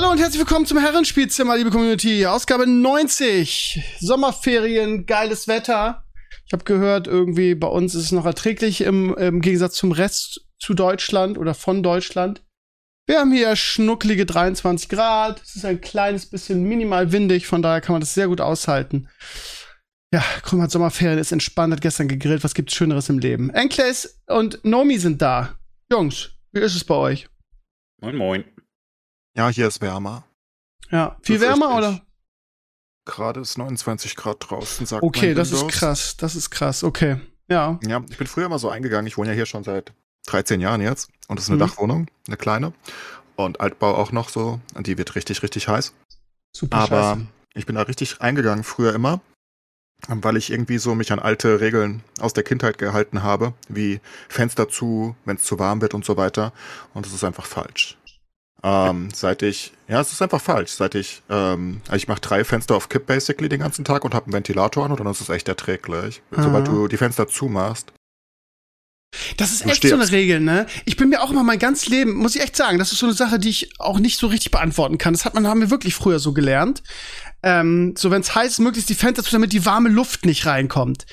Hallo und herzlich willkommen zum Herrenspielzimmer, liebe Community. Ausgabe 90. Sommerferien, geiles Wetter. Ich habe gehört, irgendwie bei uns ist es noch erträglich im, im Gegensatz zum Rest zu Deutschland oder von Deutschland. Wir haben hier schnucklige 23 Grad. Es ist ein kleines bisschen minimal windig, von daher kann man das sehr gut aushalten. Ja, guck mal, Sommerferien ist entspannt, hat gestern gegrillt. Was gibt's Schöneres im Leben? Enkles und Nomi sind da. Jungs, wie ist es bei euch? Moin, moin. Ja, hier ist wärmer. Ja, viel Das wärmer oder? Gerade ist 29 Grad draußen, sagt Okay, das ist krass. Das ist krass. Okay. Ja. Ja, ich bin früher immer so eingegangen. Ich wohne ja hier schon seit 13 Jahren jetzt. Und das ist eine Mhm. Dachwohnung, eine kleine. Und Altbau auch noch so. Die wird richtig, richtig heiß. Super Aber scheiße. ich bin da richtig eingegangen früher immer, weil ich irgendwie so mich an alte Regeln aus der Kindheit gehalten habe, wie Fenster zu, wenn es zu warm wird und so weiter. Und das ist einfach falsch. Ähm, seit ich, ja, es ist einfach falsch. Seit ich, ähm, also ich mache drei Fenster auf Kipp basically den ganzen Tag und habe einen Ventilator an und dann ist es echt erträglich. Ah. Sobald du die Fenster zumachst, Das ist Du echt so eine stirbst. Regel, ne? Ich bin mir auch immer mein ganzes Leben, muss ich echt sagen, das ist so eine Sache, die ich auch nicht so richtig beantworten kann. Das hat man, haben wir wirklich früher so gelernt. Ähm, so wenn es heiß ist, möglichst die Fenster zu, damit die warme Luft nicht reinkommt.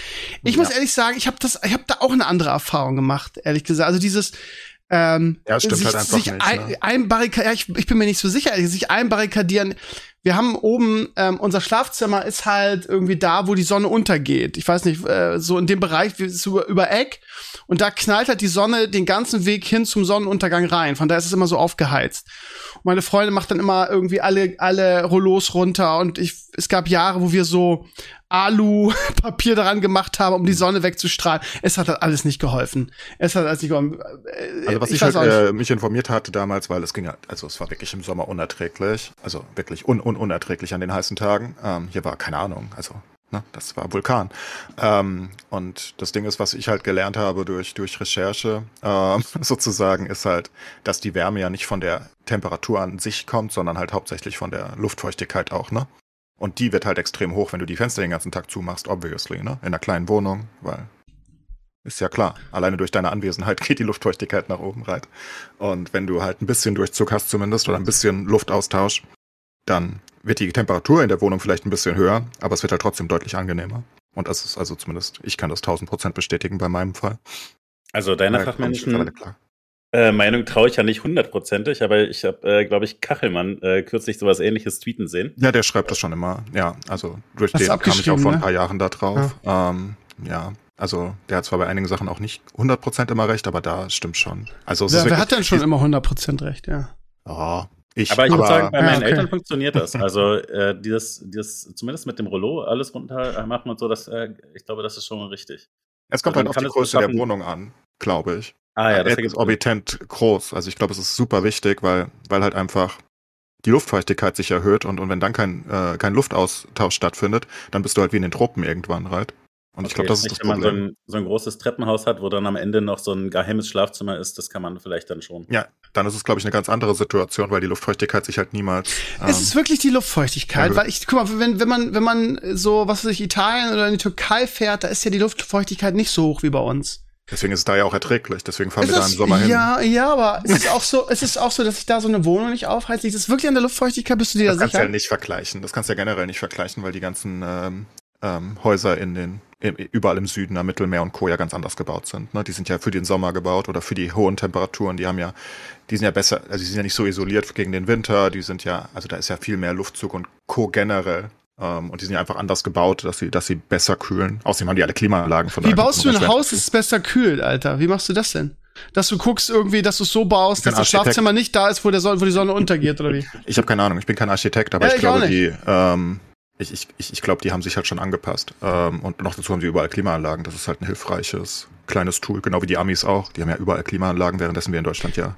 Ich Ja. muss ehrlich sagen, ich habe das, ich habe da auch eine andere Erfahrung gemacht, ehrlich gesagt. Also dieses ähm, Ja, stimmt sich, halt einfach sich nicht, ein, ne? einbarrikadieren, ja, ich, ich bin mir nicht so sicher, sich einbarrikadieren. Wir haben oben, ähm, unser Schlafzimmer ist halt irgendwie da, wo die Sonne untergeht. Ich weiß nicht, äh, so in dem Bereich, wie- so über, über Eck. Und da knallt halt die Sonne den ganzen Weg hin zum Sonnenuntergang rein. Von daher ist es immer so aufgeheizt. Und meine Freundin macht dann immer irgendwie alle, alle Rollos runter. Und ich, es gab Jahre, wo wir so Alu-Papier daran gemacht haben, um die Sonne wegzustrahlen. Es hat halt alles nicht geholfen. Es hat alles nicht geholfen. Äh, Also was ich, weiß halt äh, mich informiert hatte damals, weil es ging halt, also es war wirklich im Sommer unerträglich, also wirklich un, un unerträglich an den heißen Tagen. Ähm, hier war keine Ahnung, also ne, das war Vulkan. Ähm, und das Ding ist, was ich halt gelernt habe durch durch Recherche ähm, sozusagen, ist halt, dass die Wärme ja nicht von der Temperatur an sich kommt, sondern halt hauptsächlich von der Luftfeuchtigkeit auch, ne? Und die wird halt extrem hoch, wenn du die Fenster den ganzen Tag zumachst, obviously, ne? In einer kleinen Wohnung, weil ist ja klar. Alleine durch deine Anwesenheit geht die Luftfeuchtigkeit nach oben rein. Und wenn du halt ein bisschen Durchzug hast zumindest oder ein bisschen Luftaustausch, dann wird die Temperatur in der Wohnung vielleicht ein bisschen höher, aber es wird halt trotzdem deutlich angenehmer. Und das ist also zumindest, ich kann das 1000 Prozent bestätigen bei meinem Fall. Also deiner Da äh, Meinung traue ich ja nicht hundertprozentig, aber ich habe, äh, glaube ich, Kachelmann äh, kürzlich sowas ähnliches tweeten sehen. Ja, der schreibt das schon immer. Ja, also durch Hast den kam ich auch vor ein ne? paar Jahren da drauf. Ähm, ja, also der hat zwar bei einigen Sachen auch nicht 100% immer recht, aber da stimmt schon. Also es Wer, ist wer hat denn schon immer 100% recht, ja. Ja, ich, Aber ich muss sagen, bei Ja, meinen okay. Eltern funktioniert das. Also äh, dieses, dieses, zumindest mit dem Rollo alles runter machen und so, das, äh, ich glaube, das ist schon richtig. Es kommt Dann halt auf die Größe der Wohnung an, glaube ich. Ah ja, das er ist orbitant groß. Also ich glaube, es ist super wichtig, weil, weil halt einfach die Luftfeuchtigkeit sich erhöht und, und wenn dann kein, äh, kein Luftaustausch stattfindet, dann bist du halt wie in den Tropen irgendwann halt. Und ich Okay, glaube, das ist nicht, das wenn man so Problem. ein, so ein großes Treppenhaus hat, wo dann am Ende noch so ein geheimes Schlafzimmer ist, das kann man vielleicht dann schon. ja, dann ist es, glaube ich, eine ganz andere Situation, weil die Luftfeuchtigkeit sich halt niemals. Ähm, Es ist wirklich die Luftfeuchtigkeit, erhöht. weil ich, guck mal, wenn, wenn man, wenn man so, was weiß ich, Italien oder in die Türkei fährt, da ist ja die Luftfeuchtigkeit nicht so hoch wie bei uns. Deswegen ist es da ja auch erträglich. Deswegen fahren Ist wir da das- im Sommer hin. ja, ja, aber es ist auch so, es ist auch so, dass sich da so eine Wohnung nicht aufheizt. Liegt es wirklich an der Luftfeuchtigkeit? Bist du dir Das da kannst du sicher? ja nicht vergleichen. Das kannst du ja generell nicht vergleichen, weil die ganzen ähm, ähm, Häuser in den im, überall im Süden, am Mittelmeer und Co. ja ganz anders gebaut sind. Ne? Die sind ja für den Sommer gebaut oder für die hohen Temperaturen. Die haben ja, die sind ja besser, also die sind ja nicht so isoliert gegen den Winter. Die sind ja, also da ist ja viel mehr Luftzug und Co. generell. Ähm, und die sind ja einfach anders gebaut, dass sie, dass sie besser kühlen. Außerdem haben die alle Klimaanlagen. Von Wie baust du ein das Haus, das es besser kühlt, Alter? Wie machst du das denn? Dass du guckst irgendwie, dass du es so baust, dass das Architekt. Schlafzimmer nicht da ist, wo, der Sonne, wo die Sonne untergeht, oder wie? Ich habe keine Ahnung, ich bin kein Architekt, aber Ja, ich ich glaube, die, ähm, ich, ich, ich, ich glaube, die haben sich halt schon angepasst. Ähm, und noch dazu haben sie überall Klimaanlagen. Das ist halt ein hilfreiches kleines Tool, genau wie die Amis auch. Die haben ja überall Klimaanlagen, währenddessen wir in Deutschland ja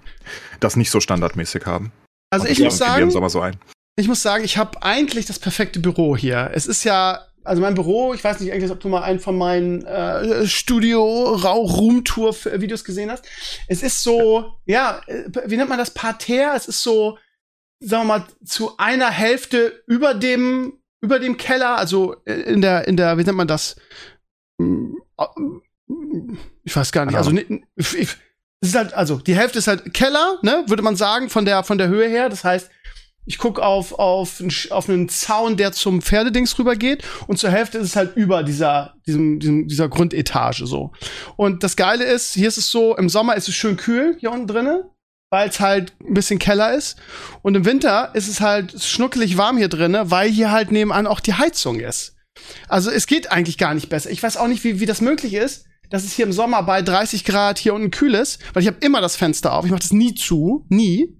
das nicht so standardmäßig haben. Also Und ich muss sagen, Sommer so ein. Ich muss sagen, ich habe eigentlich das perfekte Büro hier. Es ist ja also mein Büro, ich weiß nicht eigentlich, ob du mal einen von meinen äh, Studio-Roomtour-Videos gesehen hast. Es ist so, ja, äh, wie nennt man das? Parterre. Es ist so, sagen wir mal, zu einer Hälfte über dem, über dem Keller, also äh, in der, in der, wie nennt man das? Hm, ich weiß gar nicht. Also, es ist halt, also die Hälfte ist halt Keller, ne, würde man sagen, von der, von der Höhe her. Das heißt, ich guck auf, auf, auf einen Zaun, der zum Pferdedings rübergeht und zur Hälfte ist es halt über dieser, diesem, diesem, dieser Grundetage so. Und das Geile ist, hier ist es so, im Sommer ist es schön kühl hier unten drinnen, weil es halt ein bisschen Keller ist. Und im Winter ist es halt schnuckelig warm hier drinnen, weil hier halt nebenan auch die Heizung ist. Also es geht eigentlich gar nicht besser. Ich weiß auch nicht, wie, wie das möglich ist, dass es hier im Sommer bei 30 Grad hier unten kühl ist, weil ich habe immer das Fenster auf. Ich mache das nie zu, nie.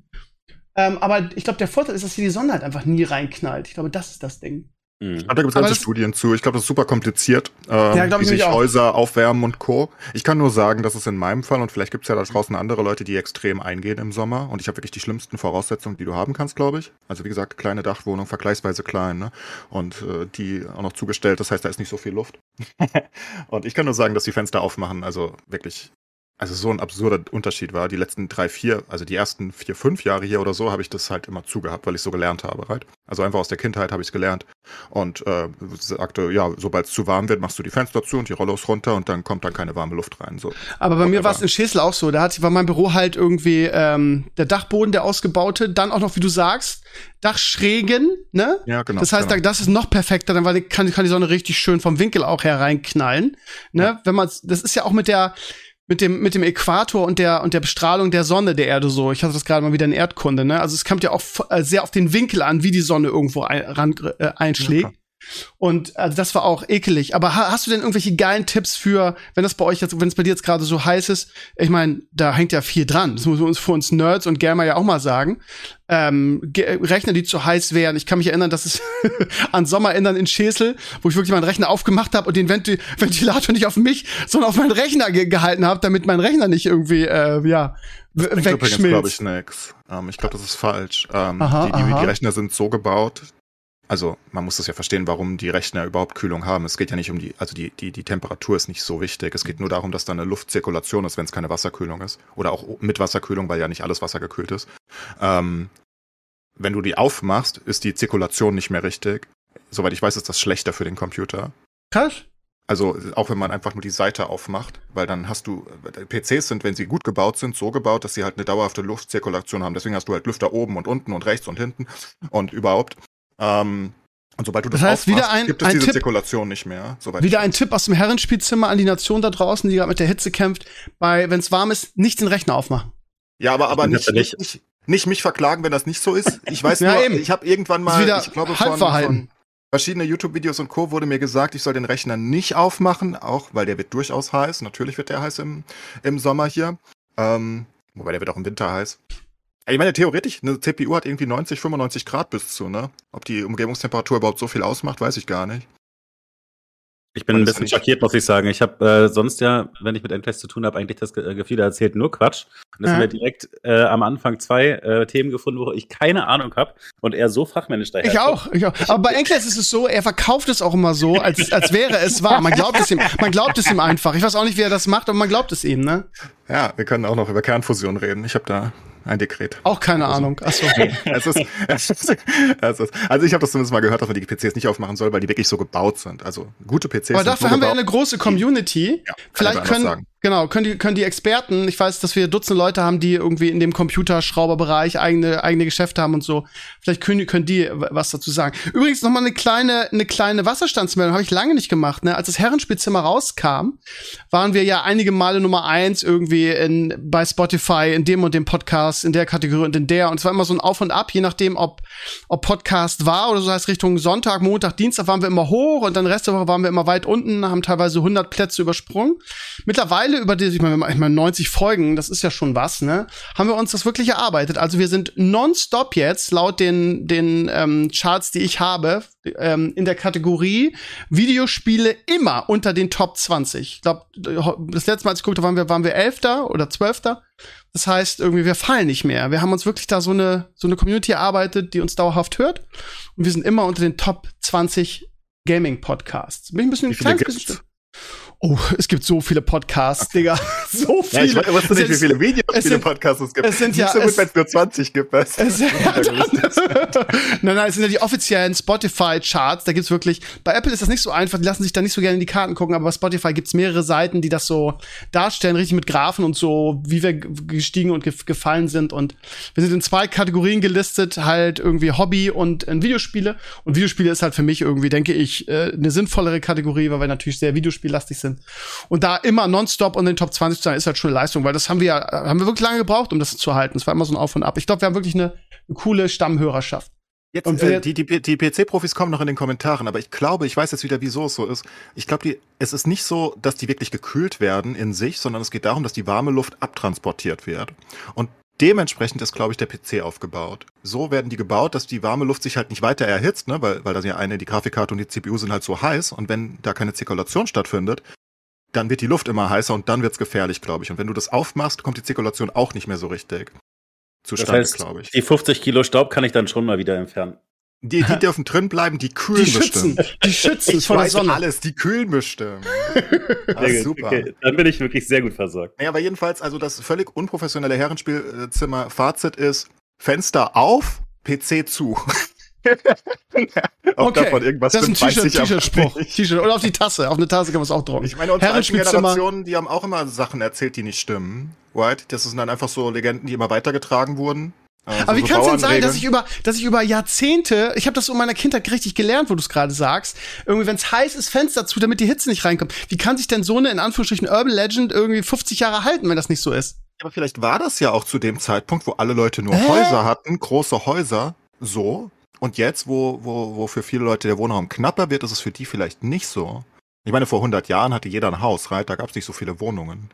Ähm, aber ich glaube, der Vorteil ist, dass hier die Sonne halt einfach nie reinknallt. Ich glaube, das ist das Ding. Mhm. Da gibt es ganze Studien zu. Ich glaube, das ist super kompliziert, ähm, ja, wie sich Häuser aufwärmen und Co. Ich kann nur sagen, dass es in meinem Fall, und vielleicht gibt es ja da draußen andere Leute, die extrem eingehen im Sommer. Und ich habe wirklich die schlimmsten Voraussetzungen, die du haben kannst, glaube ich. Also wie gesagt, kleine Dachwohnung, vergleichsweise klein, ne? Und äh, die auch noch zugestellt, das heißt, da ist nicht so viel Luft. und ich kann nur sagen, dass die Fenster aufmachen, also wirklich also so ein absurder Unterschied war. Die letzten drei, vier, also die ersten vier, fünf Jahre hier oder so, habe ich das halt immer zugehabt, weil ich so gelernt habe, right? Also einfach aus der Kindheit habe ich es gelernt. Und äh, sagte, ja, sobald es zu warm wird, machst du die Fenster zu und die Rollos runter und dann kommt dann keine warme Luft rein. So. Aber bei mir war es in Schesel auch so. Da hat, war mein Büro halt irgendwie ähm, der Dachboden, der ausgebaute, dann auch noch, wie du sagst, Dachschrägen, ne? Ja, genau. Das heißt, genau. das ist noch perfekter, dann kann, kann die Sonne richtig schön vom Winkel auch hereinknallen. Ne? Ja. Wenn man, das ist ja auch mit der mit dem, mit dem Äquator und der, und der Bestrahlung der Sonne der Erde so. Ich hatte das gerade mal wieder in Erdkunde, ne? Also es kommt ja auch äh, sehr auf den Winkel an, wie die Sonne irgendwo ein, ran, äh, einschlägt. Ja. Und also das war auch ekelig. Aber ha hast du denn irgendwelche geilen Tipps für, wenn das bei euch jetzt, wenn es bei dir jetzt gerade so heiß ist? Ich meine, da hängt ja viel dran. Das muss uns für uns Nerds und Gamer ja auch mal sagen. Ähm, Rechner, die zu heiß wären. Ich kann mich erinnern, dass es an Sommer erinnern in Schesel, wo ich wirklich meinen Rechner aufgemacht habe und den Ventil Ventilator nicht auf mich, sondern auf meinen Rechner ge gehalten habe, damit mein Rechner nicht irgendwie, äh, ja, wegschmilzt. glaube ich, nix. Ähm, ich glaube, das ist falsch. Ähm, aha, die, die, die Rechner sind so gebaut, also man muss das ja verstehen, warum die Rechner überhaupt Kühlung haben. Es geht ja nicht um die, also die, die, die Temperatur ist nicht so wichtig. Es geht nur darum, dass da eine Luftzirkulation ist, wenn es keine Wasserkühlung ist. Oder auch mit Wasserkühlung, weil ja nicht alles Wasser gekühlt ist. Ähm, wenn du die aufmachst, ist die Zirkulation nicht mehr richtig. Soweit ich weiß, ist das schlechter für den Computer. Krass. Also auch wenn man einfach nur die Seite aufmacht, weil dann hast du, PCs sind, wenn sie gut gebaut sind, so gebaut, dass sie halt eine dauerhafte Luftzirkulation haben. Deswegen hast du halt Lüfter oben und unten und rechts und hinten und überhaupt. Ähm, und sobald du das, das heißt, wieder ein, gibt es ein diese Tipp, Zirkulation nicht mehr. wieder ein Tipp aus dem Herrenspielzimmer an die Nation da draußen, die gerade mit der Hitze kämpft. Bei, wenn es warm ist, nicht den Rechner aufmachen. Ja, aber, aber nicht, nicht, nicht, nicht mich verklagen, wenn das nicht so ist. Ich weiß ja, nur, eben. ich habe irgendwann mal, ich glaube, von, von verschiedene YouTube-Videos und Co. wurde mir gesagt, ich soll den Rechner nicht aufmachen, auch weil der wird durchaus heiß. Natürlich wird der heiß im, im Sommer hier. Ähm, wobei der wird auch im Winter heiß. Ich meine, theoretisch, eine CPU hat irgendwie 90, 95 Grad bis zu, ne? Ob die Umgebungstemperatur überhaupt so viel ausmacht, weiß ich gar nicht. Ich bin ein bisschen schockiert, muss ich sagen. Ich habe äh, sonst ja, wenn ich mit Endfest zu tun habe, eigentlich das Ge Gefühl, er erzählt nur Quatsch. Und das ja. haben wir direkt äh, am Anfang zwei äh, Themen gefunden, wo ich keine Ahnung habe und er so fachmännisch daher. Ich auch, ich auch. Aber bei Endfest ist es so, er verkauft es auch immer so, als, als wäre es wahr. Man glaubt es ihm, man glaubt es ihm einfach. Ich weiß auch nicht, wie er das macht, aber man glaubt es ihm, ne? Ja, wir können auch noch über Kernfusion reden. Ich habe da ein Dekret. Auch keine also, Ahnung. Achso. es ist, es ist, es ist, also ich habe das zumindest mal gehört, dass man die PCs nicht aufmachen soll, weil die wirklich so gebaut sind. Also gute PCs. Aber dafür haben wir eine große Community. Ja, Vielleicht können, Genau, können die, können die Experten, ich weiß, dass wir Dutzende Leute haben, die irgendwie in dem Computerschrauberbereich eigene, eigene Geschäfte haben und so. Vielleicht können, können die was dazu sagen. Übrigens noch mal eine kleine, eine kleine Wasserstandsmeldung, habe ich lange nicht gemacht. Ne? Als das Herrenspielzimmer rauskam, waren wir ja einige Male Nummer eins irgendwie in, bei Spotify, in dem und dem Podcast, in der Kategorie und in der. Und es war immer so ein Auf und Ab, je nachdem, ob, ob Podcast war oder so heißt Richtung Sonntag, Montag, Dienstag waren wir immer hoch und dann Rest der Woche waren wir immer weit unten, haben teilweise 100 Plätze übersprungen. Mittlerweile Weile über die, ich meine, ich meine 90 Folgen, das ist ja schon was, ne? Haben wir uns das wirklich erarbeitet. Also wir sind nonstop jetzt laut den den ähm, Charts, die ich habe, ähm, in der Kategorie Videospiele immer unter den Top 20. Ich glaube, das letzte Mal, als ich guckte, waren wir waren wir Elfter oder Zwölfter. Das heißt, irgendwie wir fallen nicht mehr. Wir haben uns wirklich da so eine so eine Community erarbeitet, die uns dauerhaft hört und wir sind immer unter den Top 20 Gaming Podcasts. Bin ich ein bisschen viele kleines bisschen Oh, es gibt so viele Podcasts, Digga. So Ja, ich viele. we- wusste nicht, wie viele Videos, es viele sind- Podcasts es gibt. es sind Nicht ja- so gut, wenn es nur 20 gibt. Weißt? Es, ja, dann, nein, nein, es sind ja die offiziellen Spotify-Charts. Da gibt's wirklich. Bei Apple ist das nicht so einfach. Die lassen sich da nicht so gerne in die Karten gucken. Aber bei Spotify gibt's mehrere Seiten, die das so darstellen, richtig mit Graphen und so, wie wir gestiegen und gef gefallen sind. Und wir sind in zwei Kategorien gelistet, halt irgendwie Hobby und äh, Videospiele. Und Videospiele ist halt für mich irgendwie, denke ich, äh, eine sinnvollere Kategorie, weil wir natürlich sehr videospiellastig sind. Und da immer nonstop und in den Top 20 zu sein, ist halt schon eine Leistung, weil das haben wir ja, haben wir wirklich lange gebraucht, um das zu halten. Es war immer so ein Auf und Ab. Ich glaube, wir haben wirklich eine, eine coole Stammhörerschaft. Jetzt, Und äh, die, die, die PC-Profis kommen noch in den Kommentaren, aber ich glaube, ich weiß jetzt wieder, wieso es so ist. Ich glaube, es ist nicht so, dass die wirklich gekühlt werden in sich, sondern es geht darum, dass die warme Luft abtransportiert wird. Und dementsprechend ist, glaube ich, der PC aufgebaut. So werden die gebaut, dass die warme Luft sich halt nicht weiter erhitzt, ne? weil, weil das ja eine, die Grafikkarte und die CPU sind halt so heiß und wenn da keine Zirkulation stattfindet, dann wird die Luft immer heißer und dann wird's gefährlich, glaube ich. Und wenn du das aufmachst, kommt die Zirkulation auch nicht mehr so richtig Das zustande, heißt, glaube ich. die 50 Kilo Staub kann ich dann schon mal wieder entfernen. Die, die dürfen drin bleiben, die kühlen Die schützen, bestimmt. die schützen Ich vor der weiß Sonne. alles, die kühlen bestimmt. Ah, Sehr gut. super. Okay, dann bin ich wirklich sehr gut versorgt. Naja, aber jedenfalls, also das völlig unprofessionelle Herrenspielzimmer, Fazit ist, Fenster auf, PC zu. Ob Okay, davon irgendwas das ist ein T-Shirt-Spruch. T-Shirt. Oder auf die Tasse. Auf eine Tasse kann man es auch drucken. Ich meine, unsere alten. Generationen, die haben auch immer Sachen erzählt, die nicht stimmen. Right? Das sind dann einfach so Legenden, die immer weitergetragen wurden. Also Aber wie so kann es denn sein, dass ich über, dass ich über Jahrzehnte, ich habe das in meiner Kindheit richtig gelernt, wo du es gerade sagst, irgendwie, wenn es heiß ist, Fenster zu, damit die Hitze nicht reinkommt. Wie kann sich denn so eine, in Anführungsstrichen, Urban Legend irgendwie 50 Jahre halten, wenn das nicht so ist? Aber vielleicht war das ja auch zu dem Zeitpunkt, wo alle Leute nur Hä? Häuser hatten, große Häuser, so. Und jetzt, wo, wo, wo für viele Leute der Wohnraum knapper wird, ist es für die vielleicht nicht so. Ich meine, vor 100 Jahren hatte jeder ein Haus, right? Da gab es nicht so viele Wohnungen.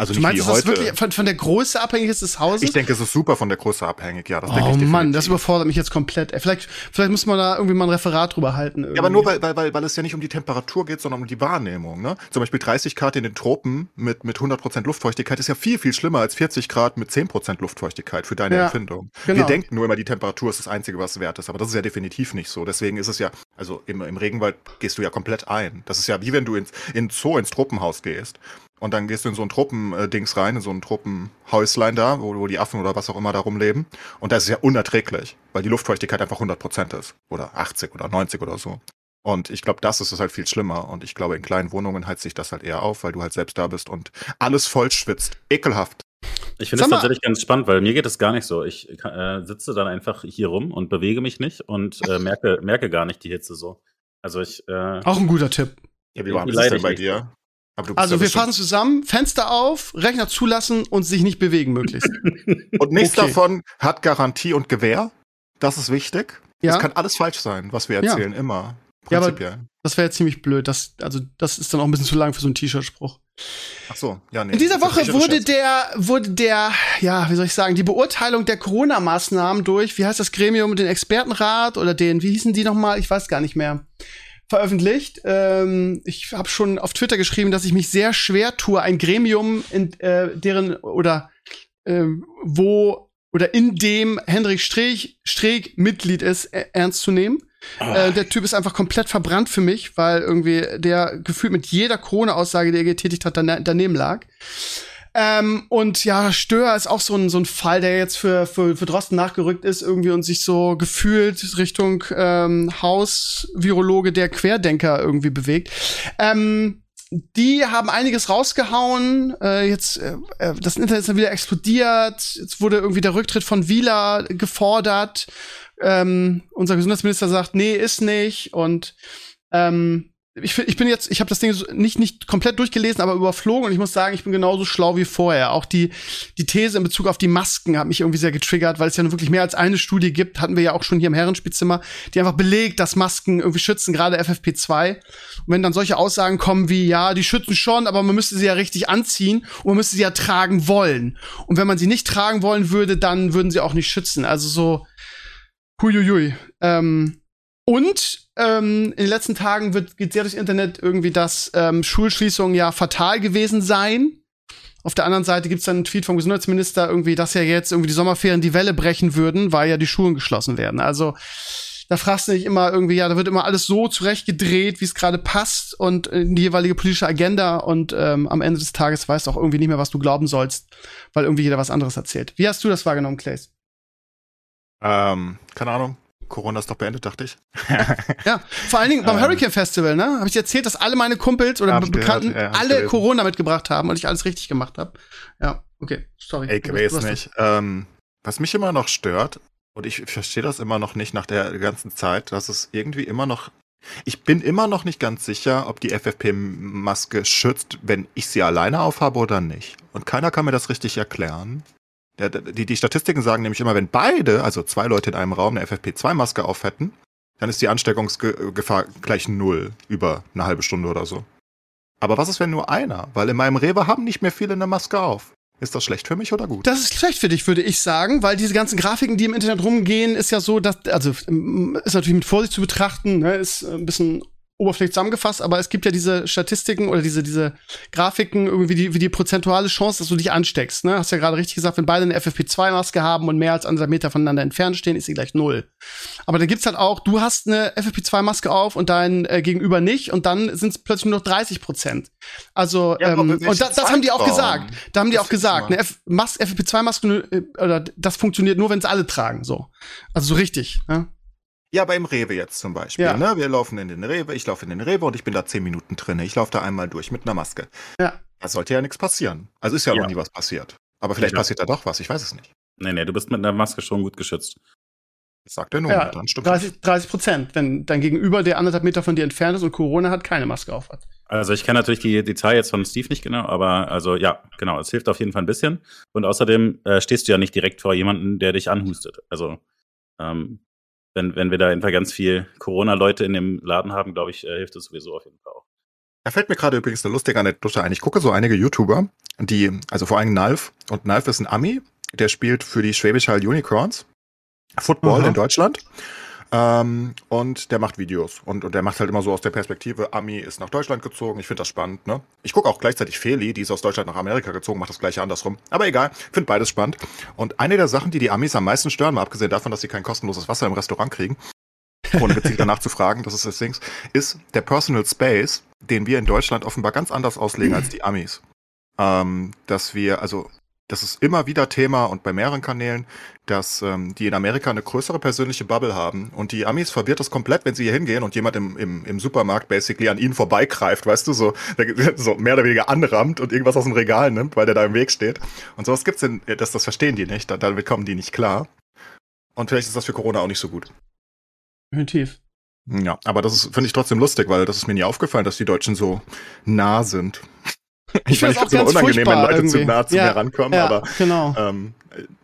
Also Du meinst, dass das wirklich von, von der Größe abhängig ist des Hauses? ich denke, es ist super von der Größe abhängig, ja. Das denke oh ich definitiv. Mann, das überfordert mich jetzt komplett. Vielleicht, vielleicht muss man da irgendwie mal ein Referat drüber halten. Irgendwie. Ja, aber nur weil, weil, weil, weil es ja nicht um die Temperatur geht, sondern um die Wahrnehmung. Ne? Zum Beispiel 30 Grad in den Tropen mit, mit 100% Luftfeuchtigkeit ist ja viel, viel schlimmer als 40 Grad mit 10% Luftfeuchtigkeit für deine Ja, Empfindung. genau. Wir denken nur immer, die Temperatur ist das Einzige, was wert ist, aber das ist ja definitiv nicht so. Deswegen ist es ja, also im, im Regenwald gehst du ja komplett ein. Das ist ja wie wenn du ins, in Zoo, ins Tropenhaus gehst. Und dann gehst du in so ein Truppendings rein, in so ein Truppenhäuslein da, wo, wo die Affen oder was auch immer da rumleben. Und das ist ja unerträglich, weil die Luftfeuchtigkeit einfach 100% ist. Oder 80 oder 90 oder so. Und ich glaube, das ist es halt viel schlimmer. Und ich glaube, in kleinen Wohnungen heizt sich das halt eher auf, weil du halt selbst da bist und alles voll schwitzt. Ekelhaft. Ich finde es tatsächlich ganz spannend, weil mir geht es gar nicht so. Ich äh, sitze dann einfach hier rum und bewege mich nicht und äh, merke, merke gar nicht die Hitze so. Also ich, äh, Auch ein guter Tipp. Ja, wie warm ist es denn bei dir? Aber du bist Also ja wir fassen zusammen, Fenster auf, Rechner zulassen und sich nicht bewegen möglichst. Und nichts Okay. davon hat Garantie und Gewähr. Das ist wichtig. Ja. Es kann alles falsch sein, was wir Ja. erzählen, immer. Ja, aber- Prinzipiell. Das wäre jetzt ziemlich blöd. Das, also, das ist dann auch ein bisschen zu lang für so einen T-Shirt-Spruch. Ach so, ja, nee. In dieser Das Woche wurde der, wurde der, ja, wie soll ich sagen, die Beurteilung der Corona-Maßnahmen durch, wie heißt das Gremium, den Expertenrat oder den, wie hießen die nochmal? Ich weiß gar nicht mehr. Veröffentlicht. Ähm, ich habe schon auf Twitter geschrieben, dass ich mich sehr schwer tue, ein Gremium, in äh, deren oder ähm, wo oder in dem Hendrik Streeck, Streeck Mitglied ist, äh, ernst zu nehmen. Ah. Äh, der Typ ist einfach komplett verbrannt für mich, weil irgendwie der gefühlt mit jeder Corona-Aussage, die er getätigt hat, dane daneben lag. Ähm, und ja, Stör ist auch so ein, so ein Fall, der jetzt für, für, für Drosten nachgerückt ist, irgendwie und sich so gefühlt Richtung ähm, Hausvirologe der Querdenker irgendwie bewegt. Ähm, die haben einiges rausgehauen. Äh, jetzt äh, äh, das Internet ist dann wieder explodiert. Jetzt wurde irgendwie der Rücktritt von Wieler gefordert. Ähm, unser Gesundheitsminister sagt, nee, ist nicht. Und ähm, ich, ich bin jetzt, ich habe das Ding nicht nicht komplett durchgelesen, aber überflogen und ich muss sagen, ich bin genauso schlau wie vorher. Auch die die These in Bezug auf die Masken hat mich irgendwie sehr getriggert, weil es ja nun wirklich mehr als eine Studie gibt, hatten wir ja auch schon hier im Herrenspielzimmer, die einfach belegt, dass Masken irgendwie schützen, gerade FFP2. Und wenn dann solche Aussagen kommen wie ja, die schützen schon, aber man müsste sie ja richtig anziehen und man müsste sie ja tragen wollen. Und wenn man sie nicht tragen wollen würde, dann würden sie auch nicht schützen. Also so huiuiui. Ähm, und ähm, in den letzten Tagen wird, geht sehr durchs Internet irgendwie, dass ähm, Schulschließungen ja fatal gewesen seien. Auf der anderen Seite gibt es dann einen Tweet vom Gesundheitsminister irgendwie, dass ja jetzt irgendwie die Sommerferien die Welle brechen würden, weil ja die Schulen geschlossen werden. Also da fragst du dich immer irgendwie, ja, da wird immer alles so zurechtgedreht, wie es gerade passt und in die jeweilige politische Agenda und ähm, am Ende des Tages weißt du auch irgendwie nicht mehr, was du glauben sollst, weil irgendwie jeder was anderes erzählt. Wie hast du das wahrgenommen, Clays? Ähm, keine Ahnung. Corona ist doch beendet, dachte ich. ja, vor allen Dingen beim ähm, Hurricane Festival, ne? Habe ich dir erzählt, dass alle meine Kumpels oder Bekannten gehört, ja, alle gelesen. Corona mitgebracht haben und ich alles richtig gemacht habe. Ja, okay, sorry. Ey, weiß nicht. Ähm, was mich immer noch stört, und ich verstehe das immer noch nicht nach der ganzen Zeit, dass es irgendwie immer noch. Ich bin immer noch nicht ganz sicher, ob die FFP-Maske schützt, wenn ich sie alleine aufhabe oder nicht. Und keiner kann mir das richtig erklären. Die, die Statistiken sagen nämlich immer, wenn beide, also zwei Leute in einem Raum, eine FFP2-Maske auf hätten, dann ist die Ansteckungsgefahr gleich null über eine halbe Stunde oder so. Aber was ist, wenn nur einer? Weil in meinem Rewe haben nicht mehr viele eine Maske auf. Ist das schlecht für mich oder gut? Das ist schlecht für dich, würde ich sagen, weil diese ganzen Grafiken, die im Internet rumgehen, ist ja so, dass, also ist natürlich mit Vorsicht zu betrachten, ne, ist ein bisschen oberflächlich zusammengefasst, aber es gibt ja diese Statistiken oder diese, diese Grafiken, irgendwie die, wie die prozentuale Chance, dass du dich ansteckst. Ne? Hast ja gerade richtig gesagt, wenn beide eine FFP2-Maske haben und mehr als anderthalb Meter voneinander entfernt stehen, ist sie gleich null. Aber da gibt's halt auch, du hast eine FFP2-Maske auf und dein äh, Gegenüber nicht und dann sind es plötzlich nur noch 30 Prozent. Also, ja, ähm, und das, das haben die auch gesagt. Da haben die auch gesagt, eine FFP2-Maske, äh, oder das funktioniert nur, wenn es alle tragen, so. Also so richtig. Ne? Ja, beim Rewe jetzt zum Beispiel. Ja. Ne? Wir laufen in den Rewe, ich laufe in den Rewe und ich bin da zehn Minuten drin. Ich laufe da einmal durch mit einer Maske. Ja. Da sollte ja nichts passieren. Also ist ja, ja. noch nie was passiert. Aber vielleicht ja. passiert da doch was, ich weiß es nicht. Nee, nee, du bist mit einer Maske schon gut geschützt. Das sagt er nur, ja, dann stimmt 30, 30 Prozent, wenn dein Gegenüber, der anderthalb Meter von dir entfernt ist und Corona hat, keine Maske auf hat. Also ich kenne natürlich die, die Zahl jetzt von Steve nicht genau, aber also ja, genau, es hilft auf jeden Fall ein bisschen. Und außerdem äh, stehst du ja nicht direkt vor jemandem, der dich anhustet. Also ähm, wenn, wenn wir da einfach ganz viel Corona-Leute in dem Laden haben, glaube ich, äh, hilft das sowieso auf jeden Fall auch. Da fällt mir gerade übrigens eine lustige Anekdote ein. Ich gucke so einige YouTuber, die, also vor allem Nalf, und Nalf ist ein Ami, der spielt für die Schwäbisch Hall Unicorns, Football Aha. in Deutschland. Ähm, und der macht Videos. Und, und der macht halt immer so aus der Perspektive, Ami ist nach Deutschland gezogen. Ich finde das spannend, ne? Ich gucke auch gleichzeitig Feli, die ist aus Deutschland nach Amerika gezogen, macht das gleiche andersrum. Aber egal, finde beides spannend. Und eine der Sachen, die die Amis am meisten stören, mal abgesehen davon, dass sie kein kostenloses Wasser im Restaurant kriegen, ohne gezielt danach zu fragen, das ist das Ding, ist der Personal Space, den wir in Deutschland offenbar ganz anders auslegen als die Amis. Ähm, dass wir, also das ist immer wieder Thema und bei mehreren Kanälen, dass ähm, die in Amerika eine größere persönliche Bubble haben. Und die Amis verwirrt das komplett, wenn sie hier hingehen und jemand im, im, im Supermarkt basically an ihnen vorbeigreift, weißt du, so, so mehr oder weniger anrammt und irgendwas aus dem Regal nimmt, weil der da im Weg steht. Und sowas gibt's denn, das, das verstehen die nicht, damit kommen die nicht klar. Und vielleicht ist das für Corona auch nicht so gut. Definitiv. Ja, aber das finde ich trotzdem lustig, weil das ist mir nie aufgefallen, dass die Deutschen so nah sind. Ich, ich finde es auch ganz unangenehm, wenn Leute irgendwie. zu nah zu ja, mir rankommen, ja, aber genau. ähm,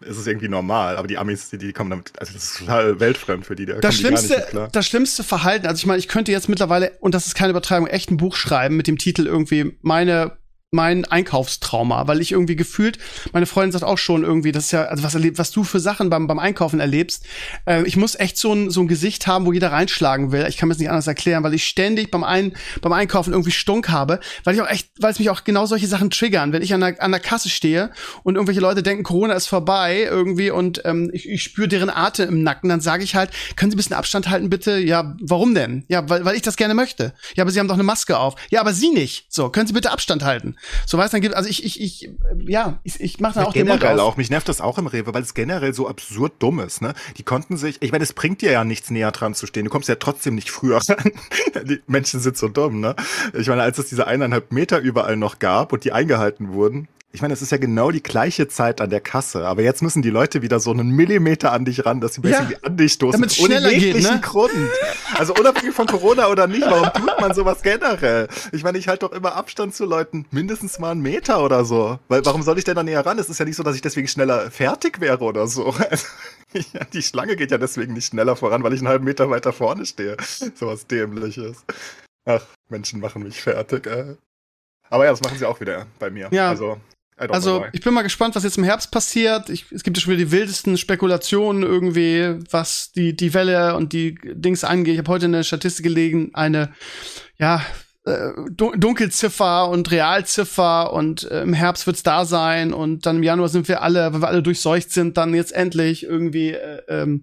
es ist irgendwie normal. Aber die Amis, die, die kommen damit, also das ist total weltfremd für die. Da das schlimmste, das schlimmste Verhalten, also ich meine, ich könnte jetzt mittlerweile, und das ist keine Übertreibung, echt ein Buch schreiben mit dem Titel irgendwie meine mein Einkaufstrauma, weil ich irgendwie gefühlt, meine Freundin sagt auch schon irgendwie, das ist ja, also was erlebt, was du für Sachen beim, beim Einkaufen erlebst. Äh, ich muss echt so ein, so ein Gesicht haben, wo jeder reinschlagen will. Ich kann mir das nicht anders erklären, weil ich ständig beim, Ein, beim Einkaufen irgendwie Stunk habe, weil ich auch echt, weil es mich auch genau solche Sachen triggern. Wenn ich an der, an der Kasse stehe und irgendwelche Leute denken, Corona ist vorbei irgendwie und ähm, ich, ich spüre deren Atem im Nacken, dann sage ich halt, können Sie ein bisschen Abstand halten, bitte? Ja, warum denn? Ja, weil, weil ich das gerne möchte. Ja, aber Sie haben doch eine Maske auf. Ja, aber Sie nicht. So, können Sie bitte Abstand halten? So weißt dann gibt also ich ich ich ja, ich, ich mache da auch den Generell auch, mich nervt das auch im Rewe, weil es generell so absurd dumm ist, ne? Die konnten sich, ich meine, es bringt dir ja nichts näher dran zu stehen. Du kommst ja trotzdem nicht früher ran. die Menschen sind so dumm, ne? Ich meine, als es diese eineinhalb Meter überall noch gab und die eingehalten wurden, ich meine, es ist ja genau die gleiche Zeit an der Kasse, aber jetzt müssen die Leute wieder so einen Millimeter an dich ran, dass sie basically ja, an dich stoßen. Damit ohne jeglichen geht, ne? Grund. Also unabhängig von Corona oder nicht, warum tut man sowas generell? Ich meine, ich halte doch immer Abstand zu Leuten, mindestens mal einen Meter oder so. Weil warum soll ich denn da näher ran? Es ist ja nicht so, dass ich deswegen schneller fertig wäre oder so. die Schlange geht ja deswegen nicht schneller voran, weil ich einen halben Meter weiter vorne stehe. Sowas dämliches. Ach, Menschen machen mich fertig, ey. Aber ja, das machen sie auch wieder bei mir. Ja. Also, also, ich bin mal gespannt, was jetzt im Herbst passiert. Ich, es gibt ja schon wieder die wildesten Spekulationen irgendwie, was die, die Welle und die Dings angeht. Ich habe heute eine Statistik gelegen, eine, ja, äh, Dunkelziffer und Realziffer und äh, im Herbst wird's da sein und dann im Januar sind wir alle, weil wir alle durchseucht sind, dann jetzt endlich irgendwie äh, ähm,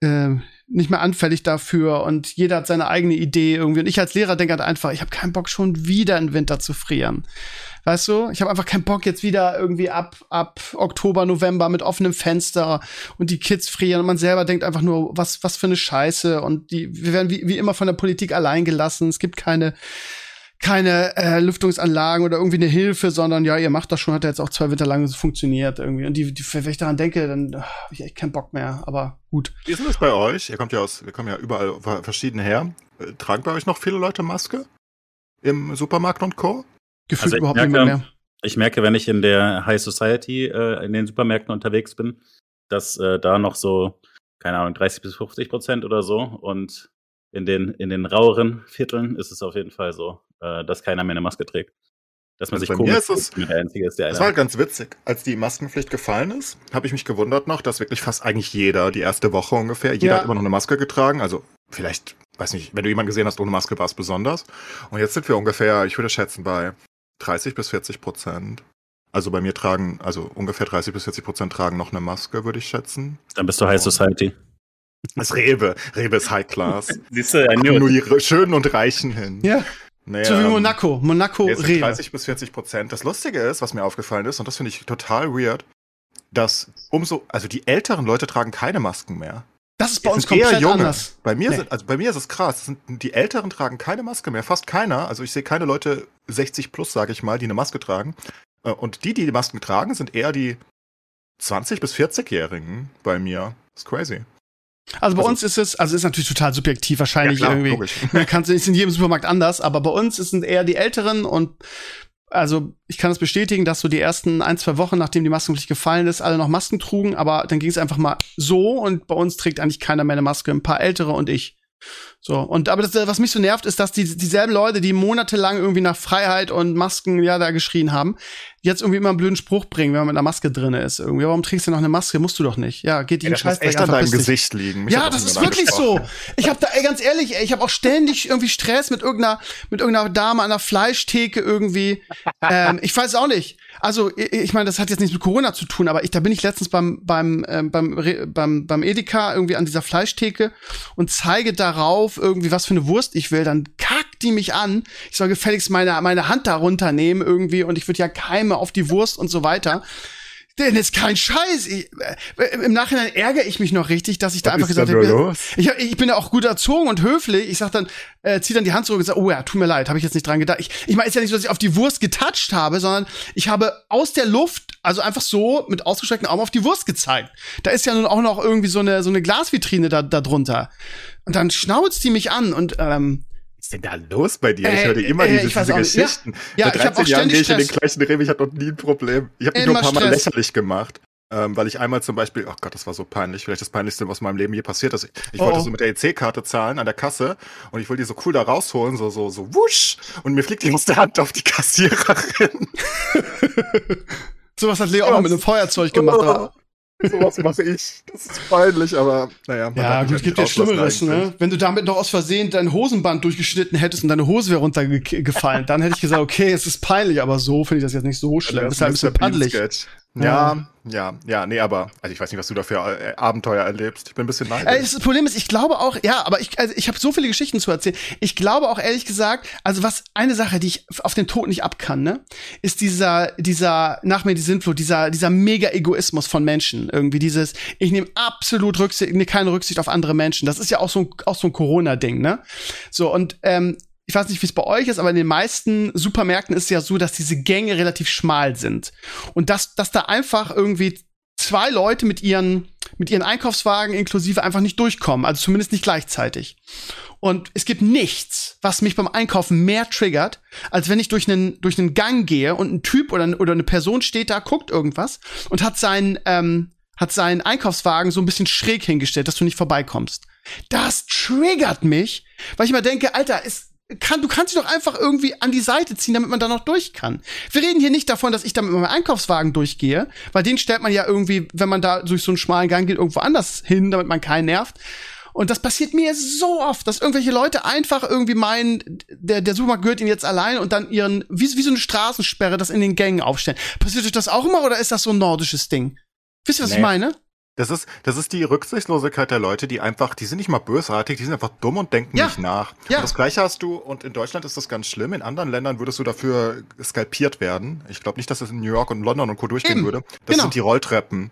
äh, nicht mehr anfällig dafür und jeder hat seine eigene Idee irgendwie. Und ich als Lehrer denke halt einfach, ich habe keinen Bock, schon wieder im Winter zu frieren. Weißt du? Ich habe einfach keinen Bock jetzt wieder irgendwie ab, ab Oktober, November mit offenem Fenster und die Kids frieren und man selber denkt einfach nur, was, was für eine Scheiße und die, wir werden wie, wie immer von der Politik allein gelassen. Es gibt keine, keine äh, Lüftungsanlagen oder irgendwie eine Hilfe, sondern ja, ihr macht das schon, hat ja jetzt auch zwei Winter lang funktioniert irgendwie. Und die, die, wenn ich daran denke, dann oh, habe ich echt keinen Bock mehr. Aber gut. Wie ist denn das bei euch? Ihr kommt ja aus, wir kommen ja überall verschieden her. Äh, tragen bei euch noch viele Leute Maske? Im Supermarkt und Co.? Gefühlt also überhaupt merke, niemand mehr. Ich merke, wenn ich in der High Society äh, in den Supermärkten unterwegs bin, dass äh, da noch so, keine Ahnung, 30 bis 50 Prozent oder so. Und in den, in den raueren Vierteln ist es auf jeden Fall so, äh, dass keiner mehr eine Maske trägt. Dass man also sich komisch ist es, der Einzige ist, der Das war ganz witzig. Als die Maskenpflicht gefallen ist, habe ich mich gewundert noch, dass wirklich fast eigentlich jeder, die erste Woche ungefähr, jeder ja. hat immer noch eine Maske getragen. Also vielleicht, weiß nicht, wenn du jemanden gesehen hast ohne Maske, war es besonders. Und jetzt sind wir ungefähr, ich würde schätzen, bei 30 bis 40 Prozent. Also bei mir tragen, also ungefähr 30 bis 40 Prozent tragen noch eine Maske, würde ich schätzen. Dann bist du High Society. Das Rewe. Rewe ist High Class. Siehst du, ja, nur die Schönen und Reichen hin. Ja. Naja, so wie Monaco. Monaco Rewe. 30 bis 40 Prozent. Das Lustige ist, was mir aufgefallen ist, und das finde ich total weird, dass umso, also die älteren Leute tragen keine Masken mehr. Das ist bei uns komplett junge. anders. Bei mir, nee. sind, also bei mir ist es krass. die Älteren tragen keine Maske mehr, fast keiner. Also ich sehe keine Leute 60 plus, sage ich mal, die eine Maske tragen. Äh, und die, die die Masken tragen, sind eher die 20 bis 40-Jährigen bei mir. Das ist crazy. Also bei also, uns ist es, also ist natürlich total subjektiv wahrscheinlich ja, klar, irgendwie. Logisch. Kannst du ist in jedem Supermarkt anders, aber bei uns sind eher die Älteren und also ich kann es das bestätigen, dass so die ersten ein, zwei Wochen, nachdem die Maskenpflicht gefallen ist, alle noch Masken trugen, aber dann ging es einfach mal so und bei uns trägt eigentlich keiner mehr eine Maske, ein paar Ältere und ich. So, und aber das, was mich so nervt, ist, dass die, dieselben Leute, die monatelang irgendwie nach Freiheit und Masken ja da geschrien haben, jetzt irgendwie immer einen blöden Spruch bringen, wenn man mit einer Maske drin ist. Irgendwie, warum trägst du noch eine Maske? Musst du doch nicht. Ja, geht die ja, Scheiß echt an deinem Gesicht liegen. Mich ja, das ist wirklich so. Ich habe da, ey, ganz ehrlich, ey, ich habe auch ständig irgendwie Stress mit irgendeiner, mit irgendeiner Dame an der Fleischtheke irgendwie. ähm, ich weiß auch nicht. Also, ich meine, das hat jetzt nichts mit Corona zu tun, aber ich, da bin ich letztens beim, beim, ähm, beim, beim, beim Edeka irgendwie an dieser Fleischtheke und zeige darauf irgendwie, was für eine Wurst ich will. Dann kackt die mich an. Ich soll gefälligst meine, meine Hand darunter nehmen irgendwie und ich würde ja Keime auf die Wurst und so weiter. Denn ist kein Scheiß. Ich, äh, Im Nachhinein ärgere ich mich noch richtig, dass ich da Was einfach gesagt habe, ich, ich bin ja auch gut erzogen und höflich. Ich sag dann, äh, zieh dann die Hand zurück und sag, oh ja, tut mir leid, habe ich jetzt nicht dran gedacht. Ich, ich meine, ist ja nicht so, dass ich auf die Wurst getatscht habe, sondern ich habe aus der Luft, also einfach so mit ausgestreckten Augen auf die Wurst gezeigt. Da ist ja nun auch noch irgendwie so eine so eine Glasvitrine da, da drunter. Und dann schnauzt die mich an und ähm, ist denn da los bei dir? Äh, ich höre dir immer äh, diese, diese Geschichten. Ja, ja Seit 13 Jahren gehe ich in den gleichen Rewe, ich hatte noch nie ein Problem. Ich habe mich nur ein paar Stress. Mal lächerlich gemacht. Ähm, weil ich einmal zum Beispiel, oh Gott, das war so peinlich, vielleicht das peinlichste, was in meinem Leben je passiert ist. Ich oh. wollte so mit der EC-Karte zahlen an der Kasse und ich wollte die so cool da rausholen, so, so, so wusch, und mir fliegt die aus der Hand auf die Kassiererin. Sowas hat Leo auch mal mit einem Feuerzeug gemacht. Oh. Sowas mache ich. Das ist peinlich, aber naja. Ja, gut, es gibt ja Schlimmeres, ne? Wenn du damit noch aus Versehen dein Hosenband durchgeschnitten hättest und deine Hose wäre runtergefallen, dann hätte ich gesagt, okay, es ist peinlich, aber so finde ich das jetzt nicht so schlimm. Das ist halt ein bisschen paddelig. Ja, ja, ja, nee, aber also ich weiß nicht, was du da für äh, Abenteuer erlebst. Ich bin ein bisschen Äh, neidisch. das Problem ist, ich glaube auch, ja, aber ich, also ich habe so viele Geschichten zu erzählen. Ich glaube auch ehrlich gesagt, also was eine Sache, die ich auf den Tod nicht ab kann, ne, ist dieser, dieser nach mir die Sintflut, dieser, dieser mega Egoismus von Menschen. Irgendwie dieses, ich nehme absolut Rücksicht, nee, keine Rücksicht auf andere Menschen. Das ist ja auch so ein, auch so ein Corona-Ding, ne? So und ähm, ich weiß nicht, wie es bei euch ist, aber in den meisten Supermärkten ist es ja so, dass diese Gänge relativ schmal sind. Und dass, dass da einfach irgendwie zwei Leute mit ihren, mit ihren Einkaufswagen inklusive einfach nicht durchkommen. Also zumindest nicht gleichzeitig. Und es gibt nichts, was mich beim Einkaufen mehr triggert, als wenn ich durch einen, durch einen Gang gehe und ein Typ oder, oder eine Person steht da, guckt irgendwas und hat seinen, ähm, hat seinen Einkaufswagen so ein bisschen schräg hingestellt, dass du nicht vorbeikommst. Das triggert mich, weil ich immer denke, Alter, es kann, du kannst dich doch einfach irgendwie an die Seite ziehen, damit man da noch durch kann. Wir reden hier nicht davon, dass ich da mit meinem Einkaufswagen durchgehe, weil den stellt man ja irgendwie, wenn man da durch so einen schmalen Gang geht, irgendwo anders hin, damit man keinen nervt. Und das passiert mir so oft, dass irgendwelche Leute einfach irgendwie meinen, der, der Supermarkt gehört ihnen jetzt allein und dann ihren, wie, wie so eine Straßensperre, das in den Gängen aufstellen. Passiert euch das auch immer oder ist das so ein nordisches Ding? Wisst ihr, was Nee. ich meine? Das ist, das ist die Rücksichtslosigkeit der Leute, die einfach, die sind nicht mal bösartig, die sind einfach dumm und denken Ja. nicht nach. Ja. Und das Gleiche hast du, und in Deutschland ist das ganz schlimm, in anderen Ländern würdest du dafür skalpiert werden. Ich glaube nicht, dass es in New York und London und Co. durchgehen Eben. würde. Das Genau. sind die Rolltreppen.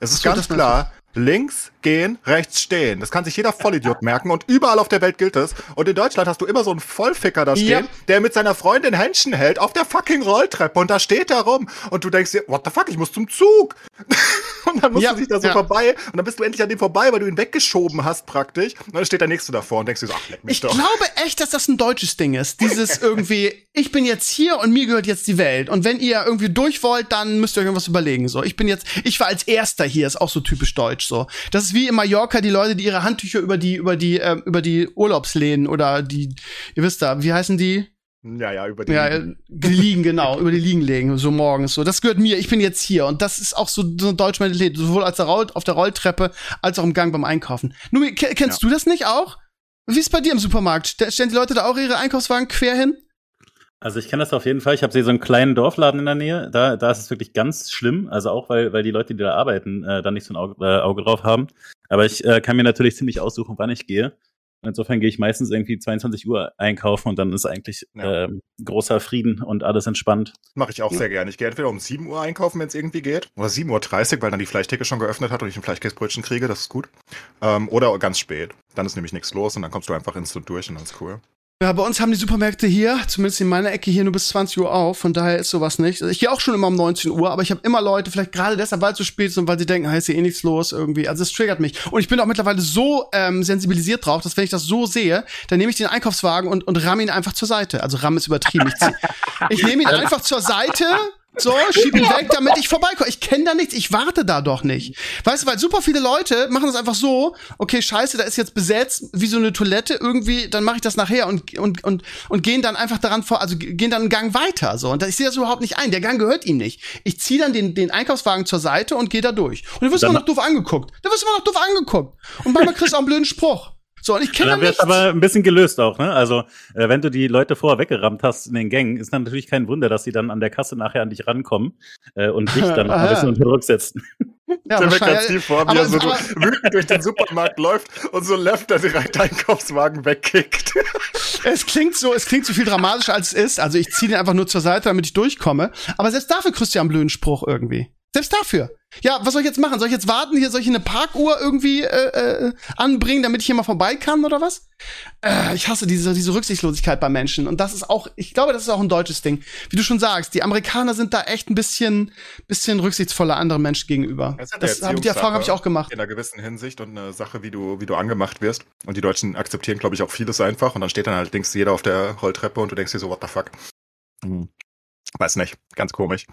Es ist So, ganz das klar, links gehen, rechts stehen. Das kann sich jeder Vollidiot merken und überall auf der Welt gilt es. Und in Deutschland hast du immer so einen Vollficker da stehen, Ja. der mit seiner Freundin Händchen hält auf der fucking Rolltreppe und da steht er rum und du denkst dir, what the fuck, ich muss zum Zug. und dann musst Ja, du dich da so ja. vorbei und dann bist du endlich an dem vorbei, weil du ihn weggeschoben hast praktisch. Und dann steht der Nächste davor und denkst dir so, ach, leck mich Ich doch. glaube echt, dass das ein deutsches Ding ist. Dieses irgendwie, ich bin jetzt hier und mir gehört jetzt die Welt. Und wenn ihr irgendwie durch wollt, dann müsst ihr euch irgendwas überlegen. So, ich bin jetzt, ich war als Erster hier, ist auch so typisch deutsch. So, das ist wie in Mallorca die Leute, die ihre Handtücher über die, über die, ähm, über die Urlaubslehnen oder die, ihr wisst da, wie heißen die? Ja, ja, über die. Ja, äh, die liegen, genau, über die Liegen legen, so morgens. So, das gehört mir, ich bin jetzt hier. Und das ist auch so, so eine deutsche Mentalität, sowohl als der Roll, auf der Rolltreppe als auch im Gang beim Einkaufen. Numi, ke- kennst du das nicht auch? Wie ist bei dir im Supermarkt? Ste- Stellen die Leute da auch ihre Einkaufswagen quer hin? Also ich kenne das auf jeden Fall. Ich habe so einen kleinen Dorfladen in der Nähe. Da, da ist es wirklich ganz schlimm. Also auch, weil, weil die Leute, die da arbeiten, äh, da nicht so ein Auge, äh, Auge drauf haben. Aber ich äh, kann mir natürlich ziemlich aussuchen, wann ich gehe. Und insofern gehe ich meistens irgendwie 22 Uhr einkaufen und dann ist eigentlich Ja. ähm, großer Frieden und alles entspannt. Mache ich auch sehr gerne. Ich gehe entweder um 7 Uhr einkaufen, wenn es irgendwie geht, oder 7.30 Uhr, weil dann die Fleischtheke schon geöffnet hat und ich ein Fleischkäsebrötchen kriege, das ist gut. Ähm, oder ganz spät. Dann ist nämlich nichts los und dann kommst du einfach instant durch und dann ist cool. Ja, bei uns haben die Supermärkte hier, zumindest in meiner Ecke hier, nur bis 20 Uhr auf. Von daher ist sowas nicht. Also Ich gehe auch schon immer um 19 Uhr, aber ich habe immer Leute, vielleicht gerade deshalb, weil es so spät ist und weil sie denken, ah, ist hier eh nichts los irgendwie. Also es triggert mich. Und ich bin auch mittlerweile so ähm, sensibilisiert drauf, dass wenn ich das so sehe, dann nehme ich den Einkaufswagen und, und ramme ihn einfach zur Seite. Also ramme ist übertrieben. Ich, ich nehme ihn einfach zur Seite. So, schieb ihn weg, damit ich vorbeikomme. Ich kenne da nichts, ich warte da doch nicht. Weißt du, weil super viele Leute machen das einfach so, okay, scheiße, da ist jetzt besetzt, wie so eine Toilette irgendwie, dann mache ich das nachher und, und, und, und gehen dann einfach daran vor, also gehen dann einen Gang weiter. So. Und ich sehe das überhaupt nicht ein. Der Gang gehört ihm nicht. Ich ziehe dann den, den Einkaufswagen zur Seite und gehe da durch. Und dann wirst du Dann- immer noch doof angeguckt. Dann wirst du immer noch doof angeguckt. Und manchmal kriegst du auch einen blöden Spruch. So, und ich kenne wird nichts. aber ein bisschen gelöst auch, ne? Also, äh, wenn du die Leute vorher weggerammt hast in den Gängen, ist dann natürlich kein Wunder, dass sie dann an der Kasse nachher an dich rankommen äh, und dich dann noch ein bisschen unter Druck setzen. ja, mir wahrscheinlich- Steve vor, er so aber- wütend durch den Supermarkt läuft und so Left der direkt Einkaufswagen wegkickt. Es klingt so, es klingt so viel dramatischer als es ist. Also ich ziehe den einfach nur zur Seite, damit ich durchkomme. Aber selbst dafür kriegst du ja einen blöden Spruch irgendwie. Selbst dafür. Ja, was soll ich jetzt machen? Soll ich jetzt warten? Hier soll ich eine Parkuhr irgendwie äh, äh, anbringen, damit ich hier mal vorbei kann oder was? Äh, ich hasse diese, diese Rücksichtslosigkeit bei Menschen. Und das ist auch, ich glaube, das ist auch ein deutsches Ding. Wie du schon sagst, die Amerikaner sind da echt ein bisschen, bisschen rücksichtsvoller anderen Menschen gegenüber. Das Das, eine hab, die Erfahrung habe ich auch gemacht. In einer gewissen Hinsicht und eine Sache, wie du, wie du angemacht wirst. Und die Deutschen akzeptieren, glaube ich, auch vieles einfach. Und dann steht dann halt links jeder auf der Rolltreppe und du denkst dir so, what the fuck? Weiß nicht, ganz komisch.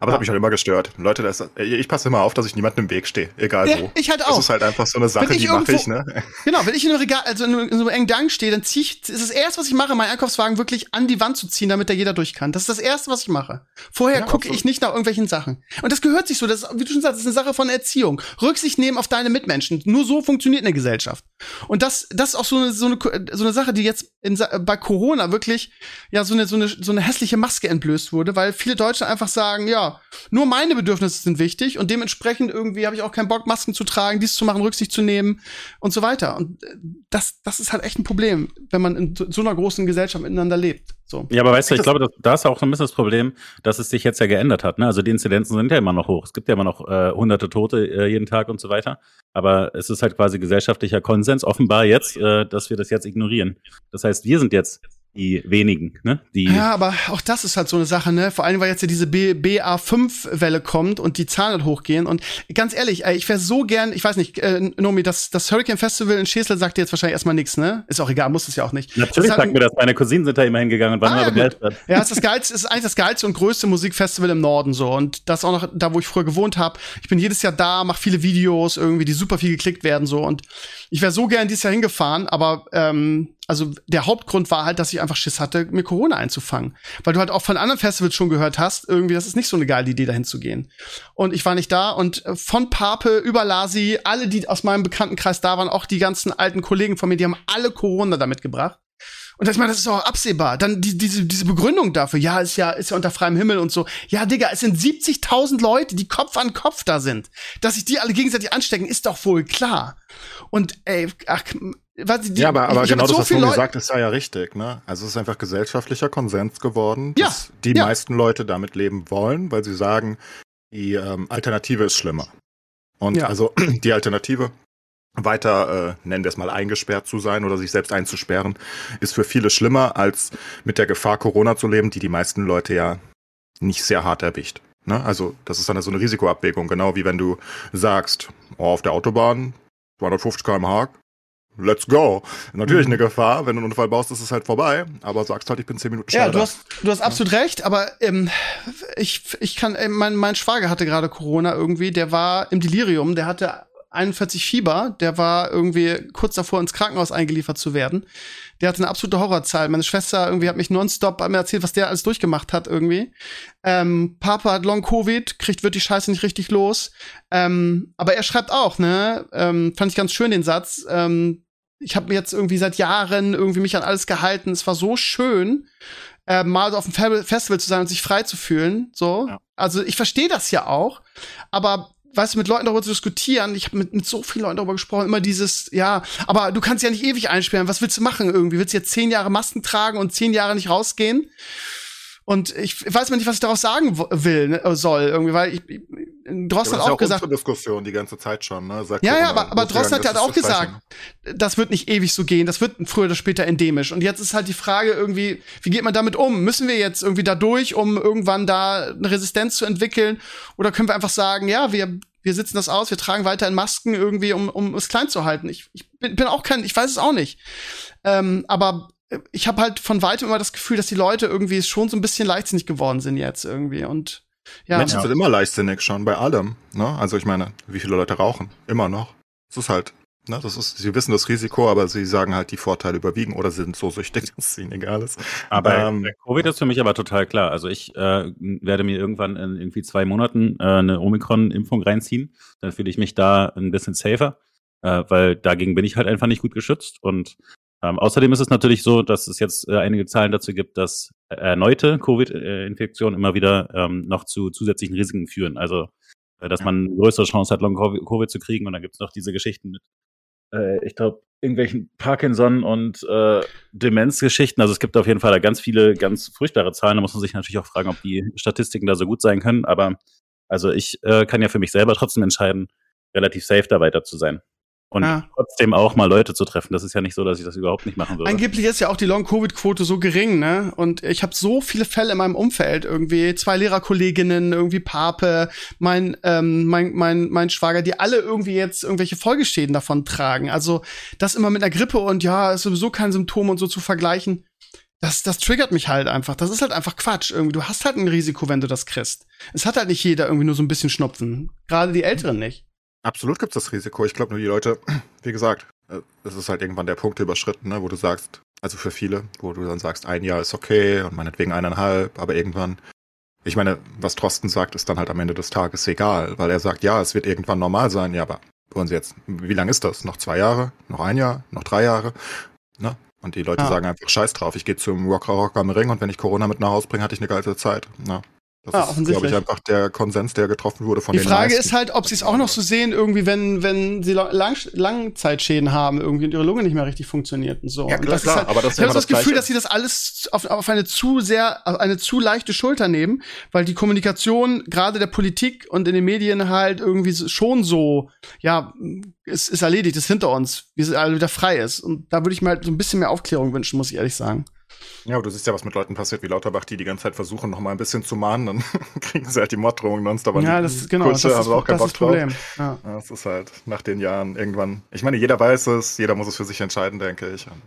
Aber das hat mich halt immer gestört. Leute, das, ich passe immer auf, dass ich niemandem im Weg stehe, egal Ja, wo. ich halt Das auch. ist halt einfach so eine Sache, die mache ich, ne? Genau, wenn ich in einem Regal, also in, in so einem engen Gang stehe, dann ziehe ich, ist das erste, was ich mache, meinen Einkaufswagen wirklich an die Wand zu ziehen, damit da jeder durch kann. Das ist das erste, was ich mache. Vorher Ja, gucke ich nicht nach irgendwelchen Sachen. Und das gehört sich so, das ist, wie du schon sagst, das ist eine Sache von Erziehung. Rücksicht nehmen auf deine Mitmenschen. Nur so funktioniert eine Gesellschaft. Und das, das ist auch so eine, so eine, so eine Sache, die jetzt in, bei Corona wirklich, ja, so eine, so eine, so eine hässliche Maske entblößt wurde, weil viele Deutsche einfach sagen, ja, ja, nur meine Bedürfnisse sind wichtig und dementsprechend irgendwie habe ich auch keinen Bock, Masken zu tragen, dies zu machen, Rücksicht zu nehmen und so weiter. Und äh, das, das ist halt echt ein Problem, wenn man in so einer großen Gesellschaft miteinander lebt. So. Ja, aber weißt du, ich glaube, das, da ist auch so ein bisschen das Problem, dass es sich jetzt ja geändert hat. Ne? Also die Inzidenzen sind ja immer noch hoch. Es gibt ja immer noch äh, hunderte Tote äh, jeden Tag und so weiter. Aber es ist halt quasi gesellschaftlicher Konsens offenbar jetzt, äh, dass wir das jetzt ignorieren. Das heißt, wir sind jetzt die wenigen, ne? Die ja, aber auch das ist halt so eine Sache, ne? Vor allem, weil jetzt ja diese BA5-Welle kommt und die Zahlen halt hochgehen. Und ganz ehrlich, ey, ich wäre so gern, ich weiß nicht, äh, Nomi, das, das Hurricane Festival in Schesel sagt dir jetzt wahrscheinlich erstmal nichts, ne? Ist auch egal, muss es ja auch nicht. Natürlich sagt mir das, meine Cousinen sind da immer hingegangen und waren ah, begeistert. Ja, ist das geilste, ist eigentlich das geilste und größte Musikfestival im Norden so. Und das auch noch da, wo ich früher gewohnt habe. Ich bin jedes Jahr da, mache viele Videos irgendwie, die super viel geklickt werden so. Und ich wäre so gern dieses Jahr hingefahren, aber ähm, also der Hauptgrund war halt, dass ich einfach Schiss hatte, mir Corona einzufangen. Weil du halt auch von anderen Festivals schon gehört hast, irgendwie, das ist nicht so eine geile Idee, dahin zu gehen. Und ich war nicht da und äh, von Pape über Lasi, alle, die aus meinem Bekanntenkreis da waren, auch die ganzen alten Kollegen von mir, die haben alle Corona damit gebracht. Und ich meine, das ist auch absehbar. Dann die, diese, diese Begründung dafür, ja, ist ja, ist ja unter freiem Himmel und so. Ja, Digga, es sind 70.000 Leute, die Kopf an Kopf da sind. Dass sich die alle gegenseitig anstecken, ist doch wohl klar. Und ey, ach, was, die, ja, aber, aber genau das, so was Tobi sagt, ist ja richtig. Ne? Also es ist einfach gesellschaftlicher Konsens geworden, dass ja, die ja. meisten Leute damit leben wollen, weil sie sagen, die ähm, Alternative ist schlimmer. Und ja. also die Alternative weiter, äh, nennen wir es mal, eingesperrt zu sein oder sich selbst einzusperren, ist für viele schlimmer, als mit der Gefahr Corona zu leben, die die meisten Leute ja nicht sehr hart erwischt. Ne? Also das ist dann so eine Risikoabwägung, genau wie wenn du sagst, oh, auf der Autobahn 250 km/h, let's go. Natürlich mhm. eine Gefahr, wenn du einen Unfall baust, ist es halt vorbei, aber sagst halt, ich bin zehn Minuten schneller. Ja, du hast, du hast absolut ja. recht, aber ähm, ich, ich kann, äh, mein, mein Schwager hatte gerade Corona irgendwie, der war im Delirium, der hatte 41 Fieber, der war irgendwie kurz davor ins Krankenhaus eingeliefert zu werden. Der hatte eine absolute Horrorzahl. Meine Schwester irgendwie hat mich nonstop mir erzählt, was der alles durchgemacht hat irgendwie. Ähm, Papa hat Long Covid, kriegt wird die Scheiße nicht richtig los. Ähm, aber er schreibt auch, ne, ähm, fand ich ganz schön den Satz. Ähm, ich habe jetzt irgendwie seit Jahren irgendwie mich an alles gehalten. Es war so schön, äh, mal so auf dem Festival zu sein und sich frei zu fühlen. So, ja. also ich verstehe das ja auch, aber weißt du, mit Leuten darüber zu diskutieren, ich habe mit, mit so vielen Leuten darüber gesprochen, immer dieses, ja, aber du kannst ja nicht ewig einsperren, was willst du machen irgendwie? Willst du jetzt zehn Jahre Masken tragen und zehn Jahre nicht rausgehen? Und ich weiß mal nicht, was ich daraus sagen will, ne, soll, irgendwie, weil ich, Drosten ja, hat auch, auch gesagt. Diskussion die ganze Zeit schon, ne? Sagt ja, ja, aber, aber Drosten hat ja auch gesagt, das wird nicht ewig so gehen, das wird früher oder später endemisch. Und jetzt ist halt die Frage irgendwie, wie geht man damit um? Müssen wir jetzt irgendwie da durch, um irgendwann da eine Resistenz zu entwickeln? Oder können wir einfach sagen, ja, wir, wir sitzen das aus, wir tragen weiter in Masken irgendwie, um, um es klein zu halten? Ich, ich bin, bin auch kein, ich weiß es auch nicht. Ähm, aber ich habe halt von weitem immer das Gefühl, dass die Leute irgendwie schon so ein bisschen leichtsinnig geworden sind jetzt irgendwie und ja. Menschen sind immer leichtsinnig schon bei allem. Ne? Also ich meine, wie viele Leute rauchen? Immer noch. Das ist halt, ne, das ist, sie wissen das Risiko, aber sie sagen halt, die Vorteile überwiegen oder sind so süchtig, dass es ihnen egal ist. Aber ähm, Covid ist für mich aber total klar. Also ich äh, werde mir irgendwann in irgendwie zwei Monaten äh, eine Omikron-Impfung reinziehen. Dann fühle ich mich da ein bisschen safer, äh, weil dagegen bin ich halt einfach nicht gut geschützt. Und ähm, außerdem ist es natürlich so, dass es jetzt äh, einige Zahlen dazu gibt, dass erneute Covid-Infektionen immer wieder ähm, noch zu zusätzlichen Risiken führen. Also, äh, dass man größere Chance hat, Long-Covid zu kriegen. Und dann gibt es noch diese Geschichten mit, äh, ich glaube, irgendwelchen Parkinson- und äh, Demenzgeschichten. Also es gibt auf jeden Fall da ganz viele ganz furchtbare Zahlen. Da muss man sich natürlich auch fragen, ob die Statistiken da so gut sein können. Aber also ich äh, kann ja für mich selber trotzdem entscheiden, relativ safe da weiter zu sein und ja. trotzdem auch mal Leute zu treffen. Das ist ja nicht so, dass ich das überhaupt nicht machen würde. Angeblich ist ja auch die Long-Covid-Quote so gering, ne? Und ich habe so viele Fälle in meinem Umfeld, irgendwie zwei Lehrerkolleginnen, irgendwie Pape, mein, ähm, mein, mein, mein Schwager, die alle irgendwie jetzt irgendwelche Folgeschäden davon tragen. Also das immer mit einer Grippe und ja, ist sowieso kein Symptom und so zu vergleichen. Das, das triggert mich halt einfach. Das ist halt einfach Quatsch. Irgendwie, du hast halt ein Risiko, wenn du das kriegst. Es hat halt nicht jeder irgendwie nur so ein bisschen Schnupfen. Gerade die Älteren nicht. Absolut gibt es das Risiko. Ich glaube nur die Leute, wie gesagt, äh, es ist halt irgendwann der Punkt überschritten, ne, wo du sagst, also für viele, wo du dann sagst, ein Jahr ist okay und meinetwegen eineinhalb, aber irgendwann, ich meine, was Trosten sagt, ist dann halt am Ende des Tages egal, weil er sagt, ja, es wird irgendwann normal sein, ja, aber wollen Sie jetzt, wie lange ist das? Noch zwei Jahre? Noch ein Jahr? Noch drei Jahre? Ne? Und die Leute ja. sagen einfach Scheiß drauf, ich gehe zum Rocker Rock am Ring und wenn ich Corona mit nach Hause bringe, hatte ich eine geile Zeit. Ne? Das Ah, ist, glaube ich, einfach der Konsens, der getroffen wurde von Die den Frage meisten. ist halt, ob sie es auch noch so sehen, irgendwie, wenn, wenn sie Lang Langzeitschäden haben, irgendwie und ihre Lunge nicht mehr richtig funktioniert und so. Ja, klar, das klar, ist halt, aber das ich habe so das das Gefühl, Gleiche. dass sie das alles auf, auf eine zu sehr, auf eine zu leichte Schulter nehmen, weil die Kommunikation gerade der Politik und in den Medien halt irgendwie schon so, ja, es ist erledigt, ist hinter uns, wir sind alle wieder frei ist. Und da würde ich mir halt so ein bisschen mehr Aufklärung wünschen, muss ich ehrlich sagen. Ja, aber du siehst ja, was mit Leuten passiert wie Lauterbach, die die ganze Zeit versuchen, noch mal ein bisschen zu mahnen, dann kriegen sie halt die Morddrohungen nonstop. an ja, das ist genau, Kutsche, das ist, auch keinen das ist Bock das drauf. Problem. Ja. Ja, es ist halt nach den Jahren irgendwann. Ich meine, jeder weiß es, jeder muss es für sich entscheiden, denke ich. Und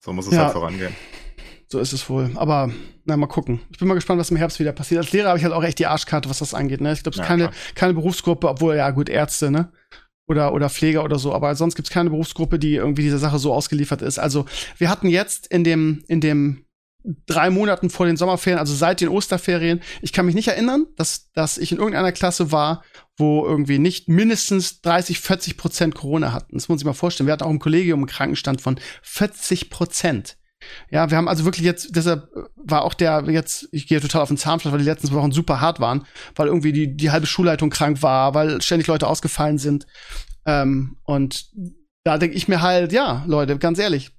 so muss es Ja. halt vorangehen. So ist es wohl. Aber na, mal gucken. Ich bin mal gespannt, was im Herbst wieder passiert. Als Lehrer habe ich halt auch echt die Arschkarte, was das angeht. Ne? Ich glaube, es ist Ja, keine, klar. keine Berufsgruppe, obwohl, ja gut, Ärzte, ne? Oder, oder Pfleger oder so. Aber sonst gibt es keine Berufsgruppe, die irgendwie dieser Sache so ausgeliefert ist. Also, wir hatten jetzt in dem, in dem drei Monaten vor den Sommerferien, also seit den Osterferien, ich kann mich nicht erinnern, dass, dass ich in irgendeiner Klasse war, wo irgendwie nicht mindestens 30, 40 Prozent Corona hatten. Das muss ich mal vorstellen. Wir hatten auch im Kollegium einen Krankenstand von 40 Prozent. Ja, wir haben also wirklich jetzt, deshalb war auch der jetzt, ich gehe total auf den Zahnfleisch, weil die letzten Wochen super hart waren, weil irgendwie die, die halbe Schulleitung krank war, weil ständig Leute ausgefallen sind. Ähm, und da denke ich mir halt, ja, Leute, ganz ehrlich,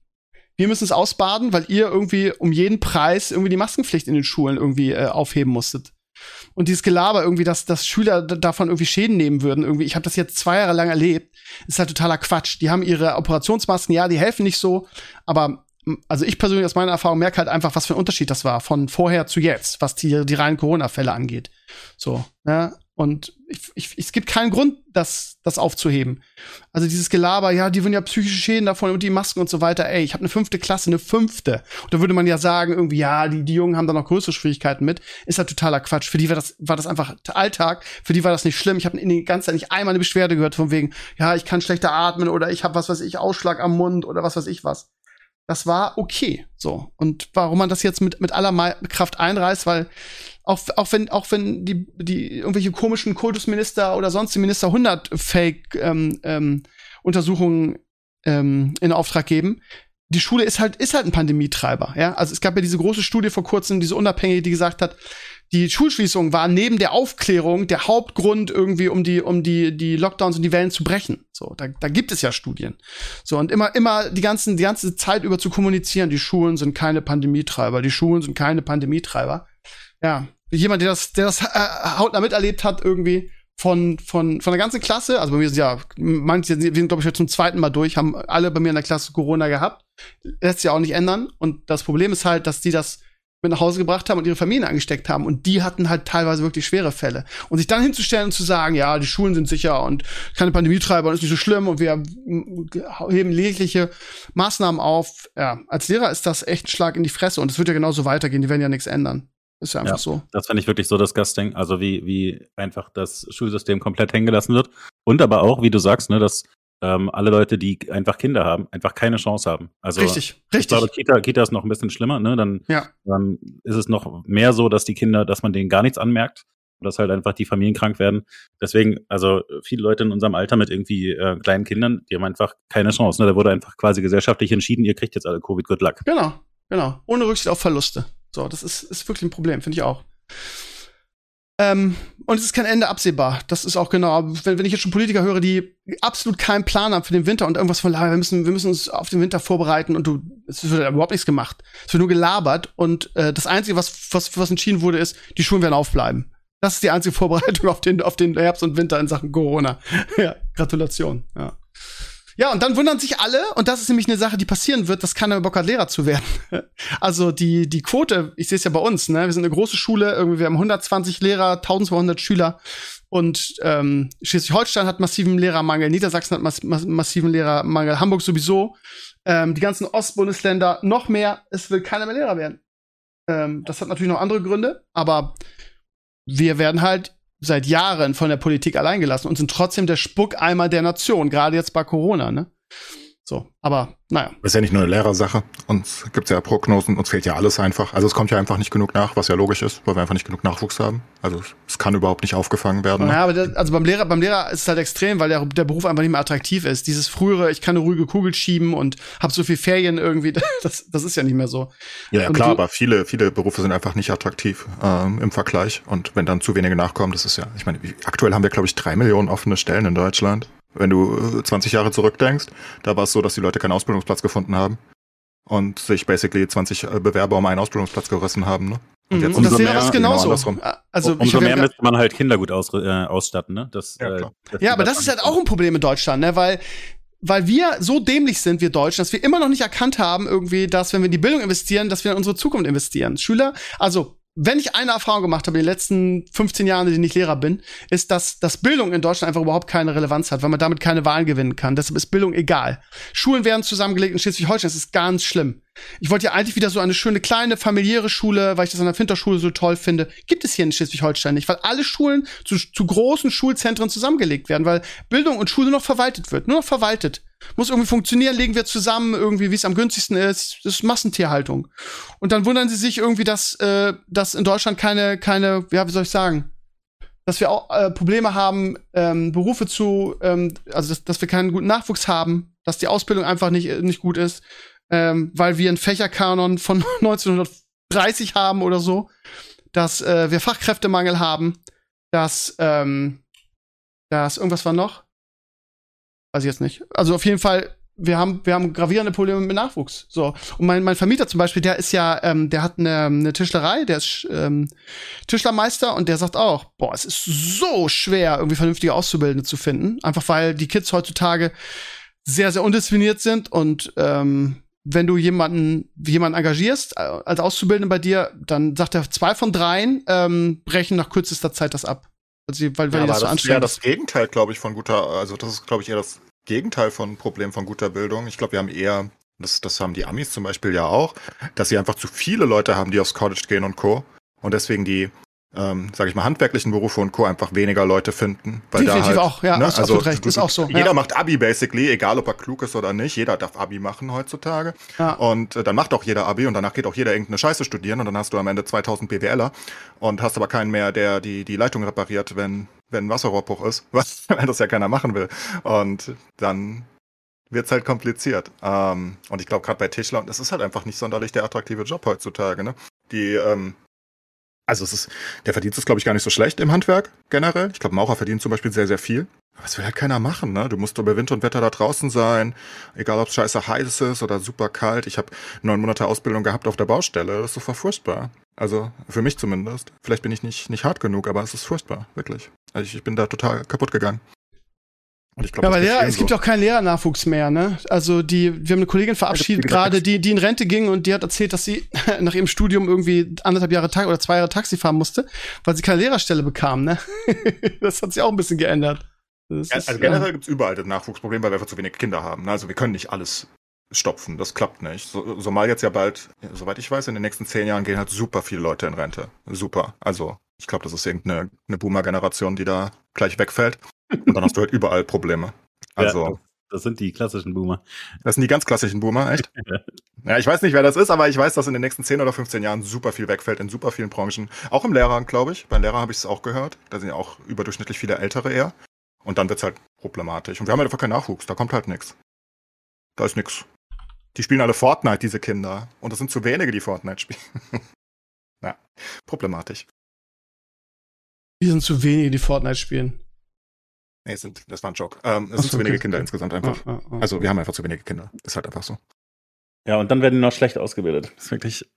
wir müssen es ausbaden, weil ihr irgendwie um jeden Preis irgendwie die Maskenpflicht in den Schulen irgendwie äh, aufheben musstet. Und dieses Gelaber irgendwie, dass, dass Schüler davon irgendwie Schäden nehmen würden, irgendwie, ich habe das jetzt zwei Jahre lang erlebt, ist halt totaler Quatsch. Die haben ihre Operationsmasken, ja, die helfen nicht so, aber also ich persönlich aus meiner Erfahrung merke halt einfach, was für ein Unterschied das war von vorher zu jetzt, was die, die reinen Corona-Fälle angeht. So, ne? Und ich, ich, es gibt keinen Grund, das, das aufzuheben. Also dieses Gelaber, ja, die würden ja psychische Schäden davon und die Masken und so weiter. Ey, ich habe eine fünfte Klasse, eine fünfte. Und da würde man ja sagen, irgendwie, ja, die, die Jungen haben da noch größere Schwierigkeiten mit. Ist halt totaler Quatsch. Für die war das, war das einfach Alltag. Für die war das nicht schlimm. Ich habe in die ganze Zeit nicht einmal eine Beschwerde gehört von wegen, ja, ich kann schlechter atmen oder ich habe was weiß ich, Ausschlag am Mund oder was weiß ich was. Das war okay. So. Und warum man das jetzt mit, mit aller Kraft einreißt, weil auch, auch wenn, auch wenn die, die irgendwelche komischen Kultusminister oder sonstige Minister 100 Fake ähm, ähm, ähm, in Auftrag geben, die Schule ist halt, ist halt ein Pandemietreiber, ja. Also es gab ja diese große Studie vor kurzem, diese unabhängige, die gesagt hat, die Schulschließung war neben der Aufklärung der Hauptgrund irgendwie, um die, um die, die Lockdowns und die Wellen zu brechen. So, da, da gibt es ja Studien. So, und immer, immer die ganzen, die ganze Zeit über zu kommunizieren, die Schulen sind keine Pandemietreiber, die Schulen sind keine Pandemietreiber. Ja, jemand, der das, der das äh, hautnah miterlebt hat, irgendwie von, von, von der ganzen Klasse, also bei mir sind ja, manche, wir sind, glaube ich, jetzt zum zweiten Mal durch, haben alle bei mir in der Klasse Corona gehabt. Lässt sich auch nicht ändern. Und das Problem ist halt, dass die das mit nach Hause gebracht haben und ihre Familien angesteckt haben. Und die hatten halt teilweise wirklich schwere Fälle. Und sich dann hinzustellen und zu sagen, ja, die Schulen sind sicher und keine Pandemietreiber und ist nicht so schlimm und wir heben ledigliche Maßnahmen auf. Ja, als Lehrer ist das echt ein Schlag in die Fresse und es wird ja genauso weitergehen. Die werden ja nichts ändern. Ist ja einfach Ja. so. Das finde ich wirklich so disgusting. Also wie, wie einfach das Schulsystem komplett hängen gelassen wird. Und aber auch, wie du sagst, ne, dass ähm, alle Leute, die einfach Kinder haben, einfach keine Chance haben. Also richtig, ich richtig. glaube, Kita, Kita ist noch ein bisschen schlimmer, ne? Dann Ja. ähm, ist es noch mehr so, dass die Kinder, dass man denen gar nichts anmerkt. Und dass halt einfach die Familien krank werden. Deswegen, also viele Leute in unserem Alter mit irgendwie äh, kleinen Kindern, die haben einfach keine Chance. Ne? Da wurde einfach quasi gesellschaftlich entschieden, ihr kriegt jetzt alle Covid, good luck. Genau, genau. Ohne Rücksicht auf Verluste. So, das ist, ist wirklich ein Problem, finde ich auch. Ähm, und es ist kein Ende absehbar. Das ist auch genau. Wenn, wenn ich jetzt schon Politiker höre, die absolut keinen Plan haben für den Winter und irgendwas von, "Ah, wir müssen, wir müssen uns auf den Winter vorbereiten und du, es wird überhaupt nichts gemacht. Es wird nur gelabert und äh, das Einzige, was, was, was entschieden wurde, ist, die Schulen werden aufbleiben. Das ist die einzige Vorbereitung auf den, auf den Herbst und Winter in Sachen Corona. ja, Gratulation. Ja. Ja, und dann wundern sich alle, und das ist nämlich eine Sache, die passieren wird, dass keiner mehr Bock hat, Lehrer zu werden. Also die, die Quote, ich sehe es ja bei uns, ne? Wir sind eine große Schule, irgendwie, wir haben 120 Lehrer, 1200 Schüler und ähm, Schleswig-Holstein hat massiven Lehrermangel, Niedersachsen hat mass mass massiven Lehrermangel, Hamburg sowieso, ähm, die ganzen Ostbundesländer noch mehr, es will keiner mehr Lehrer werden. Ähm, das hat natürlich noch andere Gründe, aber wir werden halt seit Jahren von der Politik allein gelassen und sind trotzdem der Spuckeimer der Nation, gerade jetzt bei Corona, ne? So, aber naja. Das ist ja nicht nur eine Lehrersache. Uns gibt's ja Prognosen, uns fehlt ja alles einfach. Also es kommt ja einfach nicht genug nach, was ja logisch ist, weil wir einfach nicht genug Nachwuchs haben. Also es kann überhaupt nicht aufgefangen werden. Ne? Ja, aber das, also beim Lehrer, beim Lehrer ist es halt extrem, weil der, der Beruf einfach nicht mehr attraktiv ist. Dieses frühere, ich kann eine ruhige Kugel schieben und habe so viel Ferien irgendwie, das, das ist ja nicht mehr so. Ja, ja klar, aber viele, viele Berufe sind einfach nicht attraktiv ähm, im Vergleich. Und wenn dann zu wenige nachkommen, das ist ja, ich meine, aktuell haben wir, glaube ich, drei Millionen offene Stellen in Deutschland. Wenn du 20 äh, Jahre zurückdenkst, da war es so, dass die Leute keinen Ausbildungsplatz gefunden haben und sich basically 20 äh, Bewerber um einen Ausbildungsplatz gerissen haben. Ne? Und, mhm. jetzt und das wäre was genauso. Also umso mehr müsste man halt Kinder gut aus, äh, ausstatten. Ne? Das, ja, äh, das ja aber das ist halt auch ein Problem in Deutschland, ne? weil weil wir so dämlich sind, wir Deutschen, dass wir immer noch nicht erkannt haben, irgendwie, dass wenn wir in die Bildung investieren, dass wir in unsere Zukunft investieren. Schüler, also wenn ich eine Erfahrung gemacht habe in den letzten 15 Jahren, in denen ich Lehrer bin, ist, dass, dass Bildung in Deutschland einfach überhaupt keine Relevanz hat, weil man damit keine Wahlen gewinnen kann. Deshalb ist Bildung egal. Schulen werden zusammengelegt in Schleswig-Holstein, das ist ganz schlimm. Ich wollte ja eigentlich wieder so eine schöne kleine familiäre Schule, weil ich das an der Finterschule so toll finde. Gibt es hier in Schleswig-Holstein nicht, weil alle Schulen zu, zu großen Schulzentren zusammengelegt werden, weil Bildung und Schule noch verwaltet wird, nur noch verwaltet. Muss irgendwie funktionieren, legen wir zusammen irgendwie, wie es am günstigsten ist. Das ist Massentierhaltung. Und dann wundern sie sich irgendwie, dass, äh, dass in Deutschland keine, keine, ja, wie soll ich sagen, dass wir auch äh, Probleme haben, ähm, Berufe zu, ähm, also dass, dass wir keinen guten Nachwuchs haben, dass die Ausbildung einfach nicht, nicht gut ist, ähm, weil wir einen Fächerkanon von 1930 haben oder so, dass äh, wir Fachkräftemangel haben, dass, ähm, dass irgendwas war noch, Weiß ich jetzt nicht. Also auf jeden Fall, wir haben, wir haben gravierende Probleme mit Nachwuchs. So. Und mein, mein Vermieter zum Beispiel, der ist ja, ähm, der hat eine, eine Tischlerei, der ist ähm, Tischlermeister und der sagt auch, boah, es ist so schwer, irgendwie vernünftige Auszubildende zu finden. Einfach weil die Kids heutzutage sehr, sehr undiszipliniert sind und ähm, wenn du jemanden, jemanden engagierst äh, als Auszubildende bei dir, dann sagt er, zwei von dreien ähm, brechen nach kürzester Zeit das ab. Also, weil, weil ja, das so das ist ja das Gegenteil, glaube ich, von guter, also das ist, glaube ich, eher das Gegenteil von Problem von guter Bildung. Ich glaube, wir haben eher, das, das haben die Amis zum Beispiel ja auch, dass sie einfach zu viele Leute haben, die aufs College gehen und Co. Und deswegen die ähm, sage ich mal, handwerklichen Berufe und Co. einfach weniger Leute finden. Weil Definitiv da halt, auch, ja, ne, also, recht, ist auch so. Jeder ja. macht Abi basically, egal ob er klug ist oder nicht. Jeder darf Abi machen heutzutage. Ja. Und äh, dann macht auch jeder Abi und danach geht auch jeder irgendeine Scheiße studieren und dann hast du am Ende 2000 BWLer und hast aber keinen mehr, der die, die Leitung repariert, wenn, wenn ein Wasserrohrbruch ist, weil das ja keiner machen will. Und dann wird's halt kompliziert. Ähm, und ich glaube, gerade bei Tischler, das ist halt einfach nicht sonderlich der attraktive Job heutzutage. Ne? Die ähm, also es ist, der Verdienst ist, glaube ich, gar nicht so schlecht im Handwerk generell. Ich glaube, Maurer verdient zum Beispiel sehr, sehr viel. Aber das will halt keiner machen, ne? Du musst über Wind und Wetter da draußen sein, egal ob es scheiße heiß ist oder super kalt. Ich habe neun Monate Ausbildung gehabt auf der Baustelle. Das ist so furchtbar. Also für mich zumindest. Vielleicht bin ich nicht, nicht hart genug, aber es ist furchtbar, wirklich. Also ich, ich bin da total kaputt gegangen. Glaub, ja, aber Lehrer, es so. gibt auch keinen Lehrernachwuchs mehr, ne? Also die, wir haben eine Kollegin verabschiedet gerade, die, die in Rente ging und die hat erzählt, dass sie nach ihrem Studium irgendwie anderthalb Jahre Tag oder zwei Jahre Taxi fahren musste, weil sie keine Lehrerstelle bekam, ne? das hat sich auch ein bisschen geändert. Ja, ist, also generell ja. gibt's überall das Nachwuchsproblem, weil wir einfach zu wenig Kinder haben. Ne? Also wir können nicht alles stopfen, das klappt nicht. So, so mal jetzt ja bald, soweit ich weiß, in den nächsten zehn Jahren gehen halt super viele Leute in Rente. Super. Also ich glaube, das ist irgendeine eine Boomer-Generation, die da gleich wegfällt. Und dann hast du halt überall Probleme. Also. Ja, das sind die klassischen Boomer. Das sind die ganz klassischen Boomer, echt? ja, ich weiß nicht, wer das ist, aber ich weiß, dass in den nächsten 10 oder 15 Jahren super viel wegfällt in super vielen Branchen. Auch im Lehrer, glaube ich. Beim Lehrer habe ich es auch gehört. Da sind ja auch überdurchschnittlich viele Ältere eher. Und dann wird's halt problematisch. Und wir haben halt einfach keinen Nachwuchs. Da kommt halt nichts. Da ist nichts. Die spielen alle Fortnite, diese Kinder. Und das sind zu wenige, die Fortnite spielen. ja, problematisch. Wir sind zu wenige, die Fortnite spielen. Nee, sind, das war ein Joke. Ähm, es sind zu wenige okay. Kinder insgesamt einfach. Ah, ah, ah. Also wir haben einfach zu wenige Kinder. Ist halt einfach so. Ja, und dann werden die noch schlecht ausgebildet. Das ist wirklich.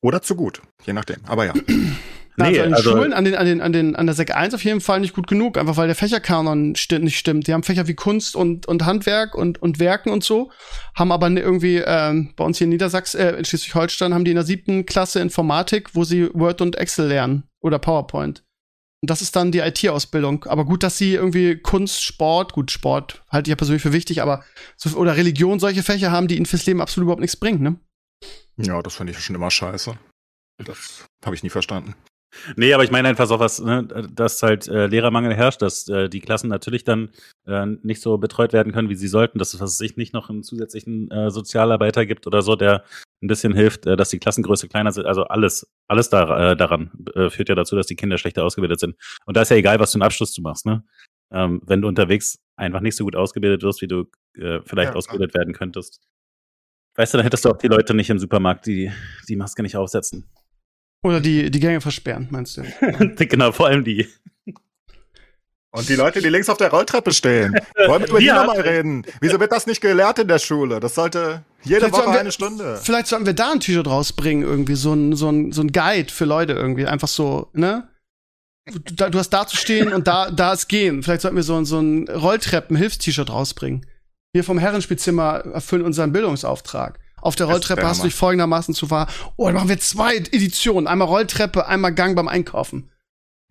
Oder zu gut, je nachdem. Aber ja. nee, also an den also Schulen, an den, an den, an den, an der Sek 1 auf jeden Fall nicht gut genug, einfach weil der Fächerkanon sti nicht stimmt. Die haben Fächer wie Kunst und, und Handwerk und, und Werken und so, haben aber irgendwie, ähm, bei uns hier in Niedersachsen, äh, in Schleswig-Holstein haben die in der siebten Klasse Informatik, wo sie Word und Excel lernen oder PowerPoint. Und das ist dann die IT-Ausbildung. Aber gut, dass sie irgendwie Kunst, Sport, gut, Sport halte ich ja persönlich für wichtig, aber so, oder Religion solche Fächer haben, die ihnen fürs Leben absolut überhaupt nichts bringen, ne? Ja, das finde ich schon immer scheiße. Das habe ich nie verstanden. Nee, aber ich meine einfach so was, ne, dass halt äh, Lehrermangel herrscht, dass äh, die Klassen natürlich dann äh, nicht so betreut werden können, wie sie sollten, dass es was sich nicht noch einen zusätzlichen äh, Sozialarbeiter gibt oder so, der ein bisschen hilft, äh, dass die Klassengröße kleiner sind. Also alles, alles da, äh, daran äh, führt ja dazu, dass die Kinder schlechter ausgebildet sind. Und da ist ja egal, was du einen Abschluss du machst, ne? Ähm, wenn du unterwegs einfach nicht so gut ausgebildet wirst, wie du äh, vielleicht Ja, ausgebildet werden könntest. Weißt du, dann hättest du auch die Leute nicht im Supermarkt, die die Maske nicht aufsetzen. Oder die, die Gänge versperren, meinst du? genau, vor allem die. Und die Leute, die links auf der Rolltreppe stehen. Wollen wir über die Ja. nochmal reden? Wieso wird das nicht gelehrt in der Schule? Das sollte jede Vielleicht Woche wir- eine Stunde. Vielleicht sollten wir da ein T-Shirt rausbringen, irgendwie, so ein, so ein, so ein Guide für Leute irgendwie. Einfach so, ne? Du, da, du hast da zu stehen und da, da ist gehen. Vielleicht sollten wir so, ein- so ein Rolltreppen-Hilfst-T-Shirt rausbringen. Wir vom Herrenspielzimmer erfüllen unseren Bildungsauftrag. Auf der Rolltreppe hast du dich folgendermaßen zu fahren. Oh, dann machen wir zwei Editionen. Einmal Rolltreppe, einmal Gang beim Einkaufen.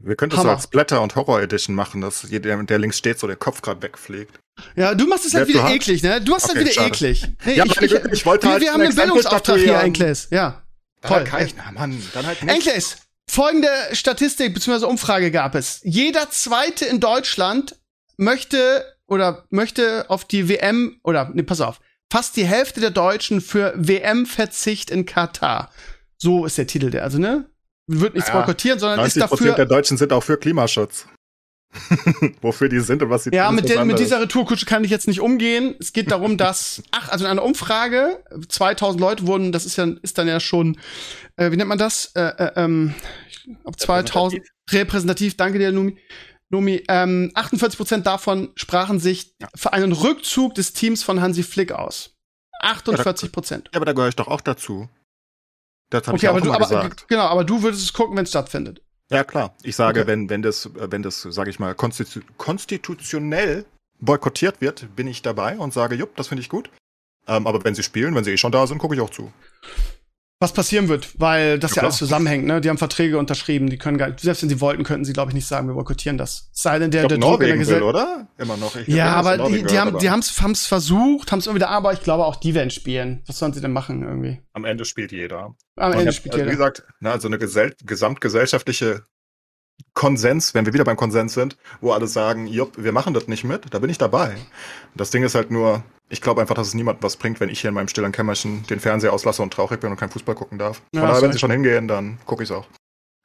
Wir könnten es so als Blätter- und Horror-Edition machen, dass jeder, der links steht, so der Kopf gerade wegfliegt. Ja, du machst es halt wieder eklig, ne? Du hast es Okay, halt wieder schade. eklig. Nee, Ja, ich, ich, Güte, ich wollte wir, halt wir haben einen Bildungsauftrag hier. Enkles. Ja. Dann Toll. halt kein, na Mann, dann halt nicht. Enkles, folgende Statistik bzw. Umfrage gab es. Jeder Zweite in Deutschland möchte oder möchte auf die WM oder nee, pass auf, fast die Hälfte der Deutschen für WM-Verzicht in Katar. So ist der Titel der, also ne? Wird nichts Ja, boykottieren, sondern ist 90 Prozent der dafür. Deutschen sind auch für Klimaschutz. Wofür die sind und was sie Ja, tun, mit, den, mit anderes. dieser Retourkutsche kann ich jetzt nicht umgehen. Es geht darum, dass, ach, also in einer Umfrage, 2000 Leute wurden, das ist ja, ist dann ja schon, äh, wie nennt man das? Äh, äh, ähm, glaub, 2000, repräsentativ, danke dir, Numi. Numi, ähm, 48% davon sprachen sich für einen Rückzug des Teams von Hansi Flick aus. 48 Prozent. Ja, aber da gehöre ich doch auch dazu. Das habe Okay, ich auch aber du, aber, gesagt. genau, aber du würdest es gucken, wenn es stattfindet. Ja, klar. Ich sage, Okay. wenn, wenn das, wenn das, sage ich mal, konstitu konstitutionell boykottiert wird, bin ich dabei und sage, jupp, das finde ich gut. Ähm, aber wenn sie spielen, wenn sie eh schon da sind, gucke ich auch zu. Was passieren wird, weil das Ja, ja, alles zusammenhängt, ne? Die haben Verträge unterschrieben, die können gar selbst wenn sie wollten, könnten sie, glaube ich, nicht sagen, wir boykottieren das. Es sei denn, der, Ich der glaub, Druck in der Norwegen Gesellschaft. oder? Immer noch. Ich Ja, aber die, Norwegen die haben die haben's, haben's versucht, haben's immer wieder, aber ich glaube auch die werden spielen. Was sollen sie denn machen irgendwie? Am Ende spielt jeder. Am Ende spielt also, wie jeder. gesagt, na, also eine gesell gesamtgesellschaftliche Konsens, wenn wir wieder beim Konsens sind, wo alle sagen, jupp, wir machen das nicht mit, da bin ich dabei. Das Ding ist halt nur, ich glaube einfach, dass es niemandem was bringt, wenn ich hier in meinem stillen Kämmerchen den Fernseher auslasse und traurig bin und kein Fußball gucken darf. Ja, Von daher, wenn sie schon hingehen, dann gucke ich es auch.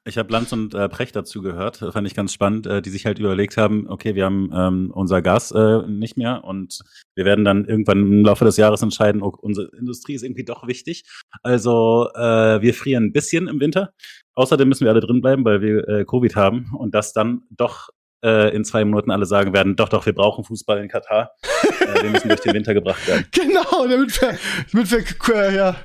Ich habe Lanz und äh, Precht dazu gehört, Das fand ich ganz spannend, äh, die sich halt überlegt haben, okay, wir haben ähm, unser Gas äh, nicht mehr und wir werden dann irgendwann im Laufe des Jahres entscheiden, oh, unsere Industrie ist irgendwie doch wichtig. Also äh, wir frieren ein bisschen im Winter. Außerdem müssen wir alle drin bleiben, weil wir äh, Covid haben und das dann doch äh, in zwei Monaten alle sagen werden, doch, doch, wir brauchen Fußball in Katar. äh, wir müssen durch den Winter gebracht werden. Genau, damit wir, damit wir äh, ja,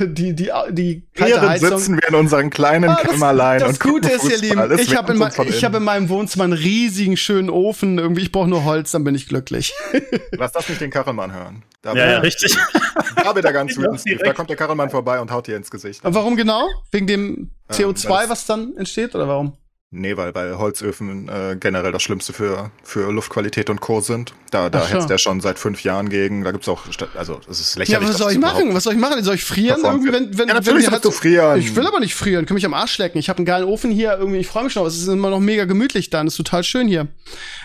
die, die, die kalte Während Heizung. sitzen wir in unseren kleinen Ah, das- Kämmerlein Das und Gute ist, ihr. Lieben, ich habe in, mein- ich hab in meinem Wohnzimmer einen riesigen, schönen Ofen. Irgendwie, ich brauche nur Holz, dann bin ich glücklich. Lass das nicht den Karrenmann hören. Da, Ja, ja, richtig. da wird er ganz Ich wütend. Da kommt der Karrenmann vorbei und haut dir ins Gesicht. Und warum genau? Wegen dem Ähm, CO2, weil es- was dann entsteht, oder warum? Nee, weil, weil Holzöfen äh, generell das Schlimmste für, für Luftqualität und Co. sind. Da, da so. hetzt er schon seit fünf Jahren gegen. Da gibt's auch, also es ist Ja, lächerlich. was soll ich das machen? Was soll ich machen? Soll ich frieren? Irgendwie, wenn, wenn, ja, wenn natürlich wir sollst du frieren. Ich will aber nicht frieren, kann mich am Arsch lecken. Ich habe einen geilen Ofen hier, irgendwie, ich freue mich schon, aber es ist immer noch mega gemütlich dann, ist total schön hier.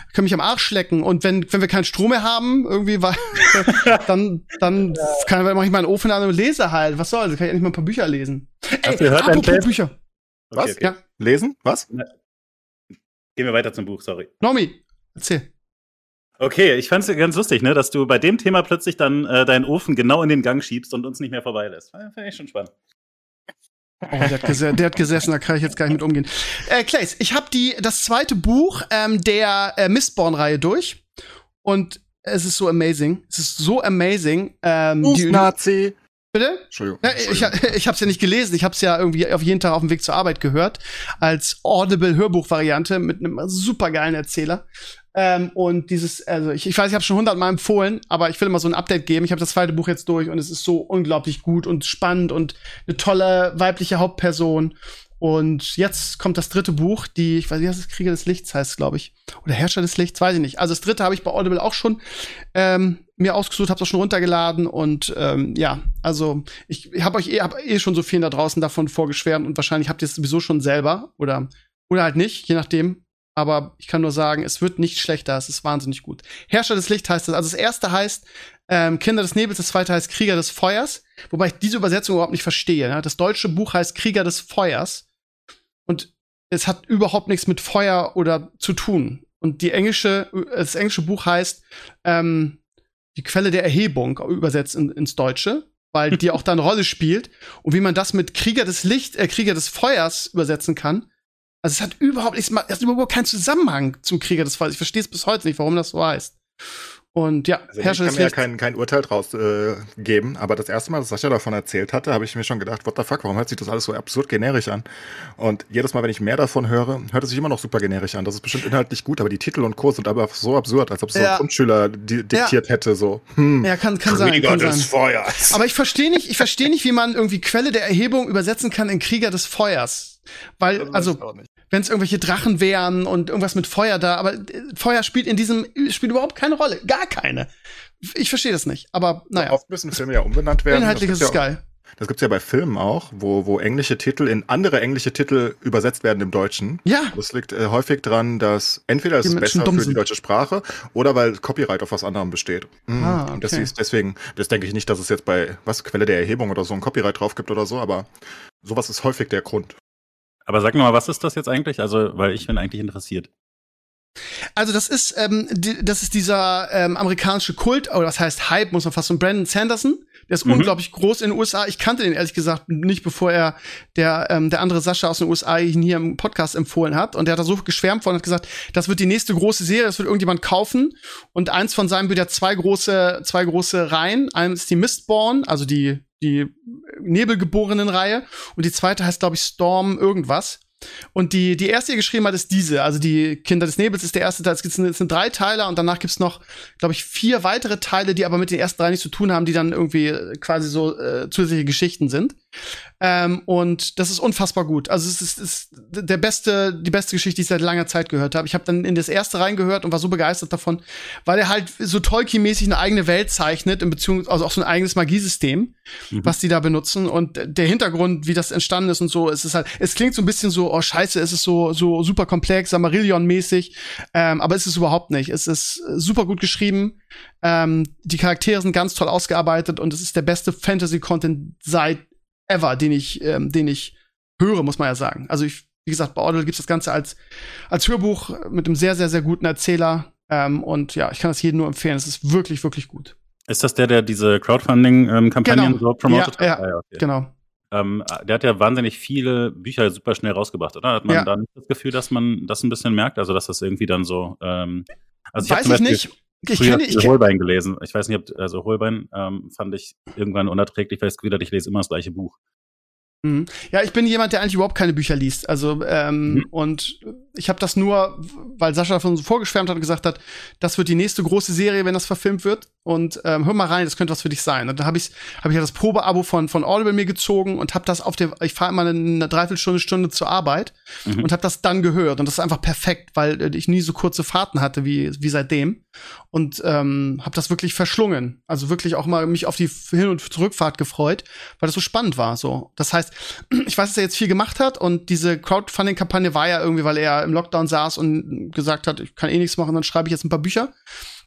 Ich kann mich am Arsch lecken und wenn, wenn wir keinen Strom mehr haben, irgendwie, weil, dann, dann kann, mache ich meinen Ofen an und lese halt. Was soll, kann ich endlich mal ein paar Bücher lesen. Hast du gehört, apropos? Bücher. Was? Okay, okay. Ja, Lesen? Was? Gehen wir weiter zum Buch, sorry. Nomi, erzähl. Okay, ich fand's ganz lustig, ne, dass du bei dem Thema plötzlich dann äh, deinen Ofen genau in den Gang schiebst und uns nicht mehr vorbeilässt. Finde ich schon spannend. Oh, der hat, gese der hat gesessen, da kann ich jetzt gar nicht mit umgehen. Äh, Clays, ich habe die das zweite Buch ähm, der äh, Mistborn-Reihe durch und es ist so amazing. Es ist so amazing. Ähm, die, Nazi. Bitte? Entschuldigung. Ja, ich, Entschuldigung. ich habe es ja nicht gelesen. Ich habe es ja irgendwie auf jeden Tag auf dem Weg zur Arbeit gehört als Audible Hörbuchvariante mit einem supergeilen Erzähler. Ähm, und dieses, also ich, ich weiß, ich habe schon hundertmal empfohlen, aber ich will immer so ein Update geben. Ich habe das zweite Buch jetzt durch und es ist so unglaublich gut und spannend und eine tolle weibliche Hauptperson Und jetzt kommt das dritte Buch, die, ich weiß nicht, es Krieger des Lichts heißt, glaube ich. Oder Herrscher des Lichts, weiß ich nicht. Also das dritte habe ich bei Audible auch schon ähm, mir ausgesucht, habe auch schon runtergeladen und ähm, ja, also ich habe euch eh, hab eh schon so vielen da draußen davon vorgeschwärmt und wahrscheinlich habt ihr es sowieso schon selber oder oder halt nicht, je nachdem. Aber ich kann nur sagen, es wird nicht schlechter, es ist wahnsinnig gut. Herrscher des Lichts heißt es. Also das erste heißt ähm, Kinder des Nebels, das zweite heißt Krieger des Feuers, wobei ich diese Übersetzung überhaupt nicht verstehe. Ne? Das deutsche Buch heißt Krieger des Feuers und es hat überhaupt nichts mit Feuer oder zu tun. Und die englische, das englische Buch heißt ähm, die Quelle der Erhebung übersetzt in, ins Deutsche, weil die auch da eine Rolle spielt. Und wie man das mit Krieger des Licht, äh, Krieger des Feuers übersetzen kann. Also es hat überhaupt nichts, es hat überhaupt keinen Zusammenhang zum Krieger des Feuers. Ich verstehe es bis heute nicht, warum das so heißt. Und ja, also Herrscher ich kann mir ja kein, kein Urteil draus äh, geben, aber das erste Mal, dass Sascha davon erzählt hatte, habe ich mir schon gedacht, what the fuck, warum hört sich das alles so absurd generisch an? Und jedes Mal, wenn ich mehr davon höre, hört es sich immer noch super generisch an. Das ist bestimmt inhaltlich gut, aber die Titel und Kurs sind aber so absurd, als ob es so ein Grundschüler di diktiert ja. hätte, so. Hm, ja, kann, kann sein. Kann des sein. Feuers. Aber ich verstehe nicht, ich verstehe nicht, wie man irgendwie Quelle der Erhebung übersetzen kann in Krieger des Feuers. Weil, also, wenn es irgendwelche Drachen wären und irgendwas mit Feuer da, aber äh, Feuer spielt in diesem spielt überhaupt keine Rolle, gar keine. Ich verstehe das nicht, aber naja. Oft müssen Filme ja umbenannt werden. Inhaltlich ist es ja geil. Das gibt's ja bei Filmen auch, wo, wo englische Titel in andere englische Titel übersetzt werden im Deutschen. Ja. Das liegt äh, häufig dran, dass entweder es ist besser für die deutsche Sprache oder weil Copyright auf was anderem besteht. Mhm. Ah, okay. Und das ist deswegen, das denke ich nicht, dass es jetzt bei was Quelle der Erhebung oder so ein Copyright drauf gibt oder so, aber sowas ist häufig der Grund. Aber sag mal, was ist das jetzt eigentlich? Also, weil ich bin eigentlich interessiert. Also das ist ähm, die, das ist dieser ähm, amerikanische Kult oder was heißt Hype muss man fast so Brandon Sanderson der ist mhm. unglaublich groß in den USA ich kannte den ehrlich gesagt nicht bevor er der ähm, der andere Sascha aus den USA ihn hier im Podcast empfohlen hat und der hat da so geschwärmt von und hat gesagt das wird die nächste große Serie das wird irgendjemand kaufen und eins von seinen wird ja zwei große zwei große Reihen eins ist die Mistborn also die die Nebelgeborenen-Reihe. Und die zweite heißt, glaube ich, Storm irgendwas. Und die, die erste, die geschrieben hat, ist diese. Also die Kinder des Nebels ist der erste Teil. Es sind, es sind drei Teile und danach gibt's noch, glaube ich, vier weitere Teile, die aber mit den ersten drei nichts zu tun haben, die dann irgendwie quasi so äh, zusätzliche Geschichten sind. Ähm, und das ist unfassbar gut. Also es ist, ist der beste, die beste Geschichte, die ich seit langer Zeit gehört habe. Ich habe dann in das erste reingehört und war so begeistert davon, weil er halt so Tolkien-mäßig eine eigene Welt zeichnet, in Beziehung, also auch so ein eigenes Magiesystem, mhm. was die da benutzen. Und der Hintergrund, wie das entstanden ist und so, es ist halt, es klingt so ein bisschen so, oh scheiße, es ist so, so super komplex, Samarillion-mäßig, ähm, aber es ist überhaupt nicht. Es ist super gut geschrieben. Ähm, die Charaktere sind ganz toll ausgearbeitet und es ist der beste Fantasy-Content seit ever, den ich, ähm, den ich höre, muss man ja sagen. Also ich, wie gesagt, bei Audible gibt es das Ganze als, als Hörbuch mit einem sehr, sehr, sehr guten Erzähler. Ähm, und ja, ich kann das jedem nur empfehlen. Es ist wirklich, wirklich gut. Ist das der, der diese Crowdfunding-Kampagnen genau. so promotet ja, hat? Ja, ah, ja okay. genau. Ähm, der hat ja wahnsinnig viele Bücher super schnell rausgebracht, oder? Hat man ja. da nicht das Gefühl, dass man das ein bisschen merkt? Also, dass das irgendwie dann so. Ähm, also ich Weiß ich nicht. Ich kenne ich Holbein gelesen. Ich weiß nicht, ob also Holbein ähm, fand ich irgendwann unerträglich, weil ich Gefühl hatte, ich lese immer das gleiche Buch. Mhm. Ja, ich bin jemand, der eigentlich überhaupt keine Bücher liest. Also, ähm, mhm. und ich habe das nur, weil Sascha davon so vorgeschwärmt hat und gesagt hat, das wird die nächste große Serie, wenn das verfilmt wird. Und ähm, hör mal rein, das könnte was für dich sein. Und da habe ich, hab ich ja das Probeabo von, von Audible mir gezogen und habe das auf der, ich fahre immer eine, Dreiviertelstunde, Stunde zur Arbeit mhm. und habe das dann gehört. Und das ist einfach perfekt, weil äh, ich nie so kurze Fahrten hatte wie, wie seitdem. Und ähm, habe das wirklich verschlungen. Also wirklich auch mal mich auf die Hin- und Zurückfahrt gefreut, weil das so spannend war. So, Das heißt, ich weiß, dass er jetzt viel gemacht hat und diese Crowdfunding-Kampagne war ja irgendwie, weil er im Lockdown saß und gesagt hat, ich kann eh nichts machen, dann schreibe ich jetzt ein paar Bücher.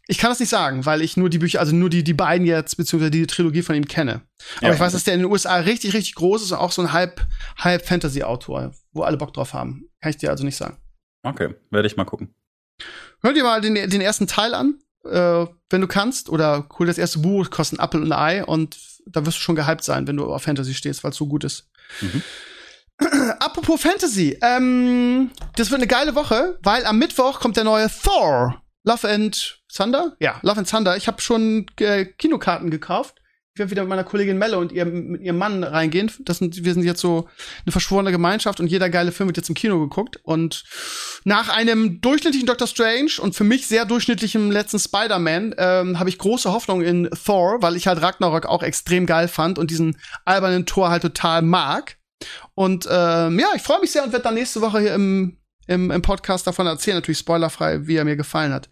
Ich kann das nicht sagen, weil ich nur die Bücher, also nur die, die beiden jetzt, beziehungsweise die Trilogie von ihm kenne. Aber ja, ich weiß, dass der in den USA richtig, richtig groß ist und auch so ein halb, halb Fantasy-Autor, wo alle Bock drauf haben. Kann ich dir also nicht sagen. Okay, werde ich mal gucken. Hör dir mal den, den ersten Teil an, äh, wenn du kannst, oder hol das erste Buch, kostet ein Apfel und ein Ei und da wirst du schon gehypt sein, wenn du auf Fantasy stehst, weil es so gut ist. Mhm. Apropos Fantasy, ähm, das wird eine geile Woche, weil am Mittwoch kommt der neue Thor. Love and Thunder? Ja, Love and Thunder. Ich habe schon äh, Kinokarten gekauft. Ich werde wieder mit meiner Kollegin Melle und ihr, mit ihrem Mann reingehen. Das sind, wir sind jetzt so eine verschworene Gemeinschaft und jeder geile Film wird jetzt im Kino geguckt. Und nach einem durchschnittlichen Doctor Strange und für mich sehr durchschnittlichen letzten Spider-Man ähm, habe ich große Hoffnung in Thor, weil ich halt Ragnarok auch extrem geil fand und diesen albernen Tor halt total mag. Und ähm, ja, ich freue mich sehr und werde dann nächste Woche hier im, im, im Podcast davon erzählen, natürlich spoilerfrei, wie er mir gefallen hat.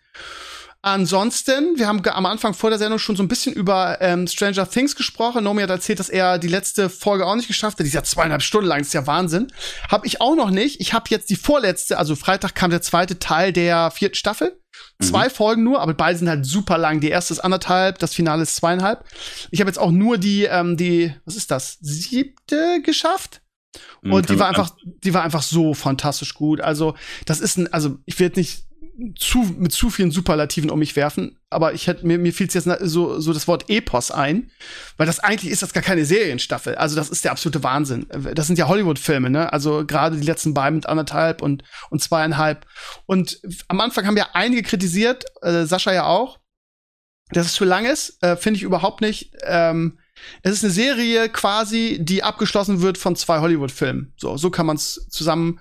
Ansonsten, wir haben am Anfang vor der Sendung schon so ein bisschen über ähm, Stranger Things gesprochen. Nomi hat erzählt, dass er die letzte Folge auch nicht geschafft hat. Die ist ja zweieinhalb Stunden lang, das ist ja Wahnsinn. Hab ich auch noch nicht. Ich habe jetzt die vorletzte, also Freitag kam der zweite Teil der vierten Staffel. Mhm. Zwei Folgen nur, aber beide sind halt super lang. Die erste ist anderthalb, das Finale ist zweieinhalb. Ich habe jetzt auch nur die, ähm, die, was ist das, siebte geschafft. Mhm, Und die war einfach, die war einfach so fantastisch gut. Also, das ist ein, also ich will nicht zu, mit zu vielen Superlativen um mich werfen, aber ich hätte mir, mir fiel jetzt so, so das Wort Epos ein, weil das eigentlich ist das gar keine Serienstaffel. Also das ist der absolute Wahnsinn. Das sind ja Hollywood-Filme, ne? Also gerade die letzten beiden mit anderthalb und, und zweieinhalb. Und am Anfang haben ja einige kritisiert, äh, Sascha ja auch, dass es zu lang ist, äh, finde ich überhaupt nicht. Ähm, es ist eine Serie quasi, die abgeschlossen wird von zwei Hollywood-Filmen. So, so kann man es zusammen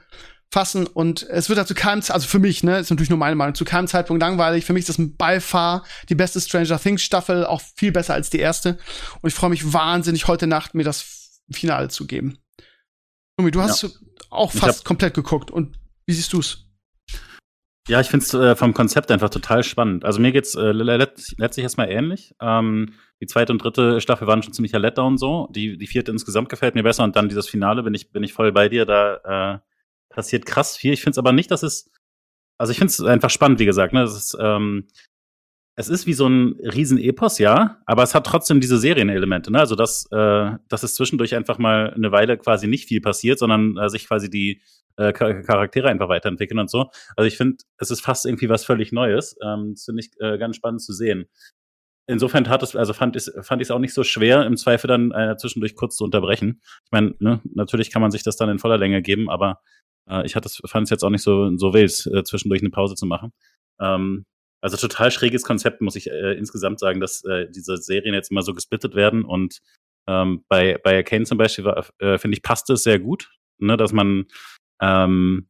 fassen und es wird dazu keinem, also für mich, ne, ist natürlich nur meine Meinung, zu keinem Zeitpunkt langweilig. Für mich ist das ein Beifahr, die beste Stranger Things Staffel, auch viel besser als die erste. Und ich freue mich wahnsinnig, heute Nacht mir das Finale zu geben. Numi, du hast ja. auch fast komplett geguckt und wie siehst du's? Ja, ich finde es äh, vom Konzept einfach total spannend. Also mir geht's äh, letztlich erstmal ähnlich. Ähm, die zweite und dritte Staffel waren schon ziemlicher Letdown so. Die, die vierte insgesamt gefällt mir besser und dann dieses Finale bin ich, bin ich voll bei dir. Da äh, passiert krass viel. Ich finde es aber nicht, dass es, also ich finde es einfach spannend, wie gesagt. Ne? Es, ist, ähm, es ist wie so ein Riesen-Epos, ja, aber es hat trotzdem diese Serienelemente. Ne? Also dass, äh, dass es zwischendurch einfach mal eine Weile quasi nicht viel passiert, sondern äh, sich quasi die äh, Charaktere einfach weiterentwickeln und so. Also ich finde, es ist fast irgendwie was völlig Neues. Ähm, das finde ich äh, ganz spannend zu sehen insofern hat es, also fand ich fand ich es auch nicht so schwer, im Zweifel dann äh, zwischendurch kurz zu unterbrechen. Ich meine, ne, natürlich kann man sich das dann in voller Länge geben, aber äh, ich fand es jetzt auch nicht so, so wild, äh, zwischendurch eine Pause zu machen. Ähm, also total schräges Konzept, muss ich äh, insgesamt sagen, dass äh, diese Serien jetzt immer so gesplittet werden. Und ähm, bei, bei Arcane zum Beispiel, äh, finde ich, passt es sehr gut, ne, dass man ähm,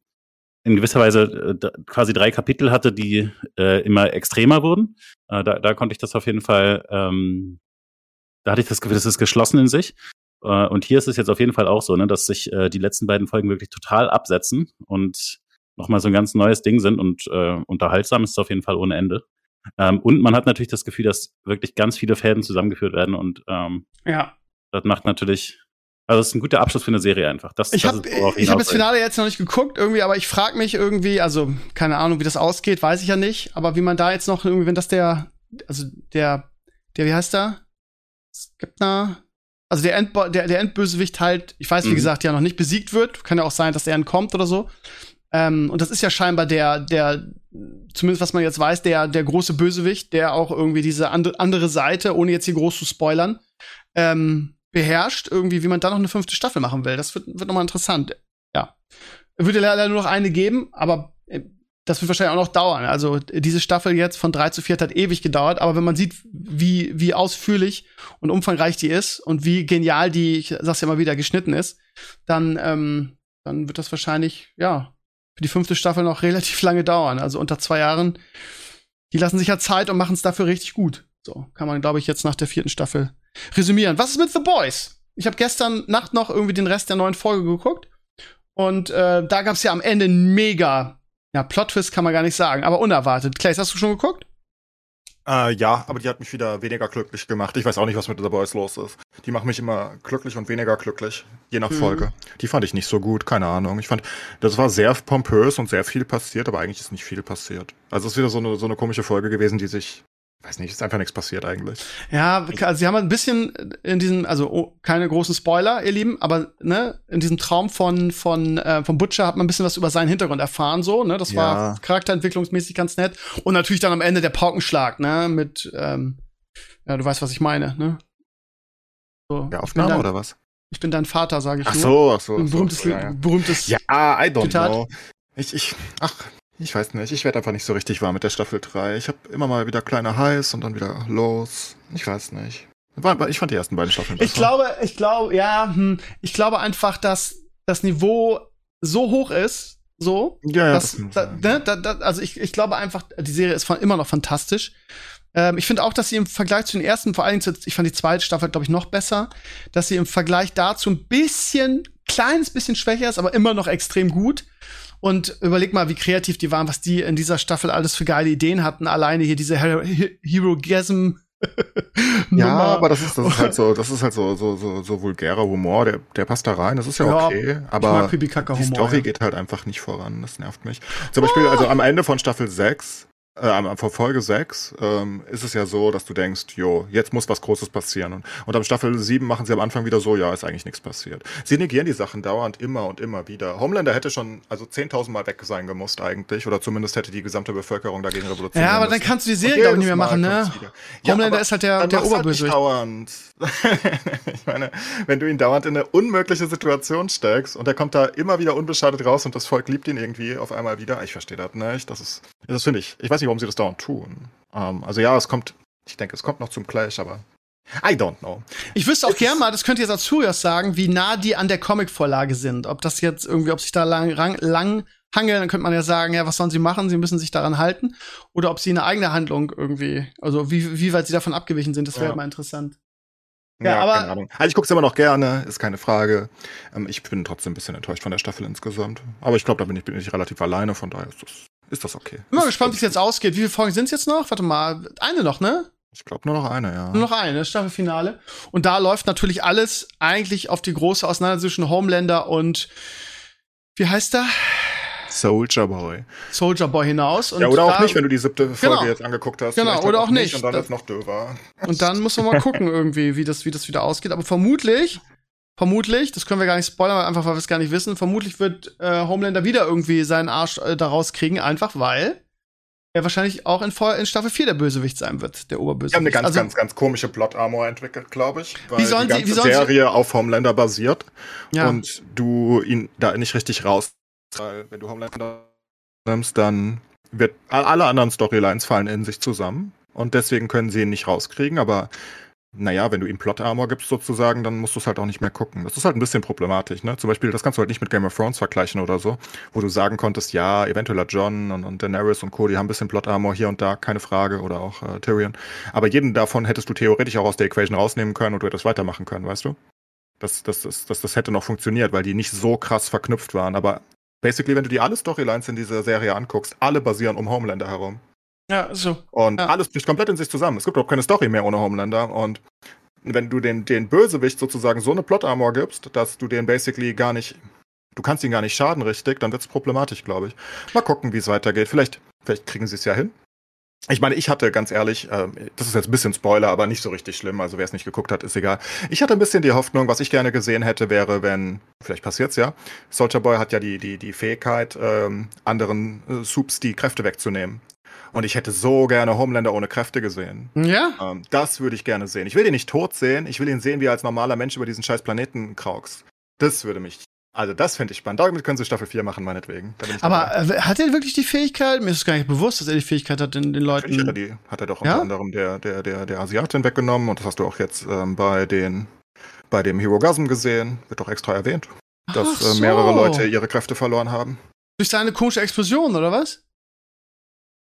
in gewisser Weise äh, quasi drei Kapitel hatte, die äh, immer extremer wurden. Äh, da, da konnte ich das auf jeden Fall, ähm, da hatte ich das Gefühl, das ist geschlossen in sich. Äh, und hier ist es jetzt auf jeden Fall auch so, ne, dass sich äh, die letzten beiden Folgen wirklich total absetzen und nochmal so ein ganz neues Ding sind und äh, unterhaltsam ist es auf jeden Fall ohne Ende. Ähm, und man hat natürlich das Gefühl, dass wirklich ganz viele Fäden zusammengeführt werden und ähm, ja. das macht natürlich also es ist ein guter Abschluss für eine Serie einfach. Das, ich habe hab das Finale jetzt noch nicht geguckt irgendwie, aber ich frage mich irgendwie, also keine Ahnung, wie das ausgeht, weiß ich ja nicht, aber wie man da jetzt noch irgendwie, wenn das der, also der, der wie heißt der? Skepner, also der, End, der, der Endbösewicht halt, ich weiß, wie mhm. gesagt, ja noch nicht besiegt wird. Kann ja auch sein, dass er entkommt oder so. Ähm, und das ist ja scheinbar der, der, zumindest was man jetzt weiß, der, der große Bösewicht, der auch irgendwie diese and andere Seite, ohne jetzt hier groß zu spoilern, ähm, beherrscht, irgendwie, wie man da noch eine fünfte Staffel machen will. Das wird, wird nochmal interessant. Ja. Würde leider nur noch eine geben, aber äh, das wird wahrscheinlich auch noch dauern. Also diese Staffel jetzt von drei zu vier hat ewig gedauert, aber wenn man sieht, wie, wie ausführlich und umfangreich die ist und wie genial die, ich sag's ja mal wieder, geschnitten ist, dann, ähm, dann wird das wahrscheinlich, ja, für die fünfte Staffel noch relativ lange dauern. Also unter zwei Jahren, die lassen sich ja Zeit und machen es dafür richtig gut. So, kann man, glaube ich, jetzt nach der vierten Staffel resümieren. Was ist mit The Boys? Ich habe gestern Nacht noch irgendwie den Rest der neuen Folge geguckt. Und äh, da gab's ja am Ende ein mega ja, Plot-Twist kann man gar nicht sagen, aber unerwartet. Clays, hast du schon geguckt? Äh, ja, aber die hat mich wieder weniger glücklich gemacht. Ich weiß auch nicht, was mit The Boys los ist. Die machen mich immer glücklich und weniger glücklich, je nach mhm. Folge. Die fand ich nicht so gut, keine Ahnung. Ich fand, das war sehr pompös und sehr viel passiert, aber eigentlich ist nicht viel passiert. Also es ist wieder so eine, so eine komische Folge gewesen, die sich weiß nicht, ist einfach nichts passiert eigentlich. Ja, also sie haben ein bisschen in diesem, also oh, keine großen Spoiler, ihr Lieben, aber ne, in diesem Traum von von äh, von Butcher hat man ein bisschen was über seinen Hintergrund erfahren, so, ne, das ja. war charakterentwicklungsmäßig ganz nett und natürlich dann am Ende der Paukenschlag, ne, mit, ähm, ja, du weißt, was ich meine, ne? So, der Aufnahme dein, oder was? Ich bin dein Vater, sage ich ach so, ach so, ein berühmtes, so, ja, ja. berühmtes. Ja, I don't Zitat. know. Ich, ich, ach, ich weiß nicht, ich werde einfach nicht so richtig warm mit der Staffel 3. Ich habe immer mal wieder kleine Highs und dann wieder Lows. Ich weiß nicht. Ich fand die ersten beiden Staffeln besser. Ich glaube, ich glaube, ja, hm, ich glaube einfach, dass das Niveau so hoch ist, so. Ja, ja. Dass, da, ne, da, da, also ich, ich glaube einfach, die Serie ist immer noch fantastisch. Ähm, ich finde auch, dass sie im Vergleich zu den ersten, vor allem zu, ich fand die zweite Staffel, glaube ich, noch besser, dass sie im Vergleich dazu ein bisschen, kleines bisschen schwächer ist, aber immer noch extrem gut. Und überleg mal, wie kreativ die waren, was die in dieser Staffel alles für geile Ideen hatten. Alleine hier diese Hero Herogasm ja, aber das ist, das ist halt so, das ist halt so, so, so, so vulgärer Humor, der, der passt da rein, das ist ja, ja okay, aber die Story ja. geht halt einfach nicht voran, das nervt mich. Zum Beispiel, also am Ende von Staffel 6 äh, vor Folge 6 ähm, ist es ja so, dass du denkst, jo, jetzt muss was Großes passieren. Und, und am Staffel 7 machen sie am Anfang wieder so, ja, ist eigentlich nichts passiert. Sie negieren die Sachen dauernd immer und immer wieder. Homelander hätte schon also 10.000 Mal weg sein gemusst eigentlich, oder zumindest hätte die gesamte Bevölkerung dagegen revolutioniert. Ja, aber dann kannst du die Serie, glaube ich, nicht mehr machen, ne? Ja, Homelander ist halt der, der Oberböse. Halt dauernd. ich meine, wenn du ihn dauernd in eine unmögliche Situation steckst und er kommt da immer wieder unbeschadet raus und das Volk liebt ihn irgendwie auf einmal wieder, ich verstehe das nicht. Das ist, das finde ich. Ich weiß nicht, warum sie das dauernd tun. Ähm, also ja, es kommt, ich denke, es kommt noch zum Clash, aber I don't know. Ich wüsste auch gerne mal, das könnt ihr jetzt als Zuhörer sagen, wie nah die an der Comic-Vorlage sind. Ob das jetzt irgendwie, ob sich da lang, lang hangeln, dann könnte man ja sagen, ja, was sollen sie machen? Sie müssen sich daran halten. Oder ob sie eine eigene Handlung irgendwie, also wie, wie weit sie davon abgewichen sind, das wäre ja. mal interessant. Ja, ja, aber. Keine Ahnung. Also ich gucke es immer noch gerne, ist keine Frage. Ähm, ich bin trotzdem ein bisschen enttäuscht von der Staffel insgesamt. Aber ich glaube, da bin ich, bin ich relativ alleine, von daher ist das ist das okay. Bin mal gespannt, wie es jetzt ausgeht. Wie viele Folgen sind es jetzt noch? Warte mal, eine noch, ne? Ich glaube nur noch eine, ja. Nur noch eine, Staffelfinale. Und da läuft natürlich alles eigentlich auf die große Auseinandersetzung zwischen Homelander und wie heißt er? Soldier Boy. Soldier Boy hinaus. Und ja, oder auch nicht, wenn du die siebte Folge genau. jetzt angeguckt hast. Genau, oder auch nicht. Und dann ist noch döver. Und dann muss man mal gucken irgendwie, wie das, wie das wieder ausgeht. Aber vermutlich vermutlich, das können wir gar nicht spoilern, einfach weil wir es gar nicht wissen, vermutlich wird äh, Homelander wieder irgendwie seinen Arsch äh, daraus kriegen, einfach weil er wahrscheinlich auch in, in Staffel 4 der Bösewicht sein wird, der Oberbösewicht. Die haben eine ganz, also, ganz, ganz komische Plot-Armor entwickelt, glaube ich. Weil wie sollen die ganze sie, wie sollen Serie sie? auf Homelander basiert ja. und du ihn da nicht richtig raus, weil wenn du Homelander nimmst, dann wird alle anderen Storylines fallen in sich zusammen und deswegen können sie ihn nicht rauskriegen, aber naja, wenn du ihm Plot-Armor gibst sozusagen, dann musst du es halt auch nicht mehr gucken. Das ist halt ein bisschen problematisch, ne? Zum Beispiel, das kannst du halt nicht mit Game of Thrones vergleichen oder so, wo du sagen konntest, ja, eventuell John und, und Daenerys und Co., die haben ein bisschen Plot-Armor hier und da, keine Frage, oder auch äh, Tyrion. Aber jeden davon hättest du theoretisch auch aus der Equation rausnehmen können und du hättest weitermachen können, weißt du? Das, das, das, das, das hätte noch funktioniert, weil die nicht so krass verknüpft waren. Aber basically, wenn du dir alle Storylines in dieser Serie anguckst, alle basieren um Homelander herum. Ja, so. Und ja. alles bricht komplett in sich zusammen. Es gibt überhaupt keine Story mehr ohne Homelander. Und wenn du den, den Bösewicht sozusagen so eine Plot-Armor gibst, dass du den basically gar nicht, du kannst ihn gar nicht schaden richtig, dann wird es problematisch, glaube ich. Mal gucken, wie es weitergeht. Vielleicht, vielleicht kriegen sie es ja hin. Ich meine, ich hatte ganz ehrlich, äh, das ist jetzt ein bisschen Spoiler, aber nicht so richtig schlimm. Also wer es nicht geguckt hat, ist egal. Ich hatte ein bisschen die Hoffnung, was ich gerne gesehen hätte, wäre, wenn, vielleicht passiert's ja, Soldier Boy hat ja die, die, die Fähigkeit, ähm, anderen äh, Soups die Kräfte wegzunehmen. Und ich hätte so gerne Homelander ohne Kräfte gesehen. Ja. Ähm, das würde ich gerne sehen. Ich will ihn nicht tot sehen. Ich will ihn sehen, wie er als normaler Mensch über diesen scheiß Planeten kraukst. Das würde mich. Also, das fände ich spannend. Damit können sie Staffel 4 machen, meinetwegen. Aber äh, hat er wirklich die Fähigkeit? Mir ist es gar nicht bewusst, dass er die Fähigkeit hat, den, den Leuten. Hat er, die, hat er doch unter ja? anderem der, der, der, der Asiatin weggenommen. Und das hast du auch jetzt ähm, bei, den, bei dem Hirogasm gesehen. Wird doch extra erwähnt. Dass äh, mehrere Leute ihre Kräfte verloren haben. Durch seine komische Explosion, oder was?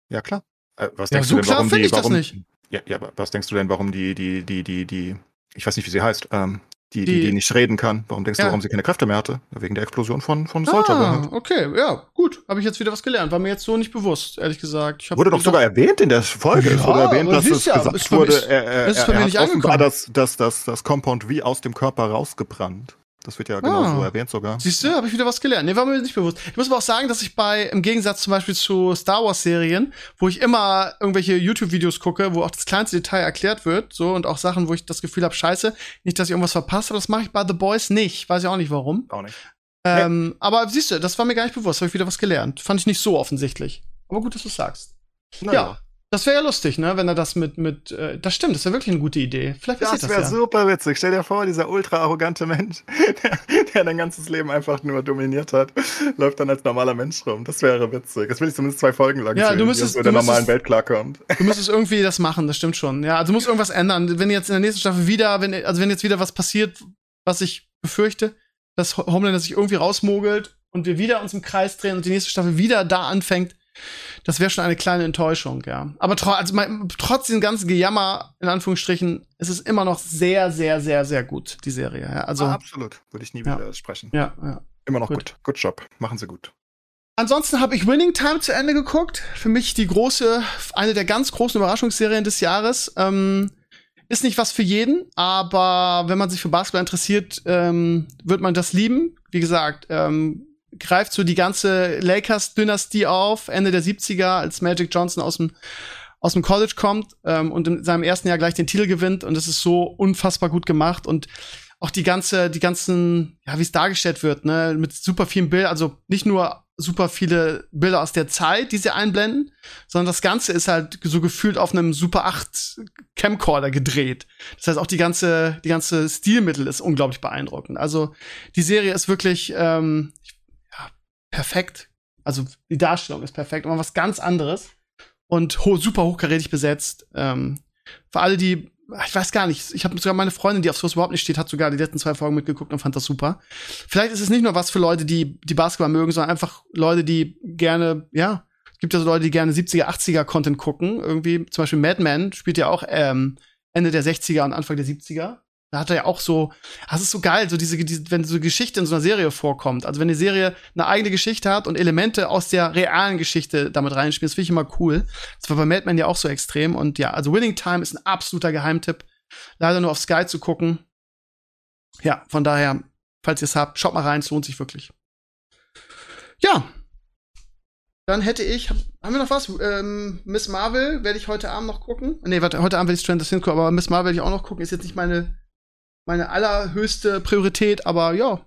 Ja, klar. Äh, was ja, denkst so du denn, warum klar die, warum, nicht. Ja, ja, was denkst du denn, warum die, die, die, die, die, ich weiß nicht, wie sie heißt, ähm, die, die, die, nicht reden kann. Warum denkst ja. du, warum sie keine Kräfte mehr hatte? Wegen der Explosion von, von Soldier. Ah, okay, ja, gut. Habe ich jetzt wieder was gelernt. War mir jetzt so nicht bewusst, ehrlich gesagt. wurde doch sogar erwähnt in der Folge. Ja, es wurde erwähnt, dass es ja, gesagt wurde, er, er, er, er hat offenbar das, das, das, das Compound wie aus dem Körper rausgebrannt. Das wird ja genau ah. so erwähnt sogar. Siehst du, habe ich wieder was gelernt. Nee, war mir nicht bewusst. Ich muss aber auch sagen, dass ich bei, im Gegensatz zum Beispiel zu Star Wars Serien, wo ich immer irgendwelche YouTube-Videos gucke, wo auch das kleinste Detail erklärt wird, so und auch Sachen, wo ich das Gefühl habe, scheiße, nicht, dass ich irgendwas verpasse, das mache ich bei The Boys nicht. Weiß ich auch nicht warum. Auch nicht. Ähm, nee. Aber siehst du, das war mir gar nicht bewusst, habe ich wieder was gelernt. Fand ich nicht so offensichtlich. Aber gut, dass du sagst. Na ja. Das wäre ja lustig, ne, wenn er das mit, mit, äh, das stimmt, das wäre wirklich eine gute Idee. Vielleicht das wäre ja. super witzig. Stell dir vor, dieser ultra arrogante Mensch, der, der dein ganzes Leben einfach nur dominiert hat, läuft dann als normaler Mensch rum. Das wäre witzig. Das will ich zumindest zwei Folgen lang ja, sehen, du müsstest, wie er der normalen Welt klarkommt. Du müsstest irgendwie das machen, das stimmt schon. Ja, also muss irgendwas ändern. Wenn jetzt in der nächsten Staffel wieder, wenn, also wenn jetzt wieder was passiert, was ich befürchte, dass Homelander sich irgendwie rausmogelt und wir wieder uns im Kreis drehen und die nächste Staffel wieder da anfängt, das wäre schon eine kleine Enttäuschung, ja. Aber tro also mein, trotz diesem ganzen Gejammer, in Anführungsstrichen, ist es immer noch sehr, sehr, sehr, sehr gut, die Serie. Ja. Also, ah, absolut. Würde ich nie Ja. wieder sprechen. ja, ja. Immer noch Gut. gut. Good Job. Machen sie gut. Ansonsten habe ich Winning Time zu Ende geguckt. Für mich die große, eine der ganz großen Überraschungsserien des Jahres. Ähm, ist nicht was für jeden, aber wenn man sich für Basketball interessiert, ähm, wird man das lieben. Wie gesagt, ähm, greift so die ganze Lakers-Dynastie auf, Ende der 70er, als Magic Johnson aus dem, aus dem College kommt ähm, und in seinem ersten Jahr gleich den Titel gewinnt. Und es ist so unfassbar gut gemacht. Und auch die ganze, die ganzen, ja, wie es dargestellt wird, ne, mit super vielen Bildern, also nicht nur super viele Bilder aus der Zeit, die sie einblenden, sondern das Ganze ist halt so gefühlt auf einem Super 8 Camcorder gedreht. Das heißt, auch die ganze, die ganze Stilmittel ist unglaublich beeindruckend. Also die Serie ist wirklich ähm, ja, perfekt. Also die Darstellung ist perfekt, aber was ganz anderes und ho super hochkarätig besetzt. Ähm, für alle, die ich weiß gar nicht, ich habe sogar meine Freundin, die auf sowas überhaupt nicht steht, hat sogar die letzten zwei Folgen mitgeguckt und fand das super. Vielleicht ist es nicht nur was für Leute, die die Basketball mögen, sondern einfach Leute, die gerne, ja, es gibt ja so Leute, die gerne 70er, 80er Content gucken. Irgendwie, zum Beispiel Mad Men spielt ja auch ähm, Ende der 60er und Anfang der 70er. Da hat er ja auch so, das ist so geil, so diese, diese, wenn so Geschichte in so einer Serie vorkommt. Also wenn eine Serie eine eigene Geschichte hat und Elemente aus der realen Geschichte damit reinspielen, das finde ich immer cool. Das war bei Mad Men ja auch so extrem. Und ja, also Winning Time ist ein absoluter Geheimtipp. Leider nur auf Sky zu gucken. Ja, von daher, falls ihr es habt, schaut mal rein, es lohnt sich wirklich. Ja. Dann hätte ich, hab, haben wir noch was? Ähm, Miss Marvel werde ich heute Abend noch gucken. Nee, warte, heute Abend werde ich Stranger Things gucken, aber Miss Marvel werde ich auch noch gucken. Ist jetzt nicht meine, meine allerhöchste Priorität, aber ja.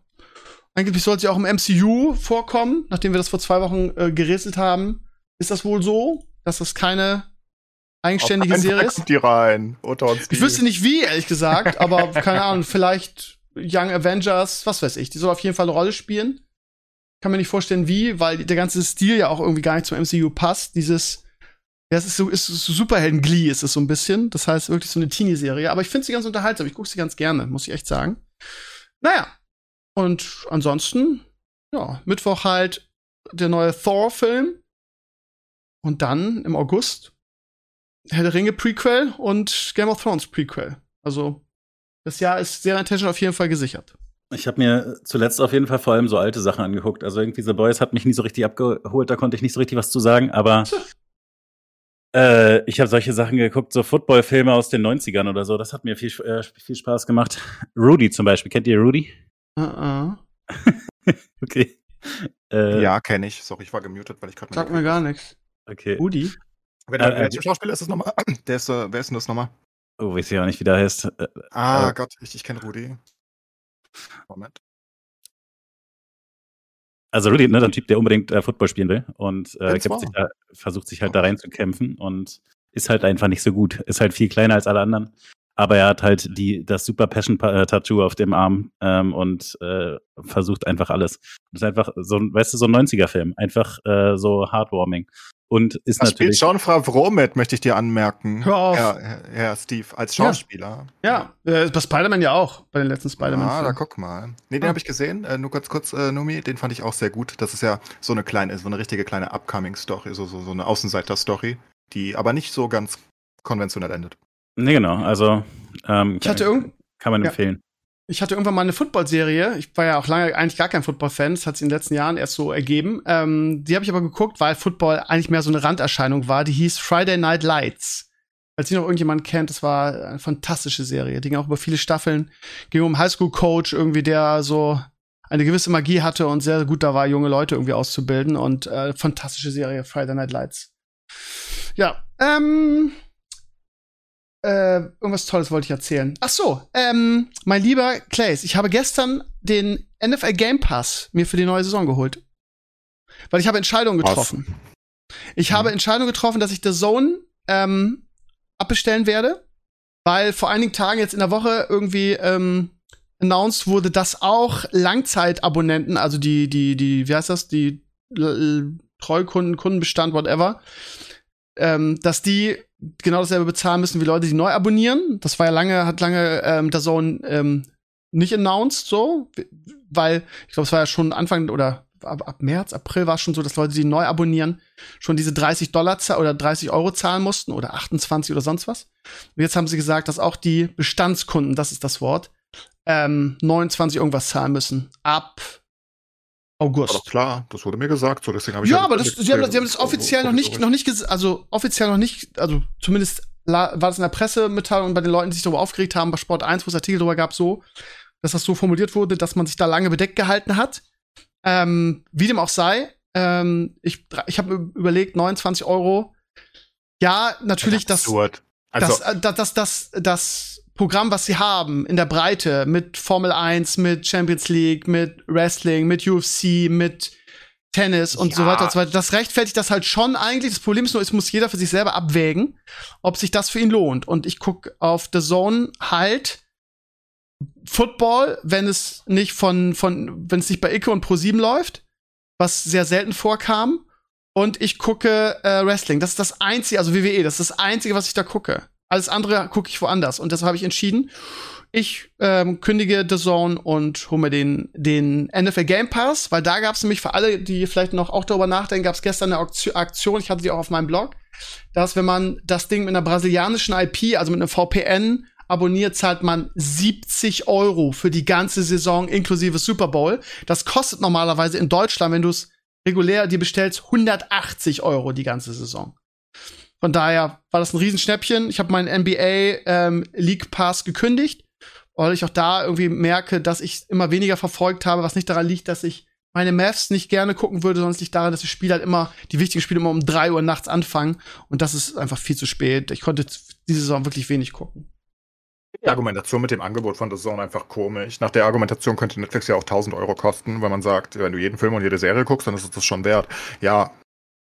Angeblich soll sie auch im MCU vorkommen, nachdem wir das vor zwei Wochen äh, gerätselt haben. Ist das wohl so, dass das keine eigenständige Serie ist? kommt die rein. Unter uns Ich wüsste nicht wie, ehrlich gesagt, aber keine Ahnung, vielleicht Young Avengers, was weiß ich. Die soll auf jeden Fall eine Rolle spielen. Kann mir nicht vorstellen, wie, weil der ganze Stil ja auch irgendwie gar nicht zum MCU passt. Dieses, ja, es ist so, ist so Superhelden-Glee ist es so ein bisschen. Das heißt wirklich so eine Teenie-Serie. Aber ich finde sie ganz unterhaltsam. Ich gucke sie ganz gerne, muss ich echt sagen. Naja. Und ansonsten, ja, Mittwoch halt der neue Thor-Film. Und dann im August Herr der Ringe Prequel und Game of Thrones Prequel. Also das Jahr ist Serientechnisch auf jeden Fall gesichert. Ich habe mir zuletzt auf jeden Fall vor allem so alte Sachen angeguckt. Also irgendwie The Boys hat mich nie so richtig abgeholt, da konnte ich nicht so richtig was zu sagen, aber äh, ich habe solche Sachen geguckt, so Footballfilme aus den 90ern oder so. Das hat mir viel, äh, viel Spaß gemacht. Rudy zum Beispiel. Kennt ihr Rudy? Uh -uh. Okay. Äh, Ja, kenne ich. Sorry, ich war gemutet, weil ich gerade Sagt mir gar nichts. Okay. Udi? Wer, Äh, äh, äh, welcher Schauspieler ist das nochmal? Der ist, äh, wer ist denn das nochmal? Oh, weiß ich auch nicht, wie der heißt. Äh, Ah, Äh. Gott, ich, ich kenne Rudi. Moment. Also Rudy, ne, der Typ, der unbedingt äh, Football spielen will und äh, sich da, versucht sich halt da reinzukämpfen und ist halt einfach nicht so gut. Ist halt viel kleiner als alle anderen. Aber er hat halt die, das super Passion-Tattoo auf dem Arm ähm, und äh, versucht einfach alles. Das ist einfach so ein, weißt du, so ein 90er-Film. Einfach äh, so heartwarming. Und ist Da spielt natürlich. John Favreau mit, möchte ich dir anmerken. Hör auf. Herr, Herr, Herr Steve, als Ja. Schauspieler. Ja, äh, bei Spider-Man ja auch, bei den letzten Spider-Man. Ah, da guck mal. Nee, den Ah. habe ich gesehen. Äh, nur ganz kurz, äh, Numi, den fand ich auch sehr gut. Das ist ja so eine kleine, so eine richtige kleine Upcoming-Story, so, so, so eine Außenseiter-Story, die aber nicht so ganz konventionell endet. Nee, genau. Also ähm, Ich hatte, irgend, kann man Ja. empfehlen. Ich hatte irgendwann mal eine Football-Serie. Ich war ja auch lange eigentlich gar kein Football-Fan. Das hat sich in den letzten Jahren erst so ergeben. Ähm, die habe ich aber geguckt, weil Football eigentlich mehr so eine Randerscheinung war. Die hieß Friday Night Lights. Falls sie noch irgendjemand kennt, das war eine fantastische Serie. Die ging auch über viele Staffeln. Ging um einen Highschool-Coach irgendwie, der so eine gewisse Magie hatte und sehr gut da war, junge Leute irgendwie auszubilden. Und äh, fantastische Serie, Friday Night Lights. Ja, ähm, äh, irgendwas Tolles wollte ich erzählen. Ach so, ähm, mein lieber Clays, ich habe gestern den NFL Game Pass mir für die neue Saison geholt. Weil ich habe Entscheidungen Was? getroffen. Ich Mhm. habe Entscheidungen getroffen, dass ich The Zone ähm, abbestellen werde, weil vor einigen Tagen jetzt in der Woche irgendwie ähm, announced wurde, dass auch Langzeitabonnenten, also die, die, die, wie heißt das, die L- Treukunden, Kundenbestand, whatever, ähm, dass die genau dasselbe bezahlen müssen wie Leute, die neu abonnieren. Das war ja lange, hat lange ähm, der Zone ähm, nicht announced, so, weil ich glaube, es war ja schon Anfang oder ab, ab März, April war schon so, dass Leute, die neu abonnieren, schon diese 30 Dollar oder 30 Euro zahlen mussten oder 28 oder sonst was. Und jetzt haben sie gesagt, dass auch die Bestandskunden, das ist das Wort, ähm, 29 irgendwas zahlen müssen. Ab August. War doch klar, das wurde mir gesagt, so deswegen habe ich ja, aber das, sie, haben, das- sie haben das offiziell noch nicht, noch nicht, also offiziell noch nicht, also zumindest war das in der Pressemitteilung und bei den Leuten, die sich darüber aufgeregt haben, bei Sport 1, wo es Artikel darüber gab, so, dass das so formuliert wurde, dass man sich da lange bedeckt gehalten hat. Ähm, wie dem auch sei, ähm, ich, ich habe überlegt, 29 Euro. Ja, natürlich, das, Absurd. Also, das, äh, das, das, das, das Programm, was sie haben in der Breite mit Formel 1, mit Champions League, mit Wrestling, mit UFC, mit Tennis und so Ja. weiter und so weiter, das rechtfertigt das halt schon eigentlich. Das Problem ist nur, es muss jeder für sich selber abwägen, ob sich das für ihn lohnt. Und ich guck auf The Zone halt Football, wenn es nicht von, von, wenn es nicht bei Icke und Pro7 läuft, was sehr selten vorkam. Und ich gucke äh, Wrestling. Das ist das einzige, also WWE, das ist das einzige, was ich da gucke. Alles andere gucke ich woanders. Und deshalb habe ich entschieden, ich ähm, kündige The Zone und hole mir den, den NFL Game Pass, weil da gab es nämlich für alle, die vielleicht noch auch darüber nachdenken, gab es gestern eine Aktion, ich hatte die auch auf meinem Blog, dass wenn man das Ding mit einer brasilianischen IP, also mit einem VPN, abonniert, zahlt man 70 Euro für die ganze Saison inklusive Super Bowl. Das kostet normalerweise in Deutschland, wenn du es regulär dir bestellst, 180 Euro die ganze Saison. Von daher war das ein Riesenschnäppchen. Ich habe meinen NBA ähm, League Pass gekündigt, weil ich auch da irgendwie merke, dass ich immer weniger verfolgt habe, was nicht daran liegt, dass ich meine Mavs nicht gerne gucken würde, sondern es liegt daran, dass die Spiele halt immer, die wichtigen Spiele immer um drei Uhr nachts anfangen. Und das ist einfach viel zu spät. Ich konnte diese Saison wirklich wenig gucken. die Argumentation mit dem Angebot von The Zone einfach komisch. Nach der Argumentation könnte Netflix ja auch 1000 Euro kosten, weil man sagt, wenn du jeden Film und jede Serie guckst, dann ist es das schon wert. Ja,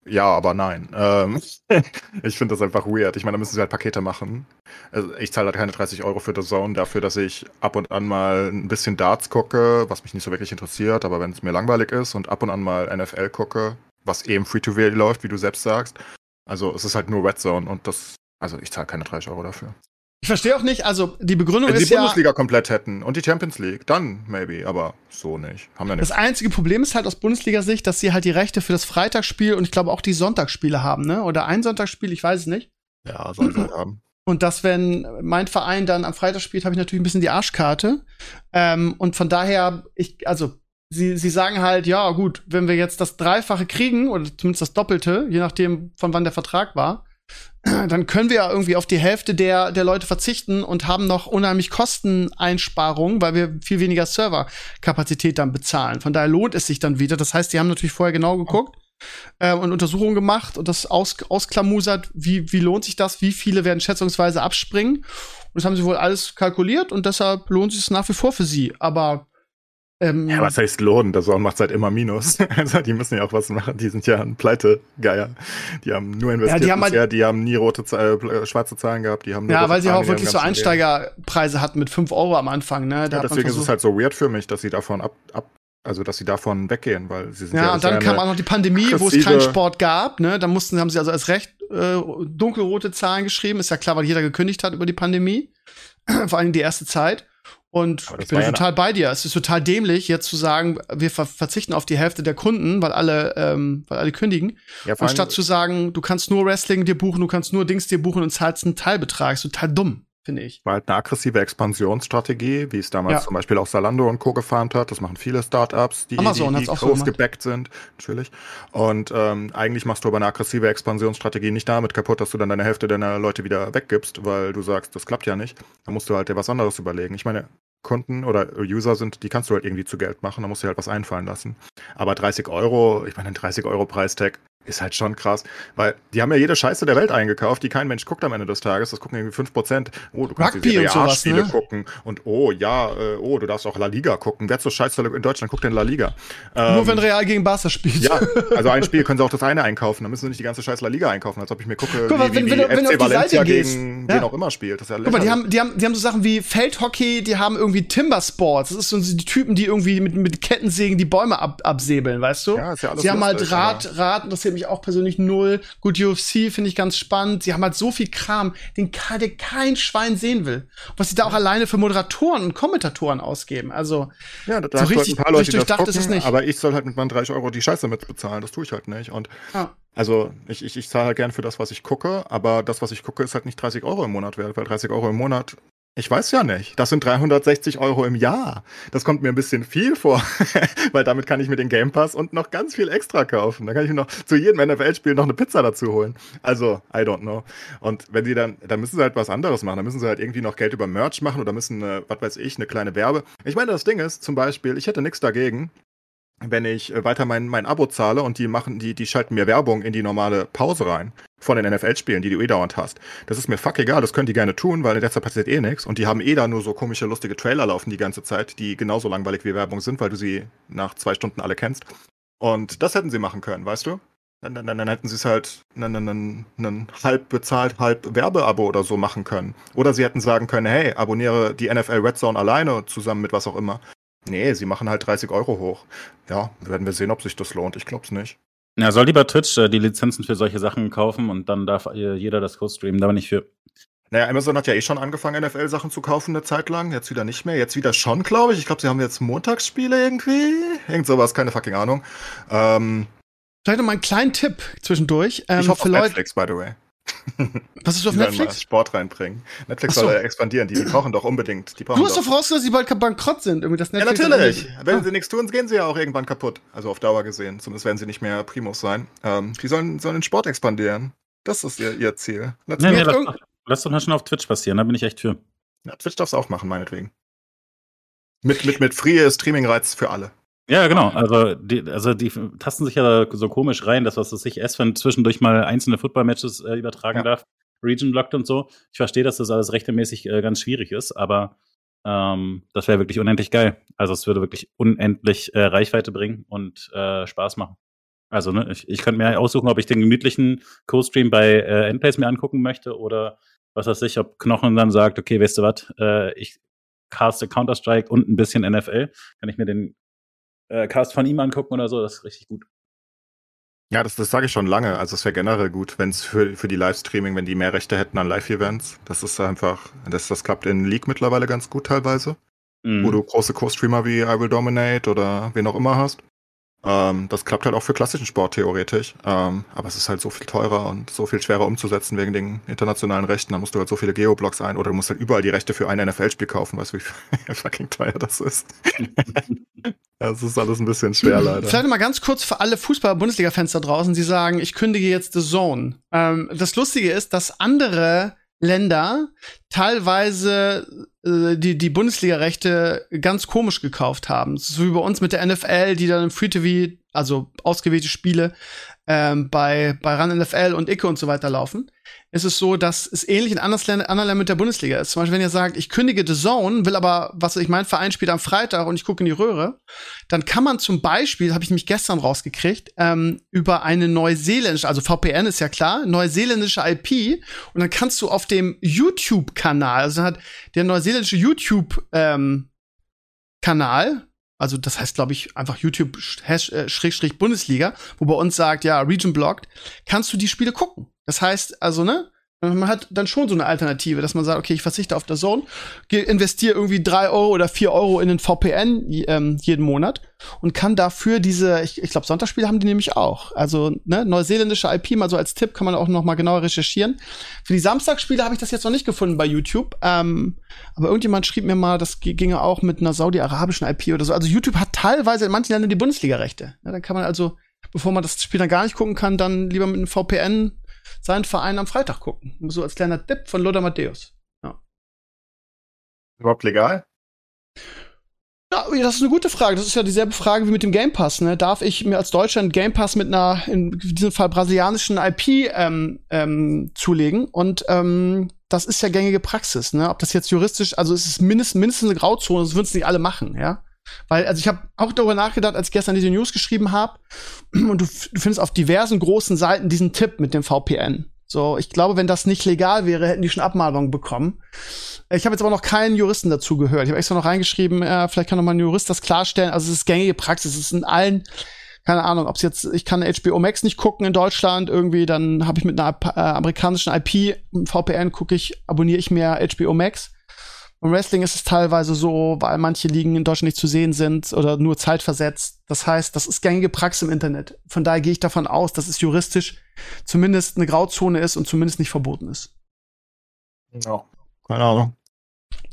ja, aber nein. Ähm, ich finde das einfach weird. Ich meine, da müssen sie halt Pakete machen. Also ich zahle halt keine 30 Euro für The Zone dafür, dass ich ab und an mal ein bisschen Darts gucke, was mich nicht so wirklich interessiert, aber wenn es mir langweilig ist und ab und an mal NFL gucke, was eben Free-to-View läuft, wie du selbst sagst. Also es ist halt nur Red Zone und das, also ich zahle keine 30 Euro dafür. Ich verstehe auch nicht, also die Begründung Wenn sie ist die ja, Bundesliga komplett hätten und die Champions League, dann maybe, aber so nicht. Haben wir das nicht. einzige Problem ist halt aus Bundesliga-Sicht, dass sie halt die Rechte für das Freitagsspiel und ich glaube auch die Sonntagsspiele haben, ne? Oder ein Sonntagsspiel, ich weiß es nicht. Ja, soll sie haben. Und dass, wenn mein Verein dann am Freitag spielt, habe ich natürlich ein bisschen die Arschkarte. Ähm, und von daher, ich, also, sie, sie sagen halt, ja, gut, wenn wir jetzt das Dreifache kriegen, oder zumindest das Doppelte, je nachdem, von wann der Vertrag war, dann können wir ja irgendwie auf die Hälfte der, der Leute verzichten und haben noch unheimlich Kosteneinsparungen, weil wir viel weniger Serverkapazität dann bezahlen. Von daher lohnt es sich dann wieder. Das heißt, die haben natürlich vorher genau geguckt äh, und Untersuchungen gemacht und das aus, ausklamusert, wie, wie lohnt sich das, wie viele werden schätzungsweise abspringen. Und das haben sie wohl alles kalkuliert und deshalb lohnt sich es nach wie vor für sie. Aber ähm, Ja, was heißt lohnen? Der Zone macht halt immer Minus. Also die müssen ja auch was machen. Die sind ja ein Pleite-Geier. Die haben nur investiert Ja, die haben bisher. halt- die haben nie rote, Z- äh, schwarze Zahlen gehabt. Die haben nur ja, weil sie auch wirklich so. Einsteigerpreise hatten mit 5 Euro am Anfang, ne? Da Ja, deswegen ist es halt so weird für mich, dass sie davon ab, ab also dass sie davon weggehen, weil sie sind ja, Ja, und dann das kam auch noch die Pandemie, wo es keinen Sport gab. Ne? Da mussten, haben sie also als recht äh, dunkelrote Zahlen geschrieben. Ist ja klar, weil jeder gekündigt hat über die Pandemie. Vor allem die erste Zeit. Und ich bin ja total bei dir. Es ist total dämlich, jetzt zu sagen, wir ver verzichten auf die Hälfte der Kunden, weil alle, ähm, weil alle kündigen. ja, allem- Anstatt zu sagen, du kannst nur Wrestling dir buchen, du kannst nur Dings dir buchen und zahlst einen Teilbetrag. Ist total dumm, finde ich. war halt eine aggressive Expansionsstrategie, wie es damals Ja. zum Beispiel auch Salando und Co. gefarmt hat. Das machen viele Startups, die, Amazon die, die auch so groß gemacht. gebackt sind, natürlich. Und ähm, eigentlich machst du aber eine aggressive Expansionsstrategie nicht damit kaputt, dass du dann deine Hälfte deiner Leute wieder weggibst, weil du sagst, das klappt ja nicht. Da musst du halt dir was anderes überlegen. Ich meine, Kunden oder User sind, die kannst du halt irgendwie zu Geld machen, da musst du dir halt was einfallen lassen. Aber 30 Euro, ich meine, ein 30 Euro Preistag ist halt schon krass, weil die haben ja jede Scheiße der Welt eingekauft, die kein Mensch guckt am Ende des Tages. Das gucken irgendwie 5%. Oh, du kannst Rugby die Serie sowas, A-Spiele ne? gucken. Und oh, ja, äh, oh, du darfst auch La Liga gucken. Wer hat so Scheiße in Deutschland? Guckt denn La Liga? Nur Ähm, wenn Real gegen Barca spielt. ja, also ein Spiel können sie auch das eine einkaufen. Dann müssen sie nicht die ganze scheiß La Liga einkaufen, als ob ich mir gucke, Guck mal, wie, wenn- wie, wenn wenn FC auf die Valencia Seite gehst, gegen ja. wen auch immer spielt. Das ist ja Guck mal, die haben, die, haben, die haben so Sachen wie Feldhockey, die haben irgendwie Timber Sports. Das ist so die Typen, die irgendwie mit, mit Kettensägen die Bäume ab, absäbeln, weißt du? Ja, ist ja alles Sie haben halt Rad, Rad, das interessiert mich auch persönlich null. Gut, UFC finde ich ganz spannend. Sie haben halt so viel Kram, den den kein Schwein sehen will. Was sie da auch alleine für Moderatoren und Kommentatoren ausgeben. Also, ja, da so hast du halt richtig ein paar Leute, die das durchdacht ist es gucken, nicht. aber ich soll halt mit meinen 30 Euro die Scheiße mitbezahlen. Das tue ich halt nicht. Und Ja. also ich, ich, ich zahle halt gern für das, was ich gucke, aber das, was ich gucke, ist halt nicht 30 Euro im Monat wert, weil 30 Euro im Monat, ich weiß ja nicht. Das sind 360 Euro im Jahr. Das kommt mir ein bisschen viel vor, weil damit kann ich mir den Game Pass und noch ganz viel extra kaufen. Da kann ich mir noch zu jedem NFL-Spiel noch eine Pizza dazu holen. Also, I don't know. Und wenn sie dann, dann müssen sie halt was anderes machen. Dann müssen sie halt irgendwie noch Geld über Merch machen oder müssen, äh, was weiß ich, eine kleine Werbe. Ich meine, das Ding ist zum Beispiel, ich hätte nichts dagegen, wenn ich äh, weiter mein, mein Abo zahle und die machen, die, die schalten mir Werbung in die normale Pause rein von den NFL-Spielen, die du eh dauernd hast. Das ist mir fuck egal, das können die gerne tun, weil in der Zeit passiert eh nichts und die haben eh da nur so komische, lustige Trailer laufen die ganze Zeit, die genauso langweilig wie Werbung sind, weil du sie nach zwei Stunden alle kennst. Und das hätten sie machen können, weißt du? Dann, dann, dann hätten sie es halt einen halb bezahlt, halb Werbeabo oder so machen können. Oder sie hätten sagen können, hey, abonniere die NFL Red Zone alleine zusammen mit was auch immer. Nee, sie machen halt 30 Euro hoch. Ja, werden wir sehen, ob sich das lohnt. Ich glaub's nicht. Ja, soll lieber Twitch äh, die Lizenzen für solche Sachen kaufen und dann darf äh, jeder das co-streamen. Da bin ich für. Naja, Amazon hat ja eh schon angefangen, NFL-Sachen zu kaufen eine Zeit lang. Jetzt wieder nicht mehr. Jetzt wieder schon, glaube ich. Ich glaube, sie haben jetzt Montagsspiele irgendwie. Irgend sowas, keine fucking Ahnung. Ähm, Vielleicht noch mal einen kleinen Tipp zwischendurch. Ähm, ich hoffe für auf Leute, Netflix, by the way. was ist auf Die sollen mal Netflix? Sport reinbringen. Netflix so. soll ja expandieren. Die, die brauchen doch unbedingt. Die brauchen Du hast doch vorausgesagt, dass sie bald bankrott sind. Irgendwie das Ja, Netflix natürlich. Wenn Ah. sie nichts tun, gehen sie ja auch irgendwann kaputt. Also auf Dauer gesehen. Zumindest werden sie nicht mehr Primus sein. Ähm, die sollen, sollen den Sport expandieren. Das ist ihr, ihr Ziel. Let's Nee, nee, lass, lass doch mal schon auf Twitch passieren, da bin ich echt für. Ja, Twitch darf's auch machen, meinetwegen. Mit, mit, mit Free Streaming-Reiz für alle. Ja, genau. Also die, also die tasten sich ja so komisch rein, dass was weiß ich, S-Fan zwischendurch mal einzelne Football-Matches äh, übertragen Ja. darf, Region blockt und so. Ich verstehe, dass das alles rechtmäßig äh, ganz schwierig ist, aber ähm, das wäre wirklich unendlich geil. Also es würde wirklich unendlich äh, Reichweite bringen und äh, Spaß machen. Also ne, ich, ich könnte mir aussuchen, ob ich den gemütlichen Co-Stream bei äh, Endplays mir angucken möchte oder was weiß ich, ob Knochen dann sagt, okay, weißt du was, äh, ich caste Counter-Strike und ein bisschen NFL, kann ich mir den äh, Cast von ihm angucken oder so, das ist richtig gut. Ja, das, das sage ich schon lange. Also es wäre generell gut, wenn es für, für die Livestreaming, wenn die mehr Rechte hätten an Live-Events. Das ist einfach, das, das klappt in League mittlerweile ganz gut teilweise. Mhm. wo du große Co-Streamer wie I Will Dominate oder wen auch immer hast. Ähm, das klappt halt auch für klassischen Sport theoretisch. Ähm, aber es ist halt so viel teurer und so viel schwerer umzusetzen wegen den internationalen Rechten. Da musst du halt so viele Geoblocks ein oder du musst halt überall die Rechte für ein NFL-Spiel kaufen. Weißt du, wie fucking teuer das ist? das ist alles ein bisschen schwer leider. Vielleicht mal ganz kurz für alle Fußball-Bundesliga-Fans da draußen, die sagen, ich kündige jetzt The Zone. Ähm, das Lustige ist, dass andere Länder teilweise äh, die, die Bundesliga-Rechte ganz komisch gekauft haben. So wie bei uns mit der NFL, die dann im Free-TV, also ausgewählte Spiele, ähm, bei, bei RAN NFL und Icke und so weiter laufen, ist es so, dass es ähnlich in anderen Ländern, mit der Bundesliga ist. Zum Beispiel, wenn ihr sagt, ich kündige The Zone, will aber, was ich, mein Verein spielt am Freitag und ich gucke in die Röhre, dann kann man zum Beispiel, habe ich mich gestern rausgekriegt, ähm, über eine neuseeländische, also VPN ist ja klar, neuseeländische IP und dann kannst du auf dem YouTube-Kanal, also hat der neuseeländische YouTube ähm, Kanal, also das heißt, glaube ich, einfach YouTube äh, Schrägstrich Bundesliga, wo bei uns sagt, ja, Region blocked, kannst du die Spiele gucken. Das heißt, also, ne? Man hat dann schon so eine Alternative, dass man sagt, okay, ich verzichte auf der Zone, investiere irgendwie drei Euro oder vier Euro in den VPN ähm, jeden Monat und kann dafür diese, ich, ich glaube, Sonntagsspiele haben die nämlich auch. Also, ne, neuseeländische IP, mal so als Tipp, kann man auch noch mal genauer recherchieren. Für die Samstagsspiele habe ich das jetzt noch nicht gefunden bei YouTube. Ähm, aber irgendjemand schrieb mir mal, das ginge auch mit einer saudi-arabischen IP oder so. Also YouTube hat teilweise in manchen Ländern die Bundesliga-Rechte. Ja, dann kann man also, bevor man das Spiel dann gar nicht gucken kann, dann lieber mit einem VPN seinen Verein am Freitag gucken. So als kleiner Tipp von Lothar Matthäus. Überhaupt legal? Ja, das ist eine gute Frage. Das ist ja dieselbe Frage wie mit dem Game Pass. Ne? Darf ich mir als Deutschland Game Pass mit einer, in diesem Fall brasilianischen IP ähm, ähm, zulegen? Und ähm, das ist ja gängige Praxis. Ne? Ob das jetzt juristisch, also es ist mindestens, mindestens eine Grauzone, das würden es nicht alle machen, ja. Weil, also ich habe auch darüber nachgedacht, als ich gestern diese News geschrieben habe, und du, du findest auf diversen großen Seiten diesen Tipp mit dem VPN. So, ich glaube, wenn das nicht legal wäre, hätten die schon Abmahnungen bekommen. Ich habe jetzt aber noch keinen Juristen dazu gehört. Ich habe extra noch reingeschrieben, äh, vielleicht kann noch mal ein Jurist das klarstellen. Also es ist gängige Praxis. Es ist in allen keine Ahnung, ob es jetzt, ich kann HBO Max nicht gucken in Deutschland irgendwie, dann habe ich mit einer äh, amerikanischen IP, VPN gucke ich, abonniere ich mir HBO Max. Beim Wrestling ist es teilweise so, weil manche Ligen in Deutschland nicht zu sehen sind oder nur zeitversetzt. Das heißt, das ist gängige Praxis im Internet. Von daher gehe ich davon aus, dass es juristisch zumindest eine Grauzone ist und zumindest nicht verboten ist. Ja, keine Ahnung.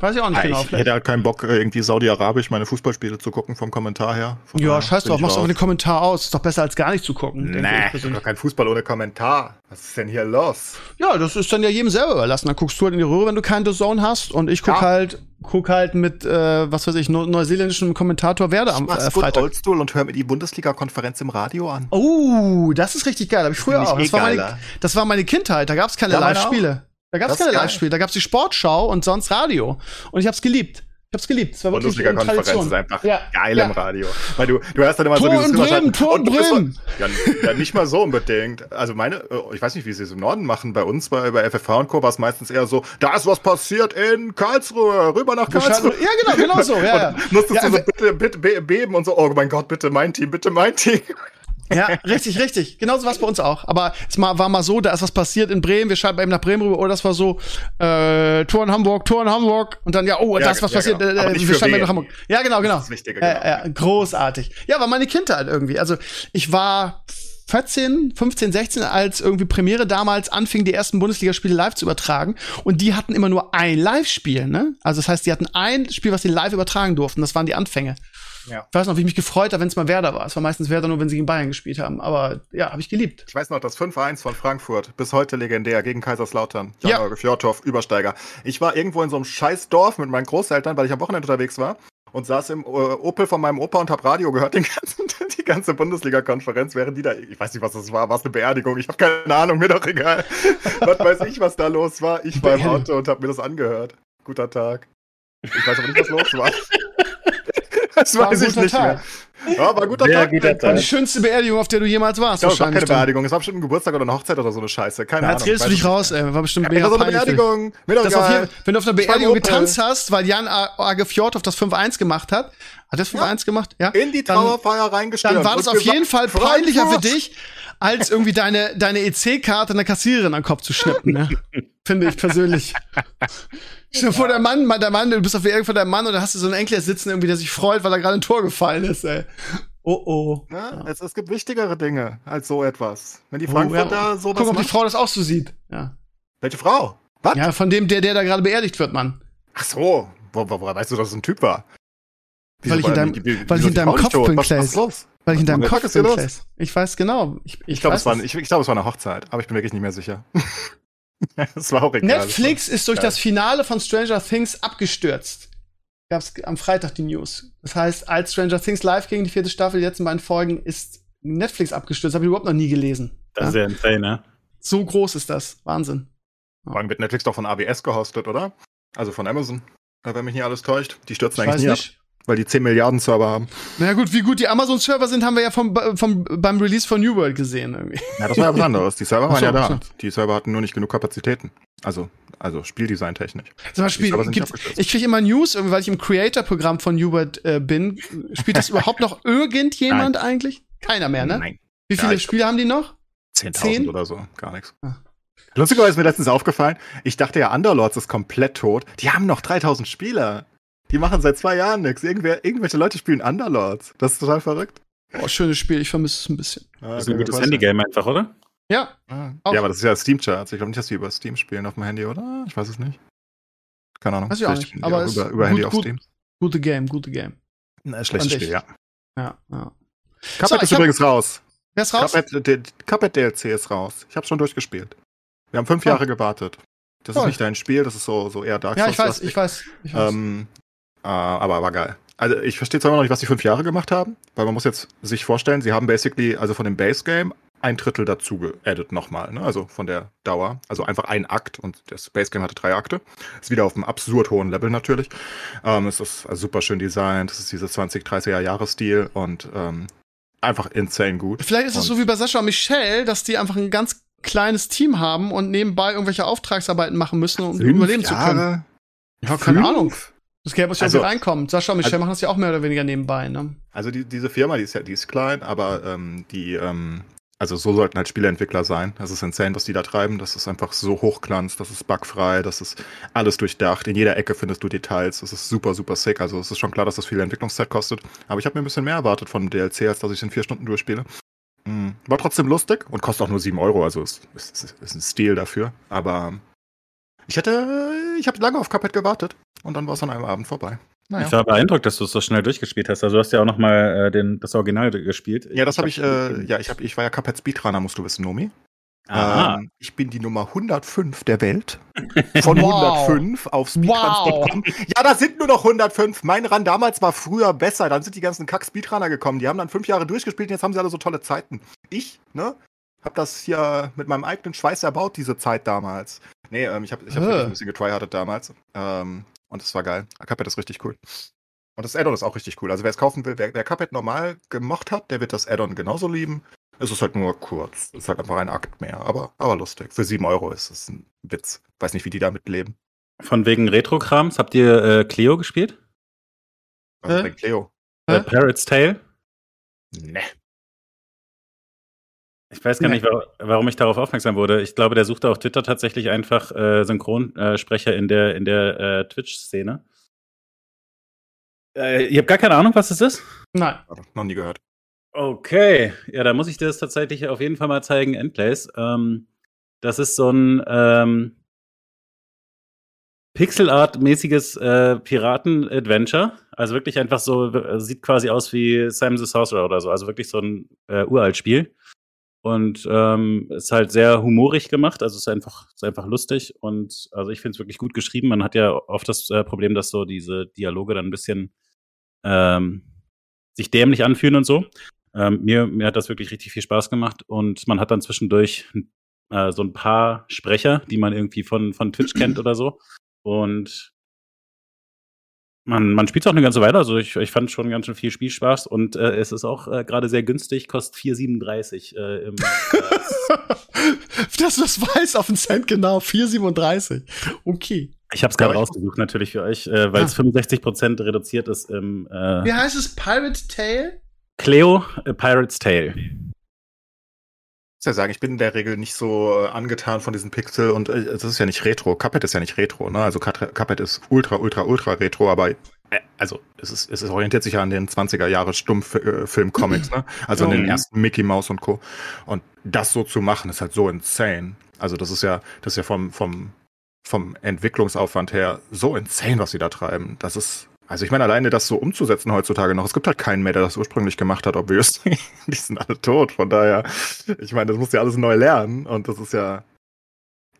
Weiß ich auch nicht Ja, genau. ich hätte halt keinen Bock, irgendwie Saudi-Arabisch meine Fußballspiele zu gucken vom Kommentar her. Von ja, scheiß drauf, ich machst aber den Kommentar aus. Ist doch besser als gar nicht zu gucken. ich Nee, persönlich. doch kein Fußball ohne Kommentar. Was ist denn hier los? Ja, das ist dann ja jedem selber überlassen. Dann guckst du halt in die Röhre, wenn du keinen Zone hast. Und ich guck Ja. halt, guck halt mit, äh, was weiß ich, neu neuseeländischem Kommentator Werde am Ich äh, Freitag. Oldschool und hör mir die Bundesliga-Konferenz im Radio an. Oh, das ist richtig geil. Hab ich früher ich auch. Das eh war, meine, das war meine Kindheit. Da gab's keine Ja, meine Live-Spiele. Da Das ist keine. Live-Spiele. Da gab's die Sportschau und sonst Radio. Und ich hab's geliebt. Ich hab's geliebt. Es war wirklich eine Bundesliga-Konferenz Tradition. ist einfach Ja, geil ja. im Radio. Weil du, du hast dann immer so Tor dieses in Bremen. Tor Und Bremen. so- Ja, ja, nicht mal so unbedingt. Also meine, äh, ich weiß nicht, wie sie es im Norden machen. Bei uns, bei, bei FFH und Co. war es meistens eher so, da ist was passiert in Karlsruhe, rüber nach Karlsruhe. Ja, genau, genau so. Ja, ja. Musstest du so bitte, bitte be- beben und so, oh mein Gott, bitte mein Team, bitte mein Team. Ja, richtig, richtig. Genauso war es bei uns auch. Aber es war mal so, da ist was passiert in Bremen, wir schalten eben nach Bremen rüber, oder das war so, äh, Tor in Hamburg, Tor in Hamburg, und dann, ja, oh, Ja, da ist was ja, passiert, genau. äh, nicht wir wen. nach Hamburg. Ja, genau, genau. Das ist das Wichtige, Äh, genau. äh, großartig. Ja, war meine Kindheit irgendwie. Also, ich war 14, 15, 16, als irgendwie Premiere damals anfing, die ersten Bundesligaspiele live zu übertragen. Und die hatten immer nur ein Live-Spiel, ne? Also, das heißt, die hatten ein Spiel, was sie live übertragen durften. Das waren die Anfänge. Ja. Ich weiß noch, wie ich mich gefreut habe, wenn es mal Werder war. Es war meistens Werder nur, wenn sie gegen Bayern gespielt haben. Aber ja, habe ich geliebt. Ich weiß noch, das 5-1 von Frankfurt, bis heute legendär, gegen Kaiserslautern. Ja. Jan Fjordhoff, Übersteiger. Ich war irgendwo in so einem scheiß Dorf mit meinen Großeltern, weil ich am Wochenende unterwegs war und saß im äh, Opel von meinem Opa und hab Radio gehört, den ganzen, die ganze Bundesliga-Konferenz, während die da, ich weiß nicht, was das war, war es eine Beerdigung, ich habe keine Ahnung, mir doch egal. was weiß ich, was da los war. Ich war im. Auto und hab mir das angehört. Guter Tag. Ich weiß aber nicht, was los war. Das War weiß ich nicht Tag. mehr. Ja, war ein guter Sehr Tag. guter War die Tag. schönste Beerdigung, auf der du jemals warst, Ich glaube, es war wahrscheinlich. keine Beerdigung. Es war bestimmt ein Geburtstag oder eine Hochzeit oder so eine Scheiße. Keine Ja, Ahnung. jetzt redest du Weiß dich raus, ey. War bestimmt Ja, mega das war so eine. Beerdigung. Auf jeden, wenn du auf einer Beerdigung getanzt hast, weil Jan A- Age Fjordhoff das 5-1 gemacht hat. Hat das 5-1 gemacht? Ja. In die Trauerfeier reingestürmt. Dann war das auf jeden Fall peinlicher für dich, als irgendwie deine, deine EC-Karte einer Kassiererin an den Kopf zu schnippen, ne? Finde ich persönlich. Stell dir vor, der Mann, der Mann, du bist auf der Beerdigung von deinem Mann und da hast du so einen Enkel sitzen, irgendwie, der sich freut, weil er gerade ein Tor gefallen ist, ey. Oh, oh. Ja, es, es gibt wichtigere Dinge als so etwas. Wenn die Oh, Frankfurter ja. sowas Guck, ob die macht. Frau das auch so sieht. Ja. Welche Frau? Was? Ja, von dem, der, der da gerade beerdigt wird, Mann. Ach so. Wo, wo, woher weißt du, dass es ein Typ war? Weil ich in deinem- wie- wie- weil ich wieso in die deinem Kopf bin, Was, was ist los? Weil ich in deinem Kopf bin? Claes. Ich weiß genau. Ich, ich, Ich glaube, weiß es, war, es. ich, ich glaub, es war eine Hochzeit, aber ich bin wirklich nicht mehr sicher. Es war auch egal. Netflix ist durch geil. das Finale von Stranger Things abgestürzt. Gab's am Freitag die News. Das heißt, als Stranger Things live ging, die vierte Staffel, die letzten beiden Folgen, ist Netflix abgestürzt. Habe ich überhaupt noch nie gelesen. Das ist ja insane, ne? So groß ist das. Wahnsinn. Allem wird Netflix doch von AWS gehostet, oder? Also von Amazon. Wenn mich nicht alles täuscht. Die stürzen Ich eigentlich nie ab, nicht. Weil die 10 Milliarden Server haben. Na gut, wie gut die Amazon-Server sind, haben wir ja vom, vom, beim Release von New World gesehen. Irgendwie. Ja, das war ja was anderes. Die Server waren so, ja da. so. Die Server hatten nur nicht genug Kapazitäten. Also, also Spieldesign-technisch. Zum Beispiel, abgestürzt. ich kriege immer News, weil ich im Creator-Programm von New World äh, bin. Spielt das überhaupt noch irgendjemand eigentlich? Keiner mehr, ne? Nein. Wie Ja, viele ich- Spiele haben die noch? 10.000 Zehn? oder so. Gar nichts. Ah. Lustigerweise ist mir letztens aufgefallen, ich dachte ja, Underlords ist komplett tot. Die haben noch 3000 Spieler. Die machen seit zwei Jahren nichts. Irgendwer, irgendwelche Leute spielen Underlords. Das ist total verrückt. Oh, schönes Spiel, ich vermisse es ein bisschen. Ah, Das ist ein gutes Handygame einfach, oder? Ja, Ah. Ja, aber das ist ja Steam-Charts. Ich glaube nicht, dass die über Steam spielen auf dem Handy, oder? Ich weiß es nicht. Keine Ahnung. Weiß ich auch nicht, aber auch über, über Handy gut- auf gut. Steam. gute Game, gute Game. Na, schlechtes. Spiel, ja. Ja, ja. Cuphead ich ist hab- übrigens raus. Wer ist raus? Cuphead, der- Cuphead DLC ist raus. Ich habe schon durchgespielt. Wir haben fünf Ah. Jahre gewartet. Das Toll. ist nicht dein Spiel, das ist so, so eher Dark Ja, ich weiß, ich weiß, ich weiß. Ähm, äh, aber war geil. Also ich verstehe zwar immer noch nicht, was die fünf Jahre gemacht haben, weil man muss jetzt sich vorstellen, sie haben basically, also von dem Base Game, ein Drittel dazu geaddet nochmal, ne? also von der Dauer. Also einfach ein Akt und das Base Game hatte drei Akte. Ist wieder auf einem absurd hohen Level natürlich. Ähm, es ist also super schön designt, es ist dieses 20, 30er Jahresstil und ähm, einfach insane gut. Vielleicht ist es so wie bei Sascha und Michelle, dass die einfach ein ganz kleines Team haben und nebenbei irgendwelche Auftragsarbeiten machen müssen, um Fünf überleben zu können. Jahre? Ja, keine? Ahnung. Das Geld muss ja Also- reinkommen. Sascha und Michelle also- machen das ja auch mehr oder weniger nebenbei, ne? Also die, diese Firma, die ist ja, die ist klein, aber ähm, die, ähm, also so sollten halt Spieleentwickler sein. Das ist insane, was die da treiben. Das ist einfach so hochglanz, das ist bugfrei, das ist alles durchdacht. In jeder Ecke findest du Details. Das ist super, super sick. Also es ist schon klar, dass das viel Entwicklungszeit kostet. Aber ich habe mir ein bisschen mehr erwartet von DLC, als dass ich in vier Stunden durchspiele. Mm, War trotzdem lustig und kostet auch nur 7 Euro, also ist, ist, ist, ist ein Stil dafür. Aber ich hätte, ich habe lange auf Cuphead gewartet und dann war es an einem Abend vorbei. Naja. Ich war beeindruckt, dass du es so schnell durchgespielt hast. Also du hast ja auch noch mal äh, den, das Original gespielt. Ja, das habe ich, äh, ja, ich, hab, ich war ja Cuphead Speedrunner, musst du wissen, Nomi. Ähm, ich bin die Nummer 105 der Welt. Von Wow. 105 auf speedruns.com. Ja, da sind nur noch 105. Mein Run damals war früher besser. Dann sind die ganzen Kack-Speedrunner gekommen. Die haben dann fünf Jahre durchgespielt und jetzt haben sie alle so tolle Zeiten. Ich, ne, hab das hier mit meinem eigenen Schweiß erbaut, diese Zeit damals. Nee, ähm, ich habe ich hab Äh. ein bisschen getryhardet damals. Ähm, und es war geil. Cuphead ist richtig cool. Und das Add-on ist auch richtig cool. Also wer es kaufen will, wer, wer Cuphead normal gemocht hat, der wird das Add-on genauso lieben. Es ist halt nur kurz. Es ist halt einfach ein Akt mehr. Aber, aber lustig. Für 7 Euro ist es ein Witz. Weiß nicht, wie die damit leben. Von wegen Retro-Krams, habt ihr äh, Cleo gespielt? Was ist Hä? denn Cleo? Äh, Parrot's Tale? Ne. Ich weiß gar nicht, wa warum ich darauf aufmerksam wurde. Ich glaube, der suchte auf Twitter tatsächlich einfach äh, Synchronsprecher in der, in der äh, Twitch-Szene. Äh, ihr habt gar keine Ahnung, was es ist? Nein. Noch nie gehört. Okay, ja, da muss ich dir das tatsächlich auf jeden Fall mal zeigen, Endplays. Ähm, das ist so ein ähm, Pixel-Art-mäßiges äh, Piraten-Adventure. Also wirklich einfach so, äh, sieht quasi aus wie Simon the Sorcerer oder so. Also wirklich so ein äh, uralt Spiel. Und ähm, ist halt sehr humorig gemacht, also ist einfach, ist einfach lustig und also ich finde es wirklich gut geschrieben. Man hat ja oft das äh, Problem, dass so diese Dialoge dann ein bisschen ähm, sich dämlich anfühlen und so. Ähm, mir, mir hat das wirklich richtig viel Spaß gemacht und man hat dann zwischendurch äh, so ein paar Sprecher, die man irgendwie von, von Twitch kennt oder so. Und man, man spielt es auch eine ganze Weile, also ich, ich fand schon ganz schön viel Spielspaß und äh, es ist auch äh, gerade sehr günstig, kostet 4,37 äh, im Dass du das weiß auf den Cent genau. 4,37. Okay. Ich habe es gerade rausgesucht natürlich für euch, äh, weil es Ah. 65% reduziert ist im äh, Wie heißt es? Pirate Tale? Cleo A Pirate's Tale. Ich muss ja sagen, ich bin in der Regel nicht so äh, angetan von diesen Pixel und äh, das ist ja nicht Retro. Cuphead ist ja nicht Retro, ne? Also Cuphead ist ultra, ultra, ultra Retro, aber äh, also es, ist, es orientiert sich ja an den 20er Jahre Stummfilm-Comics, ne? Also an den ersten Mickey Mouse und Co. Und das so zu machen, ist halt so insane. Also das ist ja, das ist ja vom, vom, vom Entwicklungsaufwand her so insane, was sie da treiben. Das ist, also ich meine, alleine das so umzusetzen heutzutage noch, es gibt halt keinen mehr, der das ursprünglich gemacht hat, obviously. Die sind alle tot, von daher, ich meine, das musst du ja alles neu lernen und das ist ja,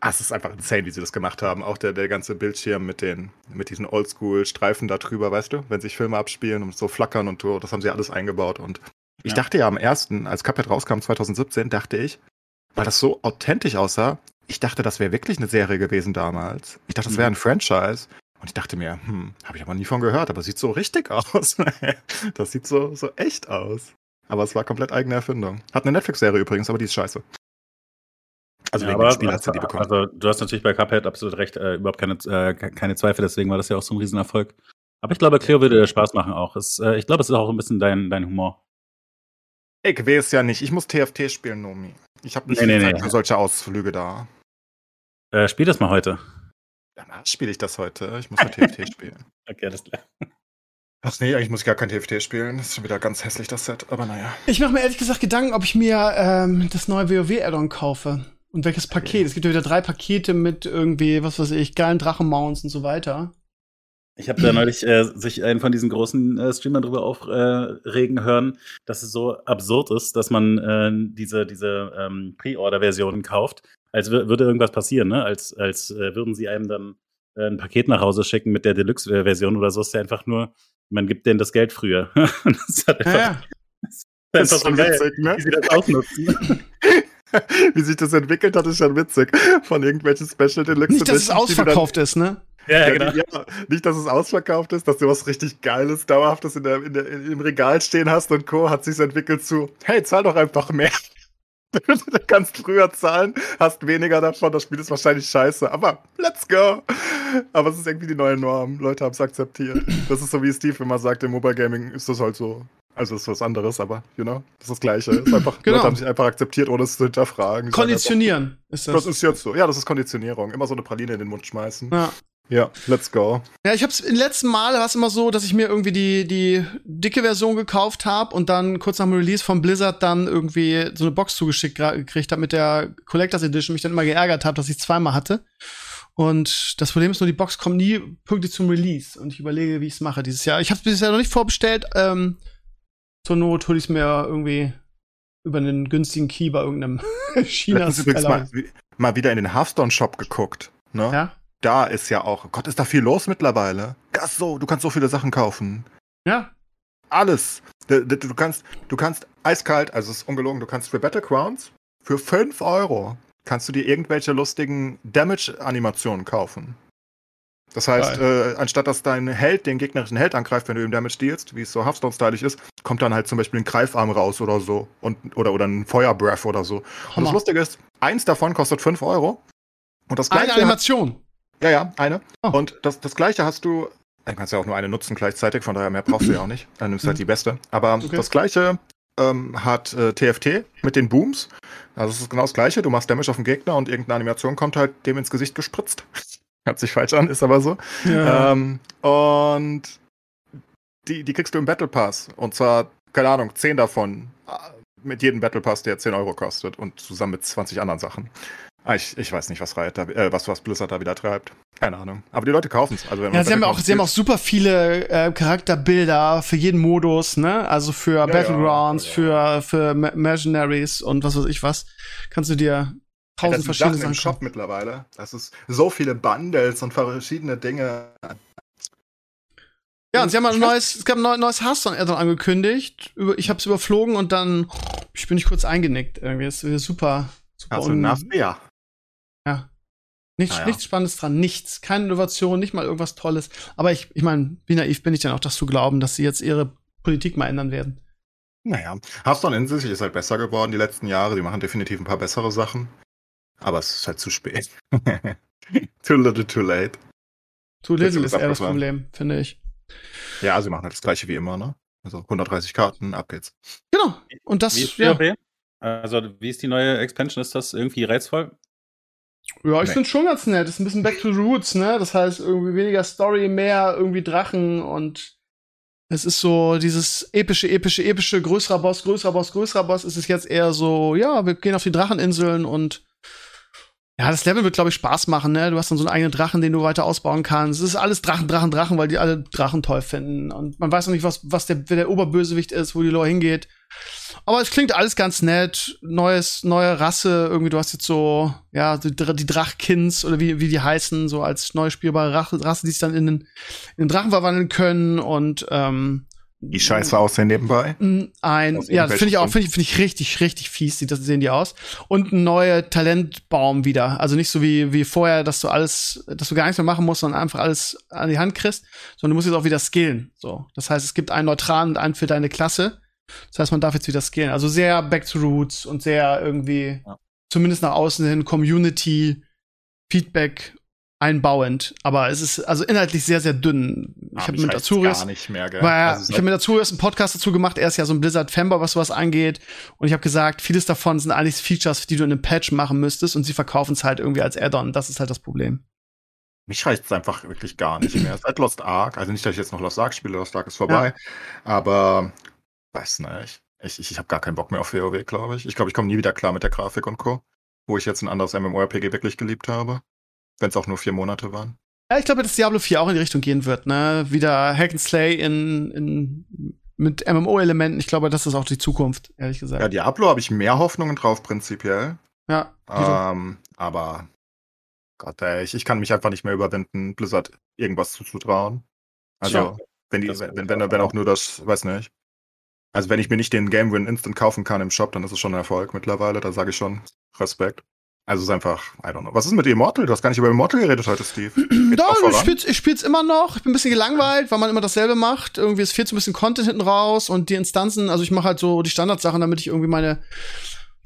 ah, es ist einfach insane, wie sie das gemacht haben. Auch der, der ganze Bildschirm mit den, mit diesen Oldschool-Streifen da drüber, weißt du, wenn sich Filme abspielen und so flackern und so, das haben sie alles eingebaut und ich Ja. dachte ja am ersten, als Cuphead rauskam 2017, dachte ich, weil das so authentisch aussah, ich dachte, das wäre wirklich eine Serie gewesen damals. Ich dachte, das wäre Mhm. ein Franchise. Und ich dachte mir, hm, habe ich aber nie von gehört, aber sieht so richtig aus. das sieht so, so echt aus. Aber es war komplett eigene Erfindung. Hat eine Netflix-Serie übrigens, aber die ist scheiße. Also Ja, wegen aber Spiel hat sie die bekommen. also du hast natürlich bei Cuphead absolut recht, äh, überhaupt keine, äh, ke- keine Zweifel, deswegen war das ja auch so ein Riesenerfolg. Aber ich glaube, Cleo würde dir Spaß machen auch. Es, äh, ich glaube, es ist auch ein bisschen dein, dein Humor. ich weiß es ja nicht. Ich muss TFT spielen, Nomi. Ich habe nicht Nee, nee, Zeit nee. für solche Ausflüge da. Äh, spiel das mal heute. Danach spiele ich das heute. Ich muss nur TFT spielen. Okay, alles klar. Ach nee, eigentlich muss ich gar kein TFT spielen. Das ist schon wieder ganz hässlich, das Set. Aber naja. Ich mache mir ehrlich gesagt Gedanken, ob ich mir ähm, das neue WoW-Addon kaufe. Und welches Paket. Es gibt ja wieder drei Pakete mit irgendwie, was weiß ich, geilen Drachenmounts und so weiter. Ich habe da neulich äh, sich einen von diesen großen äh, Streamern drüber aufregen hören, dass es so absurd ist, dass man äh, diese, diese ähm, Pre-Order-Versionen kauft, als wür- würde irgendwas passieren, ne? Als, als äh, würden sie einem dann äh, ein Paket nach Hause schicken mit der Deluxe-Version oder so. Ist ja einfach nur, man gibt denen das Geld früher. das ist halt einfach, Ja, ja. das ist einfach so geil, ne? wie sie das ausnutzen. Wie sich das entwickelt hat, ist schon witzig. Von irgendwelchen Special Deluxe Nicht, dass es ausverkauft ist, ne? ja, Ja, genau. ja, nicht, dass es ausverkauft ist, dass du was richtig Geiles, Dauerhaftes in der, in der, im Regal stehen hast und Co. hat sich entwickelt zu, hey, zahl doch einfach mehr. Du kannst früher zahlen, hast weniger davon, das Spiel ist wahrscheinlich scheiße, aber let's go. Aber es ist irgendwie die neue Norm. Leute haben es akzeptiert. Das ist so wie Steve immer sagt, im Mobile Gaming ist das halt so. Also ist was anderes, aber, you know, das ist das Gleiche. Ist einfach, Genau. Leute haben sich einfach akzeptiert, ohne es zu hinterfragen. Konditionieren ist einfach, das. Das ist jetzt so. Ja, das ist Konditionierung. Immer so eine Praline in den Mund schmeißen. ja. Ja, let's go. Ja, ich hab's in den letzten Mal war es immer so, dass ich mir irgendwie die die dicke Version gekauft habe und dann kurz nach dem Release von Blizzard dann irgendwie so eine Box zugeschickt gekriegt habe mit der Collectors Edition, mich dann immer geärgert habe, dass ich zweimal hatte. Und das Problem ist nur, die Box kommt nie pünktlich zum Release und ich überlege, wie ich es mache dieses Jahr. Ich habe es bisher noch nicht vorbestellt. Ähm, zur Not hole ich es mir irgendwie über einen günstigen Key bei irgendeinem china mal, mal wieder in den Hearthstone Shop geguckt. Ne? Ja, Da ist ja auch, Gott, ist da viel los mittlerweile. Das so, du kannst so viele Sachen kaufen. ja, Alles. Du, du, kannst, du kannst eiskalt, also es ist ungelogen, du kannst für Battlegrounds für 5 Euro kannst du dir irgendwelche lustigen Damage-Animationen kaufen. Das heißt, äh, anstatt dass dein Held den gegnerischen Held angreift, wenn du ihm Damage dealst, wie es so Hearthstone-stylig ist, kommt dann halt zum Beispiel ein Greifarm raus oder so. Und, oder, oder ein Feuerbreath oder so. Und das Hammer. Lustige ist, eins davon kostet 5 Euro. Und das Eine gleiche. hat- Animation. Ja, ja, eine. Oh. Und das, das gleiche hast du. Dann kannst du ja auch nur eine nutzen gleichzeitig, von daher mehr brauchst du ja auch nicht. Dann nimmst du halt die beste. Aber Okay. das gleiche ähm, hat äh, TFT mit den Booms. Also es ist genau das gleiche. Du machst Damage auf den Gegner und irgendeine Animation kommt halt dem ins Gesicht gespritzt. Hört sich falsch an, ist aber so. Ja. Ähm, und die, die kriegst du im Battle Pass. Und zwar, keine Ahnung, 10 davon. äh, Mit jedem Battle Pass, der 10 Euro kostet. Und zusammen mit 20 anderen Sachen. Ah, Ich, ich weiß nicht, was, Riot da, äh, was, was Blizzard da wieder treibt. Keine Ahnung. Aber die Leute kaufen es. Also, Ja, sie haben auch, sie haben auch super viele äh, Charakterbilder für jeden Modus, ne? Also für ja, Battlegrounds, ja. für für Me- Mercenaries und was weiß ich was. Kannst du dir tausend das verschiedene Sachen im Shop mittlerweile. Das ist so viele Bundles und verschiedene Dinge. Ja, und sie haben ein neues, es gab ein neu- neues Hearthstone-Addon angekündigt. Ich habe es überflogen und dann ich bin ich kurz eingenickt. Irgendwie ist super, super nass? Ja. ja. Nichts, Naja. nichts Spannendes dran, nichts, keine Innovation, nicht mal irgendwas Tolles. Aber ich, ich meine, wie naiv bin ich denn auch, das zu glauben, dass sie jetzt ihre Politik mal ändern werden? Naja. Hearthstone in sich ist halt besser geworden die letzten Jahre. Die machen definitiv ein paar bessere Sachen. Aber es ist halt zu spät. too little, too late. Too little ist eher das. Problem, finde ich. Ja, sie machen halt das gleiche wie immer, ne? Also 130 Karten, ab geht's. Genau. Und das, Wie ist ja? Also, wie ist die neue Expansion? Ist das irgendwie reizvoll? Ja, ich Nee. finde schon ganz nett. Das ist ein bisschen back to the roots, ne? Das heißt, irgendwie weniger Story, mehr irgendwie Drachen und es ist so dieses epische, epische, epische, größerer Boss, größerer Boss, größerer Boss. Es ist jetzt eher so, ja, wir gehen auf die Dracheninseln und ja, das Level wird, glaube ich, Spaß machen, ne? Du hast dann so einen eigenen Drachen, den du weiter ausbauen kannst. Es ist alles Drachen, Drachen, Drachen, weil die alle Drachen toll finden. Und man weiß noch nicht, was, was der, wer der Oberbösewicht ist, wo die Lore hingeht. Aber es klingt alles ganz nett. Neues, neue Rasse. Irgendwie, du hast jetzt so, ja, die, die Drachkins oder wie, wie die heißen, so als neu spielbare Rasse, die sich dann in den, in den Drachen verwandeln können und, ähm, Die scheiße aussehen nebenbei. ein, ja, das finde ich auch, finde ich, finde ich richtig, richtig fies, sieht das, sehen die aus. Und ein neuer Talentbaum wieder. Also nicht so wie, wie vorher, dass du alles, dass du gar nichts mehr machen musst, sondern einfach alles an die Hand kriegst, sondern du musst jetzt auch wieder skillen. So. Das heißt, es gibt einen neutralen und einen für deine Klasse. Das heißt, man darf jetzt wieder skillen. Also sehr back to roots und sehr irgendwie, Ja. zumindest nach außen hin, Community, Feedback einbauend. Aber es ist also inhaltlich sehr, sehr dünn. Ich habe mit Azurius, gar nicht mehr, gell? er, Also ich habe mit Azurius einen Podcast dazu gemacht. Er ist ja so ein Blizzard-Fanboy, was sowas angeht. Und ich habe gesagt, vieles davon sind eigentlich Features, die du in einem Patch machen müsstest. Und sie verkaufen es halt irgendwie als Add-on. Das ist halt das Problem. Mich reicht es einfach wirklich gar nicht mehr. Seit Lost Ark, also nicht, dass ich jetzt noch Lost Ark spiele, Lost Ark ist vorbei, aber weiß nicht. Ich, ich, ich habe gar keinen Bock mehr auf WoW, glaube ich. Ich glaube, ich komme nie wieder klar mit der Grafik und Co. Wo ich jetzt ein anderes MMORPG wirklich geliebt habe. Wenn es auch nur vier Monate waren. Ja, ich glaube, dass Diablo 4 auch in die Richtung gehen wird, ne? Wieder Hack and Slay in, in mit MMO-Elementen. Ich glaube, das ist auch die Zukunft, ehrlich gesagt. Ja, Diablo habe ich mehr Hoffnungen drauf, prinzipiell. Ja, Ähm, aber Gott, ey, ich, ich kann mich einfach nicht mehr überwinden, Blizzard irgendwas zuzutrauen. Also, Tja, wenn, die, wenn, wenn, wenn auch nur das, weiß nicht. Also, wenn ich mir nicht den Game Win Instant kaufen kann im Shop, dann ist es schon ein Erfolg mittlerweile. Da sage ich schon Respekt. Also, es ist einfach, I don't know. Was ist mit Immortal? Du hast gar nicht über Immortal geredet heute, Steve. Doch, ich spiel's, ich spiel's immer noch. Ich bin ein bisschen gelangweilt, weil man immer dasselbe macht. Irgendwie es fehlt so ein bisschen Content hinten raus und die Instanzen, also ich mache halt so die Standardsachen, damit ich irgendwie meine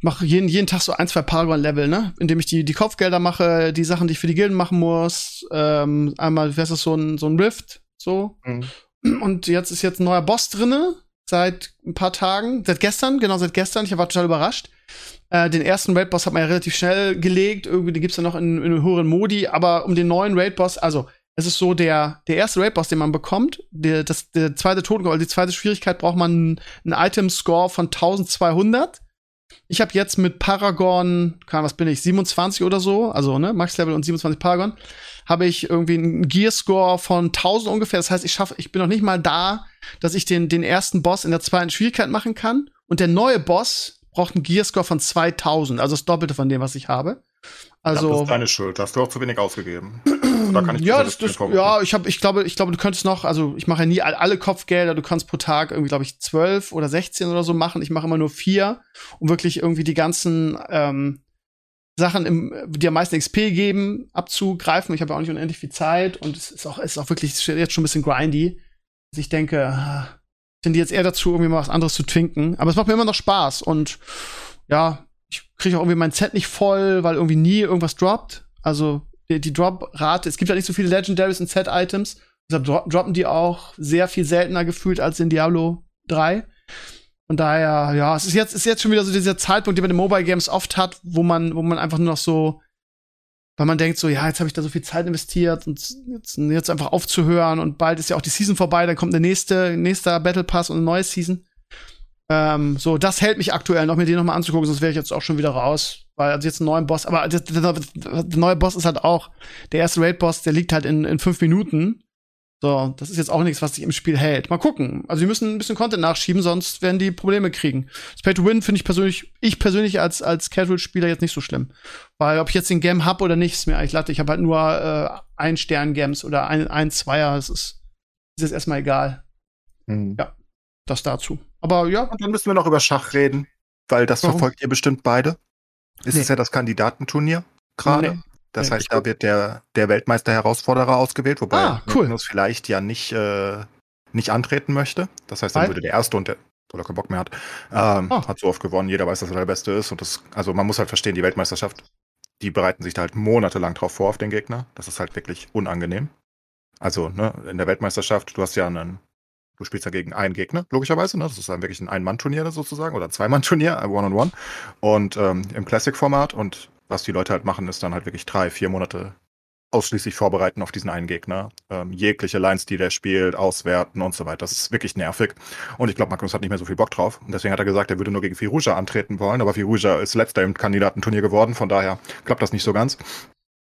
mache jeden, jeden Tag so ein, zwei Paragon-Level, ne? Indem ich die, die Kopfgelder mache, die Sachen, die ich für die Gilden machen muss. Ähm, einmal, wer ist das, so ein, so ein Rift, so. Mhm. Und jetzt ist jetzt ein neuer Boss drinne, seit ein paar Tagen, seit gestern, genau seit gestern. Ich war total überrascht. Äh, den ersten Raid-Boss hat man ja relativ schnell gelegt. Irgendwie, den gibt's ja noch in, in höheren Modi. Aber um den neuen Raid-Boss, also es ist so, der, der erste Raid-Boss, den man bekommt, der, das, der zweite Totenkopf, also die zweite Schwierigkeit braucht man einen Item-Score von 1200. Ich habe jetzt mit Paragon, was bin ich, 27 oder so, also ne, Max-Level und 27 Paragon, habe ich irgendwie einen Gear-Score von 1000 ungefähr. Das heißt, ich schaffe, ich bin noch nicht mal da, dass ich den, den ersten Boss in der zweiten Schwierigkeit machen kann. Und der neue Boss braucht einen Gear-Score von 2000, also das Doppelte von dem, was ich habe. Also das ist deine Schuld. Hast du auch zu wenig ausgegeben. da kann ich ja, das, das, ja, ich habe, ich glaube, ich glaube, du könntest noch, also ich mache ja nie alle Kopfgelder. Du kannst pro Tag irgendwie, glaube ich, zwölf oder sechzehn oder so machen. Ich mache immer nur vier, um wirklich irgendwie die ganzen ähm, Sachen, im, die am meisten XP geben, abzugreifen. Ich habe ja auch nicht unendlich viel Zeit und es ist auch, ist auch wirklich jetzt schon ein bisschen grindy. Also ich denke, ah, ich tendiere jetzt eher dazu, irgendwie mal was anderes zu twinken. Aber es macht mir immer noch Spaß und ja, ich kriege auch irgendwie mein Set nicht voll, weil irgendwie nie irgendwas droppt. Also die, die Drop-Rate, es gibt ja nicht so viele Legendaries und Set-Items. Deshalb dro droppen die auch sehr viel seltener gefühlt als in Diablo 3. Von daher, ja, es ist jetzt, ist jetzt schon wieder so dieser Zeitpunkt, den man in Mobile Games oft hat, wo man, wo man einfach nur noch so, weil man denkt so, ja, jetzt habe ich da so viel Zeit investiert und jetzt, jetzt einfach aufzuhören und bald ist ja auch die Season vorbei, dann kommt der nächste, nächster Battle Pass und eine neue Season. Ähm, so, das hält mich aktuell noch, mir den nochmal anzugucken, sonst wäre ich jetzt auch schon wieder raus. Weil also jetzt einen neuen Boss, aber der, der, der neue Boss ist halt auch, der erste Raid-Boss, der liegt halt in, in fünf Minuten. So, das ist jetzt auch nichts, was sich im Spiel hält. Mal gucken. Also wir müssen ein bisschen Content nachschieben, sonst werden die Probleme kriegen. Das Pay to Win finde ich persönlich, ich persönlich als, als Casual-Spieler jetzt nicht so schlimm. Weil ob ich jetzt den Game hab oder nicht, ist mir eigentlich latte. Ich habe halt nur äh, ein Stern-Games oder ein, ein Zweier. Das ist, ist jetzt erstmal egal. Mhm. Ja, das dazu. Aber ja. Und dann müssen wir noch über Schach reden, weil das Warum? verfolgt ihr bestimmt beide. Ist nee. es ja das Kandidatenturnier gerade. Nee. Das nee, heißt, da wird der, der Weltmeister-Herausforderer ausgewählt, wobei ah, cool. Magnus vielleicht ja nicht, äh, nicht antreten möchte. Das heißt, dann würde der Erste und der, oder keinen Bock mehr hat, ähm, oh. hat so oft gewonnen. Jeder weiß, dass er der Beste ist. Und das, also man muss halt verstehen, die Weltmeisterschaft, die bereiten sich da halt monatelang drauf vor auf den Gegner. Das ist halt wirklich unangenehm. Also, ne, in der Weltmeisterschaft, du hast ja einen Du spielst ja gegen einen Gegner, logischerweise. Ne? Das ist dann wirklich ein Ein-Mann-Turnier sozusagen oder ein Zwei-Mann-Turnier, One-on-One. Und ähm, im Classic-Format. Und was die Leute halt machen, ist dann halt wirklich drei, vier Monate ausschließlich vorbereiten auf diesen einen Gegner. Ähm, jegliche Lines, die der spielt, auswerten und so weiter. Das ist wirklich nervig. Und ich glaube, Magnus hat nicht mehr so viel Bock drauf. Und deswegen hat er gesagt, er würde nur gegen Firuja antreten wollen. Aber Firuja ist letzter im Kandidatenturnier geworden. Von daher klappt das nicht so ganz.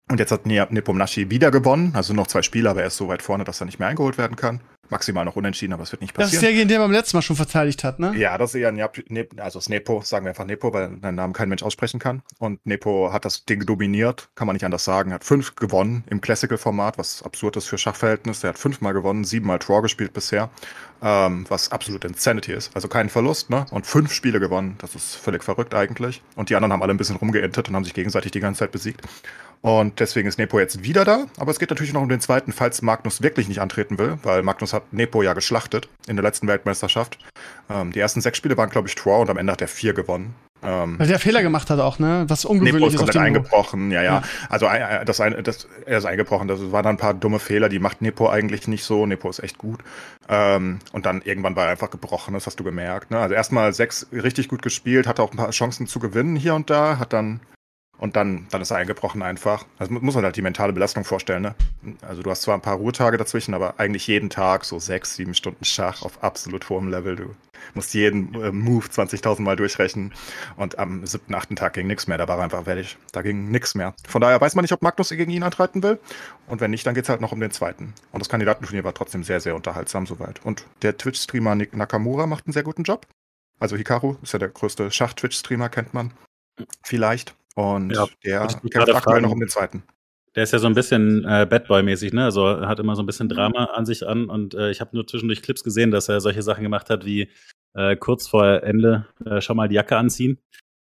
Und jetzt hat Nepomnashi wieder gewonnen. Also noch zwei Spiele, aber er ist so weit vorne, dass er nicht mehr eingeholt werden kann maximal noch unentschieden, aber es wird nicht passieren. Das ist der, den er beim letzten Mal schon verteidigt hat, ne? Ja, das ist eher ne, also Snepo, sagen wir einfach Nepo, weil deinen Namen kein Mensch aussprechen kann. Und Nepo hat das Ding dominiert, kann man nicht anders sagen. Er hat fünf gewonnen im Classical-Format, was absurd ist für Schachverhältnisse. Er hat fünfmal gewonnen, siebenmal Draw gespielt bisher, ähm, was absolut Insanity ist. Also kein Verlust, ne? Und fünf Spiele gewonnen, das ist völlig verrückt eigentlich. Und die anderen haben alle ein bisschen rumgeintet und haben sich gegenseitig die ganze Zeit besiegt. Und deswegen ist Nepo jetzt wieder da. Aber es geht natürlich noch um den zweiten, falls Magnus wirklich nicht antreten will, weil Magnus hat Nepo ja geschlachtet in der letzten Weltmeisterschaft. Ähm, die ersten sechs Spiele waren, glaube ich, Draw und am Ende hat er vier gewonnen. Ähm, Weil der Fehler gemacht hat auch, ne? Was ungewöhnlich ist. komplett eingebrochen, ja, ja, ja. Also das, das, er ist eingebrochen. Das waren dann ein paar dumme Fehler, die macht Nepo eigentlich nicht so. Nepo ist echt gut. Ähm, und dann irgendwann war er einfach gebrochen, das hast du gemerkt. Ne? Also erstmal sechs richtig gut gespielt, hatte auch ein paar Chancen zu gewinnen hier und da, hat dann und dann, dann ist er eingebrochen einfach. Also muss man halt die mentale Belastung vorstellen. Ne? Also du hast zwar ein paar Ruhetage dazwischen, aber eigentlich jeden Tag so sechs, sieben Stunden Schach auf absolut hohem Level. Du musst jeden äh, Move 20.000 Mal durchrechnen. Und am siebten, achten Tag ging nichts mehr. Da war er einfach fertig. Da ging nichts mehr. Von daher weiß man nicht, ob Magnus gegen ihn antreten will. Und wenn nicht, dann geht's halt noch um den zweiten. Und das Kandidatenturnier war trotzdem sehr, sehr unterhaltsam soweit. Und der Twitch-Streamer Nakamura macht einen sehr guten Job. Also Hikaru ist ja der größte Schach-Twitch-Streamer, kennt man. Vielleicht. Und ja, der kämpft aktuell noch um den zweiten. Der ist ja so ein bisschen äh, Bad Boy-mäßig, ne? Also er hat immer so ein bisschen mhm. Drama an sich an und äh, ich habe nur zwischendurch Clips gesehen, dass er solche Sachen gemacht hat wie äh, kurz vor Ende äh, schon mal die Jacke anziehen.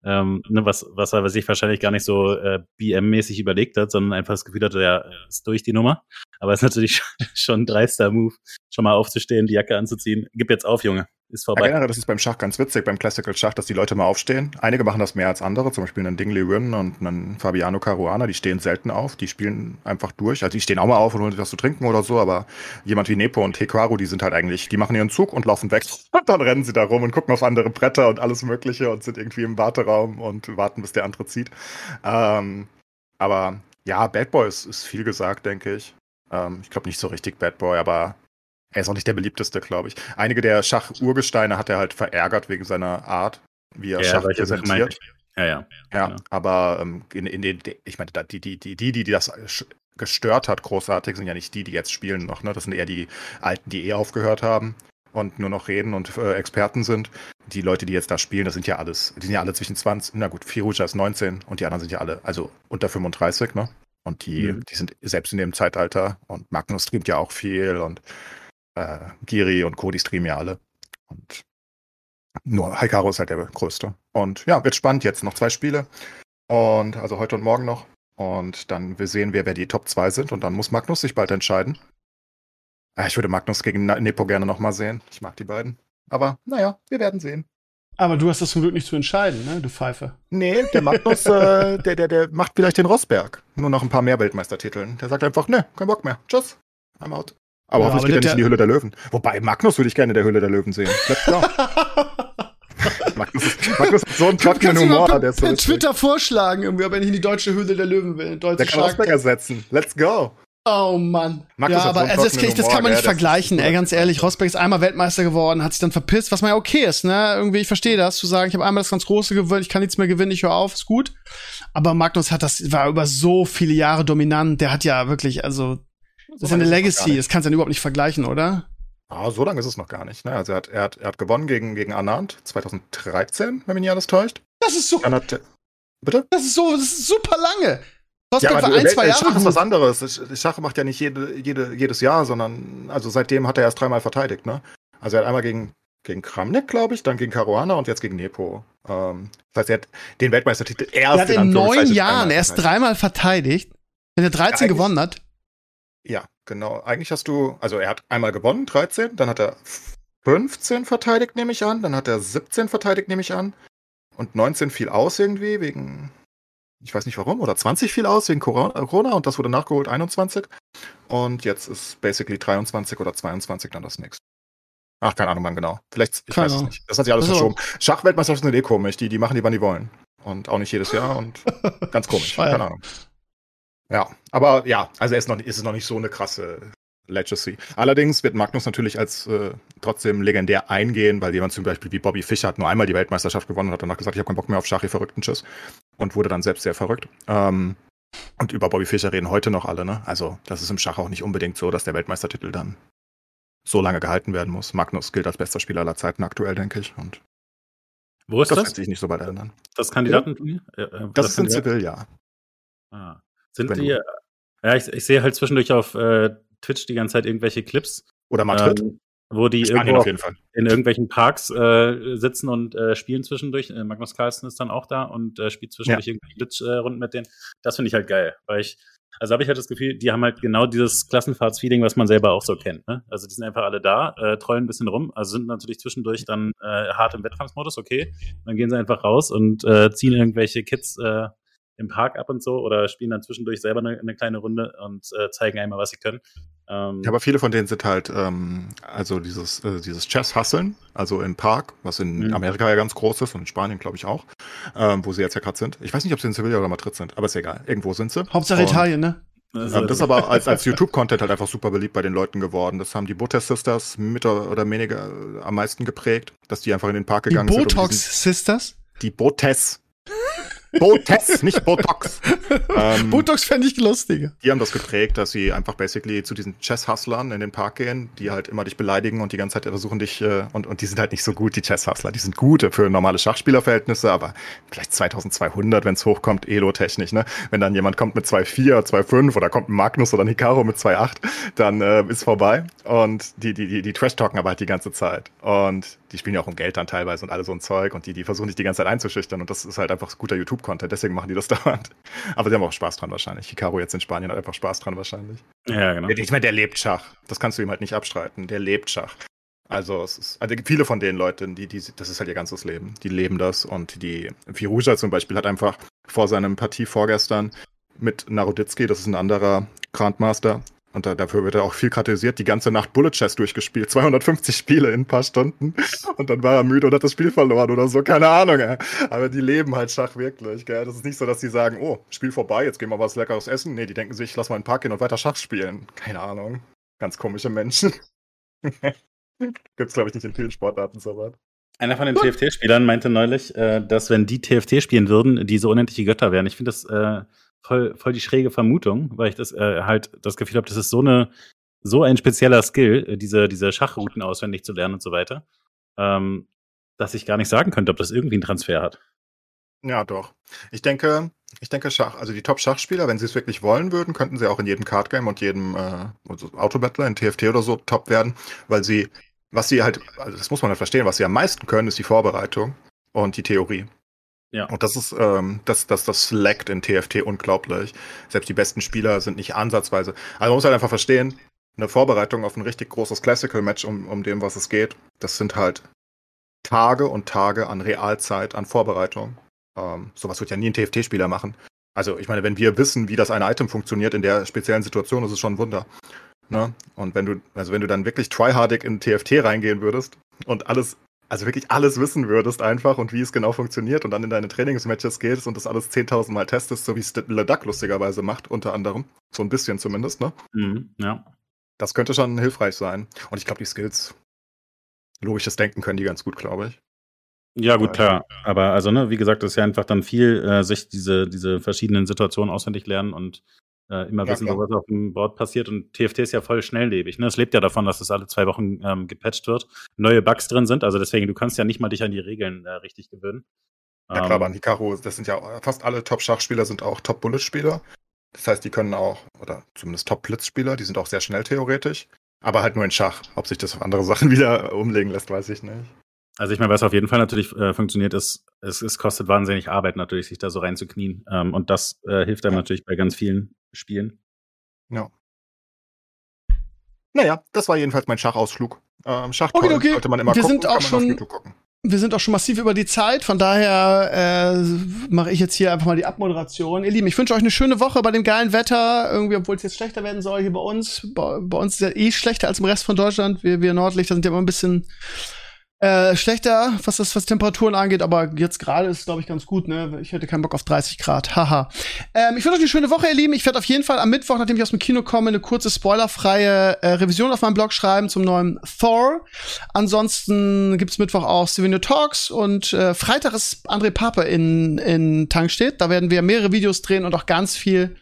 Ähm, ne, was, was er sich wahrscheinlich gar nicht so äh, BM-mäßig überlegt hat, sondern einfach das Gefühl hatte, er ist durch die Nummer. Aber es ist natürlich schon ein dreister Move, schon mal aufzustehen, die Jacke anzuziehen. Gib jetzt auf, Junge. Ist vorbei. Ja, generell, das ist beim Schach ganz witzig, beim Classical Schach, dass die Leute mal aufstehen. Einige machen das mehr als andere, zum Beispiel einen Dingley Wynn und einen Fabiano Caruana, die stehen selten auf, die spielen einfach durch. Also die stehen auch mal auf und holen sich was zu trinken oder so, aber jemand wie Nepo und Hikaru, die sind halt eigentlich, die machen ihren Zug und laufen weg. Und dann rennen sie da rum und gucken auf andere Bretter und alles Mögliche und sind irgendwie im Warteraum und warten, bis der andere zieht. Ähm, aber ja, Bad Boy ist, ist viel gesagt, denke ich. Ähm, ich glaube nicht so richtig Bad Boy, aber er ist auch nicht der beliebteste, glaube ich. Einige der Schach-Urgesteine hat er halt verärgert wegen seiner Art, wie er Ja, Schach präsentiert. Ja, ja. Ja, genau. aber ähm, in, in den, ich meine, die, die, die, die, die das gestört hat, großartig, sind ja nicht die, die jetzt spielen noch, ne? Das sind eher die Alten, die eh aufgehört haben und nur noch reden und äh, Experten sind. Die Leute, die jetzt da spielen, das sind ja alles, die sind ja alle zwischen 20, na gut, Firuja ist 19 und die anderen sind ja alle, also unter 35, ne? Und die, Mhm. die sind selbst in dem Zeitalter und Magnus streamt ja auch viel und äh, Giri und Cody streamen ja alle. Und nur Hikaru ist halt der größte. Und ja, wird spannend jetzt. Noch zwei Spiele. Und also heute und morgen noch. Und dann wir sehen wir, wer die Top 2 sind. Und dann muss Magnus sich bald entscheiden. Ah, Ich würde Magnus gegen Nepo gerne nochmal sehen. Ich mag die beiden. Aber naja, wir werden sehen. Aber du hast das zum Glück nicht zu entscheiden, ne, du Pfeife. Nee, der Magnus, äh, der, der, der macht vielleicht den Rosberg. Nur noch ein paar mehr Weltmeistertiteln. Der sagt einfach, ne, kein Bock mehr. Tschüss. I'm out. Aber Ja, hoffentlich aber geht er der- nicht in die Hülle der Löwen. Wobei, Magnus würde ich gerne in der Hülle der Löwen sehen. Let's go. Magnus, ist, Magnus hat so einen trockenen Humor. mal Der, per, ist so per. Twitter vorschlagen, irgendwie, ob er nicht in die deutsche Höhle der Löwen will. Der kann Tank. ersetzen. Let's go. Oh Mann. Magnus ja, so aber einen also das, das, kann man nicht das vergleichen, ey, so- ganz ehrlich. Rosberg ist einmal Weltmeister geworden, hat sich dann verpisst, was man ja okay ist, ne? Irgendwie, ich verstehe das, zu sagen, ich habe einmal das ganz Große gewollt, ich kann nichts mehr gewinnen, ich höre auf, ist gut. Aber Magnus hat das, war über so viele Jahre dominant, der hat ja wirklich, also, das ist ja eine Legacy, das kannst du dann überhaupt nicht vergleichen, oder? Ah, so lange ist es noch gar nicht. Ne? Also er hat, er, hat, er hat gewonnen gegen, gegen Anand 2013, wenn mich nicht alles täuscht. Das ist so, Dann hat, bitte? das ist so, das ist super lange. Rosberg war du, ein, äh, zwei äh, Jahre Schach ist was anderes. Sch- Schach macht ja nicht jede, jede, jedes Jahr, sondern also seitdem hat er erst dreimal verteidigt. Ne? Also er hat einmal gegen, gegen Kramnik, glaube ich, dann gegen Caruana und jetzt gegen Nepo. Ähm, das heißt, er hat den Weltmeistertitel erst Er hat in neun Anführungszeichen Jahren erst dreimal verteidigt. Wenn er 13 eigentlich- gewonnen hat, Ja, genau. Eigentlich hast du, also er hat einmal gewonnen, 13, dann hat er 15 verteidigt, nehme ich an, dann hat er 17 verteidigt, nehme ich an. Und 19 fiel aus irgendwie, wegen, ich weiß nicht warum, oder 20 fiel aus wegen Corona und das wurde nachgeholt, 21. Und jetzt ist basically 23 oder 22 dann das nächste. Ach, keine Ahnung, wann genau. Vielleicht, ich Keine weiß es Ahnung. nicht. Das hat sich alles ist verschoben. Schachweltmeisterschaften sind eh komisch. Die, die machen die, wann die wollen. Und auch nicht jedes Jahr und ganz komisch. Keine Ahnung. Ja, aber ja, also er ist, noch, ist es noch nicht so eine krasse Legacy. Allerdings wird Magnus natürlich als äh, trotzdem legendär eingehen, weil jemand zum Beispiel wie Bobby Fischer hat nur einmal die Weltmeisterschaft gewonnen und hat danach gesagt, ich habe keinen Bock mehr auf Schach, ihr verrückten Tschüss. Und wurde dann selbst sehr verrückt. Ähm, und über Bobby Fischer reden heute noch alle, ne? Also, das ist im Schach auch nicht unbedingt so, dass der Weltmeistertitel dann so lange gehalten werden muss. Magnus gilt als bester Spieler aller Zeiten aktuell, denke ich. Und Wo ist das das? wird sich nicht so bald ändern. Das Kandidatenturnier? Ja, äh, Das ist in Sevilla. Ah. Sind Wenn die, du- ja, ich, ich sehe halt zwischendurch auf äh, Twitch die ganze Zeit irgendwelche Clips, Oder Madrid. ähm, wo die irgendwo in irgendwelchen Parks äh, sitzen und äh, spielen zwischendurch. Äh, Magnus Carlsen ist dann auch da und äh, spielt zwischendurch irgendwelche Glitch-Runden mit denen. Das finde ich halt geil, weil ich, also habe ich halt das Gefühl, die haben halt genau dieses Klassenfahrts-Feeling, was man selber auch so kennt. Ne? Also die sind einfach alle da, äh, trollen ein bisschen rum, also sind natürlich zwischendurch dann äh, hart im Wettkampfmodus, okay. Dann gehen sie einfach raus und äh, ziehen irgendwelche Kids äh, im Park ab und so oder spielen dann zwischendurch selber eine, eine kleine Runde und äh, zeigen einmal, was sie können. Ähm, Ja, aber viele von denen sind halt, ähm, also dieses, äh, dieses Chess-Husteln, also im Park, was in Mhm. Amerika ja ganz groß ist und in Spanien, glaube ich, auch, ähm, wo sie jetzt ja gerade sind. Ich weiß nicht, ob sie in Sevilla oder Madrid sind, aber ist egal. Irgendwo sind sie. Hauptsache Und, Italien, ne? also, Ähm, das ist aber als, als YouTube-Content halt einfach super beliebt bei den Leuten geworden. Das haben die Botes Sisters mit oder weniger äh, am meisten geprägt, dass die einfach in den Park Die gegangen sind. und diesen- Botox Sisters. Die Botes. Botes, nicht Botox. Ähm, Botox fände ich lustiger. Die haben das geprägt, dass sie einfach basically zu diesen Chess-Hustlern in den Park gehen, die halt immer dich beleidigen und die ganze Zeit versuchen dich, äh, und, und die sind halt nicht so gut, die Chess-Hustler. Die sind gut für normale Schachspielerverhältnisse, aber vielleicht 2200, wenn es hochkommt, elo-technisch, ne? Wenn dann jemand kommt mit 2,4, 2,5 oder kommt ein Magnus oder ein Hikaru mit 2,8, dann äh, ist vorbei. Und die, die, die, die Trash-talken aber halt die ganze Zeit. Und die spielen ja auch um Geld dann teilweise und alles so ein Zeug und die, die versuchen dich die ganze Zeit einzuschüchtern und das ist halt einfach guter YouTube-Content, deswegen machen die das dauernd. Aber sie haben auch Spaß dran wahrscheinlich. Hikaru jetzt in Spanien hat einfach Spaß dran wahrscheinlich. ja, genau. Ich meine, der lebt Schach. Das kannst du ihm halt nicht abstreiten. Der lebt Schach. Also es ist, also viele von den Leuten, die, die, das ist halt ihr ganzes Leben. Die leben das und die, Firuja zum Beispiel hat einfach vor seinem Partie vorgestern mit Naroditsky, das ist ein anderer Grandmaster, und da, dafür wird er auch viel kritisiert, die ganze Nacht Bullet Chess durchgespielt. 250 Spiele in ein paar Stunden. Und dann war er müde und hat das Spiel verloren oder so. Keine Ahnung, ey. Aber die leben halt Schach wirklich, gell. Das ist nicht so, dass sie sagen, oh, Spiel vorbei, jetzt gehen wir was Leckeres essen. Nee, die denken sich, lass mal in den Park gehen und weiter Schach spielen. Keine Ahnung. Ganz komische Menschen. Gibt's, glaube ich, nicht in vielen Sportarten so was. Einer von den TFT-Spielern meinte neulich, äh, dass wenn die TFT spielen würden, die so unendliche Götter wären. Ich finde das äh, voll, voll die schräge Vermutung, weil ich das äh, halt das Gefühl habe, das ist so eine so ein spezieller Skill, äh, diese, diese Schachrouten auswendig zu lernen und so weiter, ähm, dass ich gar nicht sagen könnte, ob das irgendwie einen Transfer hat. Ja, doch. Ich denke, ich denke Schach, also die Top-Schachspieler, wenn sie es wirklich wollen würden, könnten sie auch in jedem Card-Game und jedem äh, also Autobattler in TFT oder so top werden, weil sie, was sie halt, also das muss man halt verstehen, was sie am meisten können, ist die Vorbereitung und die Theorie. Ja. Und das ist, ähm, das, das, das slackt in TFT unglaublich. Selbst die besten Spieler sind nicht ansatzweise. Also man muss halt einfach verstehen, eine Vorbereitung auf ein richtig großes Classical-Match, um, um dem, was es geht, das sind halt Tage und Tage an Realzeit, an Vorbereitung. Ähm, sowas wird ja nie ein TFT-Spieler machen. Also ich meine, wenn wir wissen, wie das eine Item funktioniert in der speziellen Situation, ist es schon ein Wunder. Ne? Und wenn du, also wenn du dann wirklich tryhardig in TFT reingehen würdest und alles also wirklich alles wissen würdest einfach und wie es genau funktioniert und dann in deine Trainingsmatches gehst und das alles 10.000 Mal testest, so wie es Leduc lustigerweise macht, unter anderem. So ein bisschen zumindest, ne? Mhm, ja. Das könnte schon hilfreich sein. Und ich glaube, die Skills, logisches Denken können die ganz gut, glaube ich. Ja, gut, klar. Aber also, ne, wie gesagt, das ist ja einfach dann viel, äh, sich diese, diese verschiedenen Situationen auswendig lernen und äh, immer ja, wissen, klar. was auf dem Board passiert. Und TFT ist ja voll schnelllebig. Ne? Es lebt ja davon, dass es alle zwei Wochen ähm, gepatcht wird, neue Bugs drin sind. Also deswegen, du kannst ja nicht mal dich an die Regeln äh, richtig gewöhnen. Ja klar, aber ähm, Hikaru, das sind ja fast alle Top-Schachspieler sind auch Top-Bullet-Spieler. Das heißt, die können auch, oder zumindest Top-Blitz-Spieler, die sind auch sehr schnell theoretisch. Aber halt nur in Schach. Ob sich das auf andere Sachen wieder umlegen lässt, weiß ich nicht. Also ich meine, was auf jeden Fall natürlich äh, funktioniert, ist, es, es kostet wahnsinnig Arbeit natürlich, sich da so reinzuknien. Ähm, und das äh, hilft einem ja. natürlich bei ganz vielen Spielen. Ja. Naja, das war jedenfalls mein Schachausflug. Ähm, Schach okay, okay. sollte man immer wir gucken, sind auch schon, Wir sind auch schon massiv über die Zeit, von daher äh, mache ich jetzt hier einfach mal die Abmoderation. Ihr Lieben, ich wünsche euch eine schöne Woche bei dem geilen Wetter, irgendwie, obwohl es jetzt schlechter werden soll hier bei uns. Bei, bei uns ist ja eh schlechter als im Rest von Deutschland. Wir, wir Nordlichter sind ja immer ein bisschen äh, schlechter, was das was Temperaturen angeht, aber jetzt gerade ist glaube ich ganz gut, ne? Ich hätte keinen Bock auf 30 Grad. Haha. ähm, ich wünsche euch eine schöne Woche, ihr Lieben. Ich werde auf jeden Fall am Mittwoch, nachdem ich aus dem Kino komme, eine kurze spoilerfreie äh, Revision auf meinem Blog schreiben zum neuen Thor. Ansonsten gibt's Mittwoch auch Souvenir Talks und äh, Freitag ist André Pape in in Tankstedt. Da werden wir mehrere Videos drehen und auch ganz viel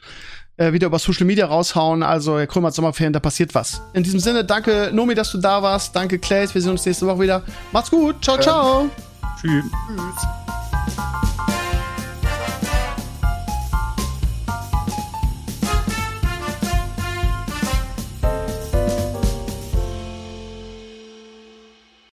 äh, wieder über Social Media raushauen. Also, Herr Krömer Sommerferien, da passiert was. In diesem Sinne, danke Nomi, dass du da warst. Danke Clays, wir sehen uns nächste Woche wieder. Macht's gut. Ciao, ciao. Tschüss. Tschüss.